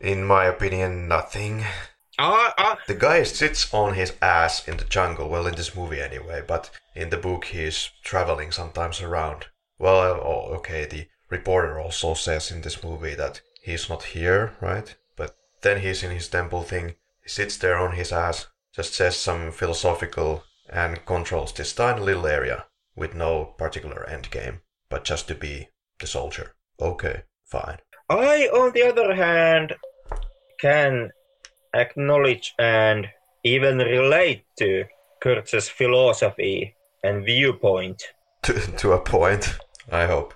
In my opinion, nothing. Ah, ah, The guy sits on his ass in the jungle, well, in this movie anyway, but in the book he's traveling sometimes around. Well, uh, oh, okay, the reporter also says in this movie that he's not here, right? But then he's in his temple thing, he sits there on his ass, just says some philosophical and controls this tiny little area with no particular end game, but just to be the soldier. Okay, fine. I, on the other hand, can acknowledge and even relate to Kurtz's philosophy and viewpoint. To, to a point, I hope.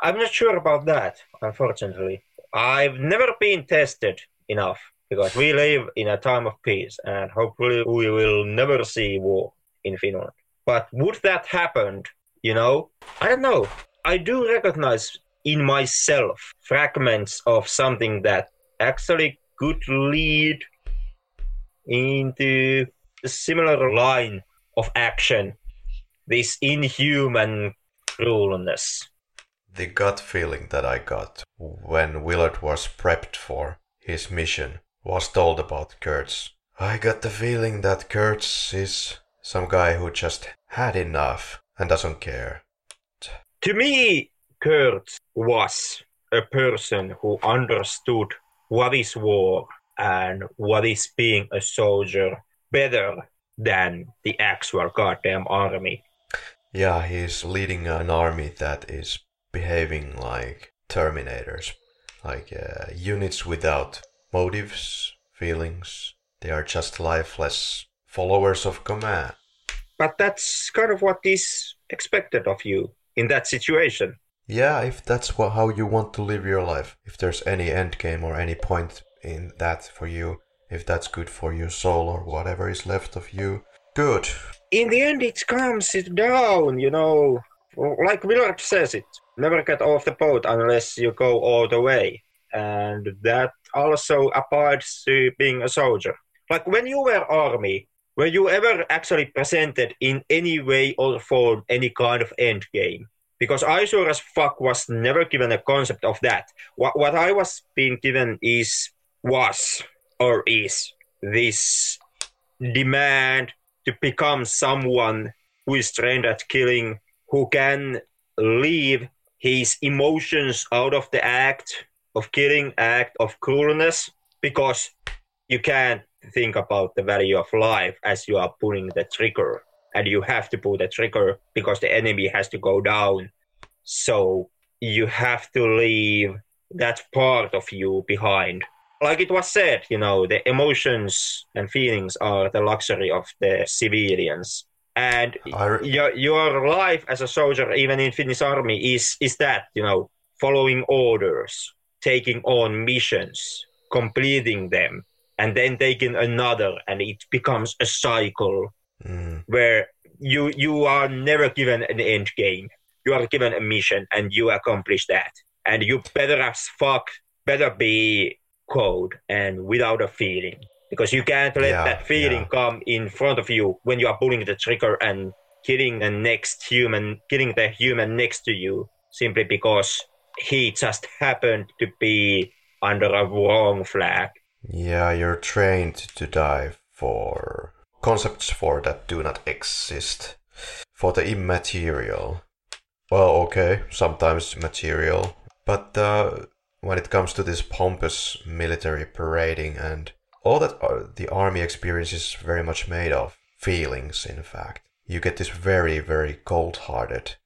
I'm not sure about that, unfortunately. I've never been tested enough because we live in a time of peace and hopefully we will never see war in Finland. But would that happen, you know? I don't know. I do recognize in myself fragments of something that actually could lead into a similar line of action. This inhuman cruelness. The gut feeling that I got when Willard was prepped for his mission was told about Kurtz. I got the feeling that Kurtz is some guy who just had enough and doesn't care. To me, Kurtz was a person who understood what is war and what is being a soldier better than the actual goddamn army. Yeah, he's leading an army that is behaving like Terminators, like uh, units without motives, feelings. They are just lifeless followers of command. But that's kind of what is expected of you in that situation. Yeah, if that's wha- how you want to live your life, if there's any end game or any point in that for you, if that's good for your soul or whatever is left of you, good. In the end, it comes it down, you know. Like Willard says it never get off the boat unless you go all the way. And that also applies to being a soldier. Like when you were army, were you ever actually presented in any way or form any kind of end game? Because I sure as fuck was never given a concept of that. What what I was being given is was or is this demand to become someone who is trained at killing, who can leave his emotions out of the act of killing, act of cruelness, because you can't think about the value of life as you are pulling the trigger. And you have to pull the trigger because the enemy has to go down. So you have to leave that part of you behind. Like it was said, you know, the emotions and feelings are the luxury of the civilians. And re- your your life as a soldier, even in Finnish army, is is that you know following orders, taking on missions, completing them, and then taking another, and it becomes a cycle Mm, where you you are never given an end game. You are given a mission, and you accomplish that, and you better as fuck better be cold and without a feeling because you can't let Yeah, that feeling yeah. come in front of you when you are pulling the trigger and killing the next human, killing the human next to you simply because he just happened to be under a wrong flag. yeah, you're trained to die for concepts for that do not exist, for the immaterial. Well, okay, sometimes material, but uh, when it comes to this pompous military parading and all that uh, the army experience is very much made of feelings, in fact. You get this very, very cold hearted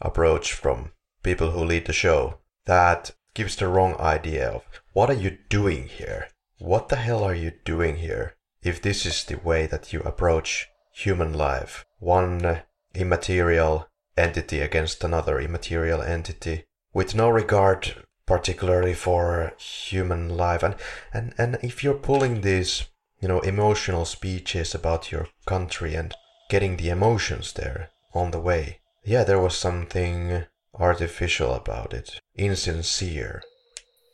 approach from people who lead the show that gives the wrong idea of what are you doing here? What the hell are you doing here? If this is the way that you approach human life, one immaterial entity against another immaterial entity, with no regard particularly for human life. And, and and if you're pulling these you know emotional speeches about your country and getting the emotions there on the way yeah there was something artificial about it insincere.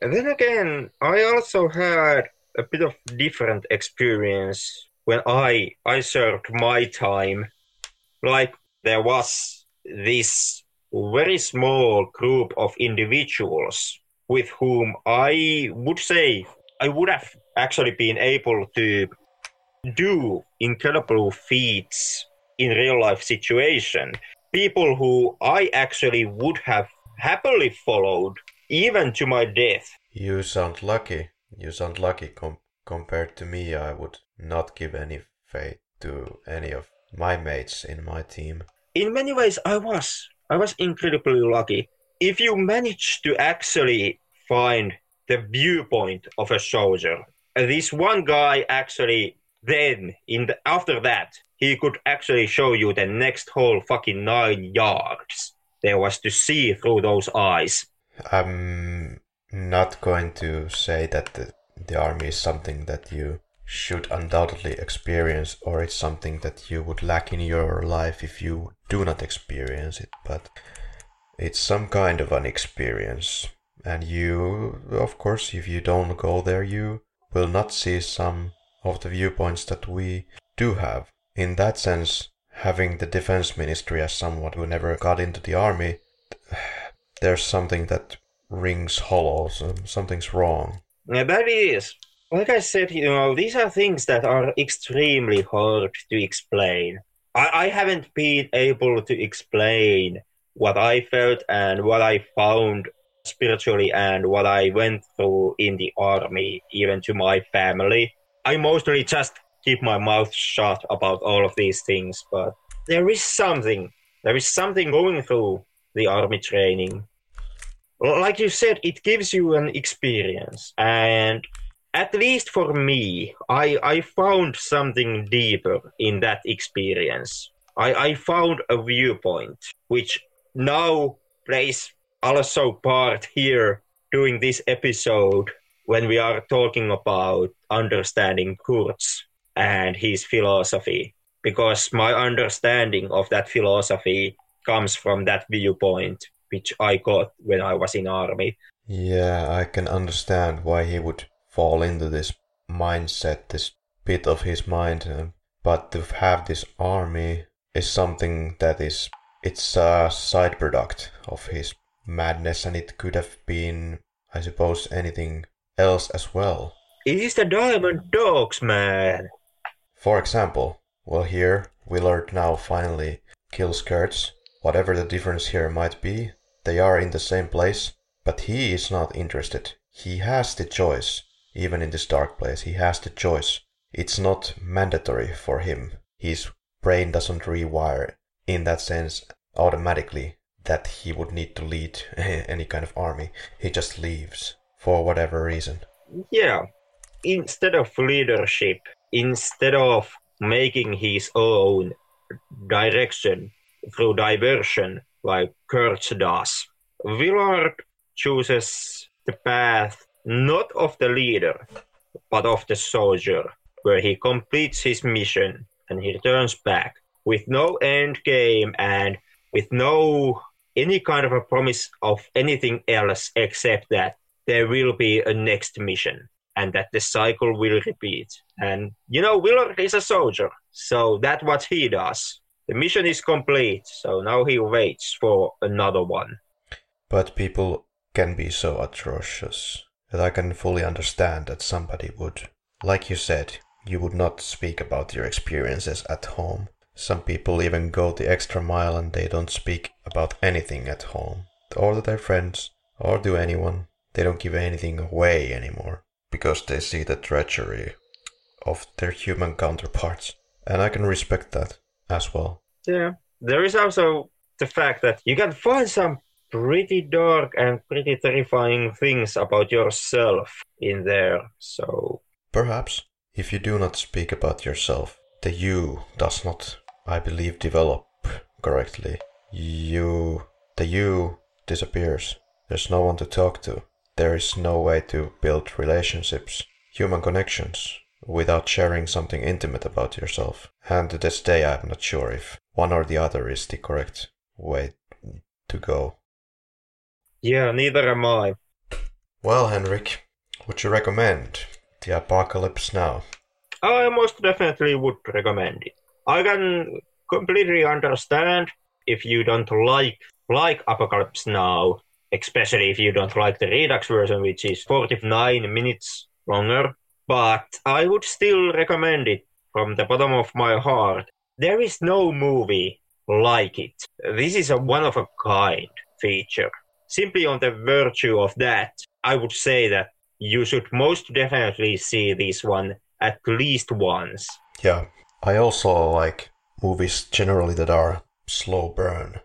And then again, I also had a bit of different experience when I I served my time. Like there was this very small group of individuals with whom I would say I would have actually been able to do incredible feats in real life situation. People who I actually would have happily followed even to my death. You sound lucky. You sound lucky com- compared to me. I would not give any faith to any of my mates in my team. In many ways, I was. I was incredibly lucky. If you manage to actually find the viewpoint of a soldier, uh, this one guy actually then in the, after that he could actually show you the next whole fucking nine yards there was to see through those eyes. I'm not going to say that the, the army is something that you should undoubtedly experience or it's something that you would lack in your life if you do not experience it, but it's some kind of an experience. And you, of course, if you don't go there, you will not see some of the viewpoints that we do have. In that sense, having the defense ministry as someone who never got into the army, there's something that rings hollow, so something's wrong. Yeah, that is. Like I said, you know, these are things that are extremely hard to explain. I, I haven't been able to explain what I felt and what I found spiritually and what I went through in the army, even to my family. I mostly just keep my mouth shut about all of these things, but there is something. There is something going through the army training. Like you said, it gives you an experience. And at least for me, I, I found something deeper in that experience. I, I found a viewpoint which now plays also part here during this episode when we are talking about understanding Kurtz and his philosophy, because my understanding of that philosophy comes from that viewpoint, which I got when I was in army. Yeah, I can understand why he would fall into this mindset, this bit of his mind. Uh, but to have this army is something that is it's a side product of his madness, and it could have been, I suppose, anything else as well. It is the Diamond Dogs, man. For example, well, here Willard now finally kills Kurtz. Whatever the difference here might be, they are in the same place, but he is not interested. He has the choice. Even in this dark place, he has the choice. It's not mandatory for him. His brain doesn't rewire in that sense automatically that he would need to lead any kind of army. He just leaves for whatever reason. Yeah. Instead of leadership, instead of making his own direction through diversion like Kurtz does, Willard chooses the path not of the leader, but of the soldier, where he completes his mission and he returns back with no end game and with no any kind of a promise of anything else except that there will be a next mission and that the cycle will repeat. And you know, Willard is a soldier, so that's what he does. The mission is complete, so now he waits for another one. But people can be so atrocious that I can fully understand that somebody would. Like you said, you would not speak about your experiences at home. Some people even go the extra mile and they don't speak about anything at home, or to their friends, or to anyone. They don't give anything away anymore because they see the treachery of their human counterparts. And I can respect that as well. Yeah. There is also the fact that you can find some pretty dark and pretty terrifying things about yourself in there. So perhaps if you do not speak about yourself, the you does not I believe, develop correctly, you, the you disappears. There's no one to talk to. There is no way to build relationships, human connections, without sharing something intimate about yourself. And to this day, I'm not sure if one or the other is the correct way to go. Yeah, neither am I. Well, Henrik, would you recommend the Apocalypse Now? I most definitely would recommend it. I can completely understand if you don't like like Apocalypse Now, especially if you don't like the Redux version, which is 49 minutes longer. But I would still recommend it from the bottom of my heart. There is no movie like it. This is a one of a kind feature. Simply on the virtue of that, I would say that you should most definitely see this one at least once. Yeah, I also like movies generally that are slow burn.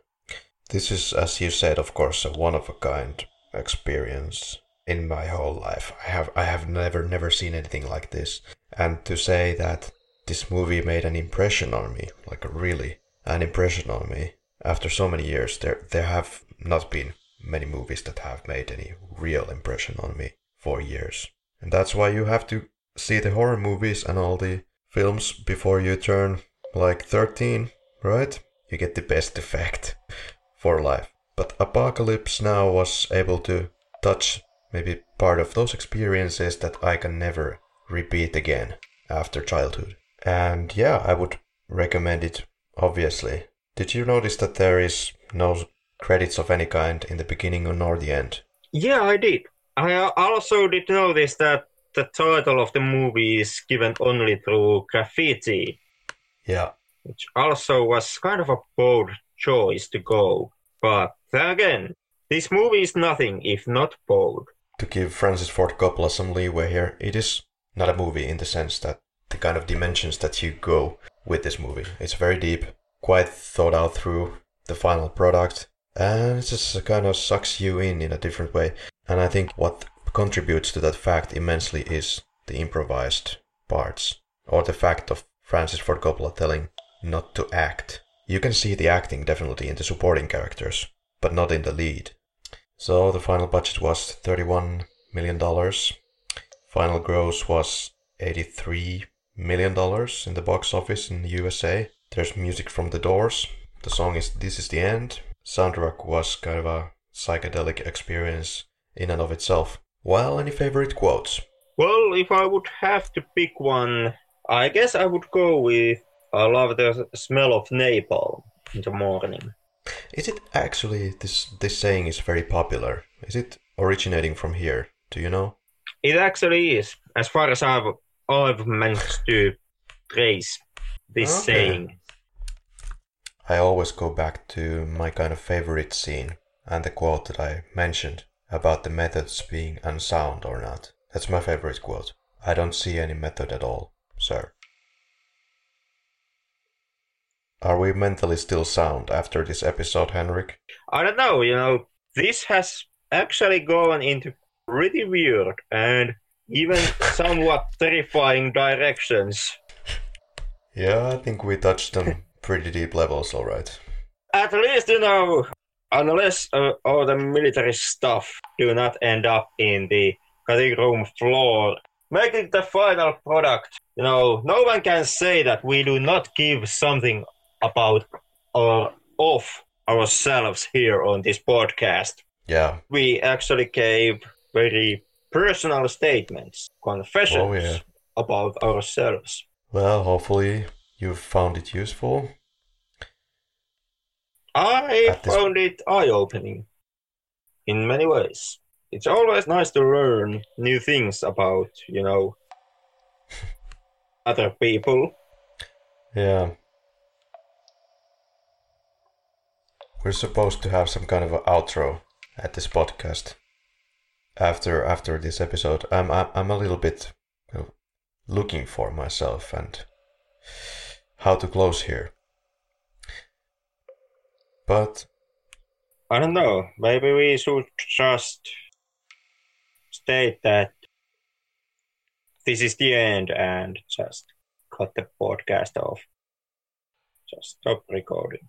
This is, as you said, of course, a one of a kind experience in my whole life. I have I have never never seen anything like this. And to say that this movie made an impression on me, like really an impression on me, after so many years, there there have not been many movies that have made any real impression on me for years. And that's why you have to see the horror movies and all the films before you turn like 13, right? You get the best effect for life. But Apocalypse Now was able to touch maybe part of those experiences that I can never repeat again after childhood. And yeah, I would recommend it, obviously. Did you notice that there is no credits of any kind in the beginning nor the end? Yeah, I did. I also did notice that the title of the movie is given only through graffiti. Yeah. Which also was kind of a bold choice to go. But then again, this movie is nothing if not bold. To give Francis Ford Coppola some leeway here, it is not a movie in the sense that the kind of dimensions that you go with this movie. It's very deep, quite thought out through the final product, and it just kind of sucks you in in a different way. And I think what contributes to that fact immensely is the improvised parts, or the fact of Francis Ford Coppola telling not to act. You can see the acting definitely in the supporting characters, but not in the lead. So the final budget was $31 million. Final gross was $83 million in the box office in the USA. There's music from The Doors. The song is This Is the End. Soundtrack was kind of a psychedelic experience in and of itself. Well, any favorite quotes? Well, if I would have to pick one, I guess I would go with I love the smell of napalm in the morning. Is it actually this this saying is very popular? Is it originating from here? Do you know? It actually is, as far as I've I've managed to trace this okay. saying. I always go back to my kind of favorite scene and the quote that I mentioned about the methods being unsound or not. That's my favorite quote. I don't see any method at all, sir. Are we mentally still sound after this episode, Henrik? I don't know, you know, this has actually gone into pretty weird and even somewhat terrifying directions. Yeah, I think we touched on pretty deep levels, alright. At least, you know, unless uh, all the military stuff do not end up in the cutting room floor, making the final product. You know, no one can say that we do not give something about or of ourselves here on this podcast. Yeah. We actually gave very personal statements, confessions oh, yeah. about ourselves. Well, hopefully you found it useful. I found it eye opening in many ways. It's always nice to learn new things about, you know, other people. Yeah. We're supposed to have some kind of an outro at this podcast after after this episode. I'm I'm a little bit looking for myself and how to close here. But I don't know. Maybe we should just state that this is the end and just cut the podcast off. Just stop recording.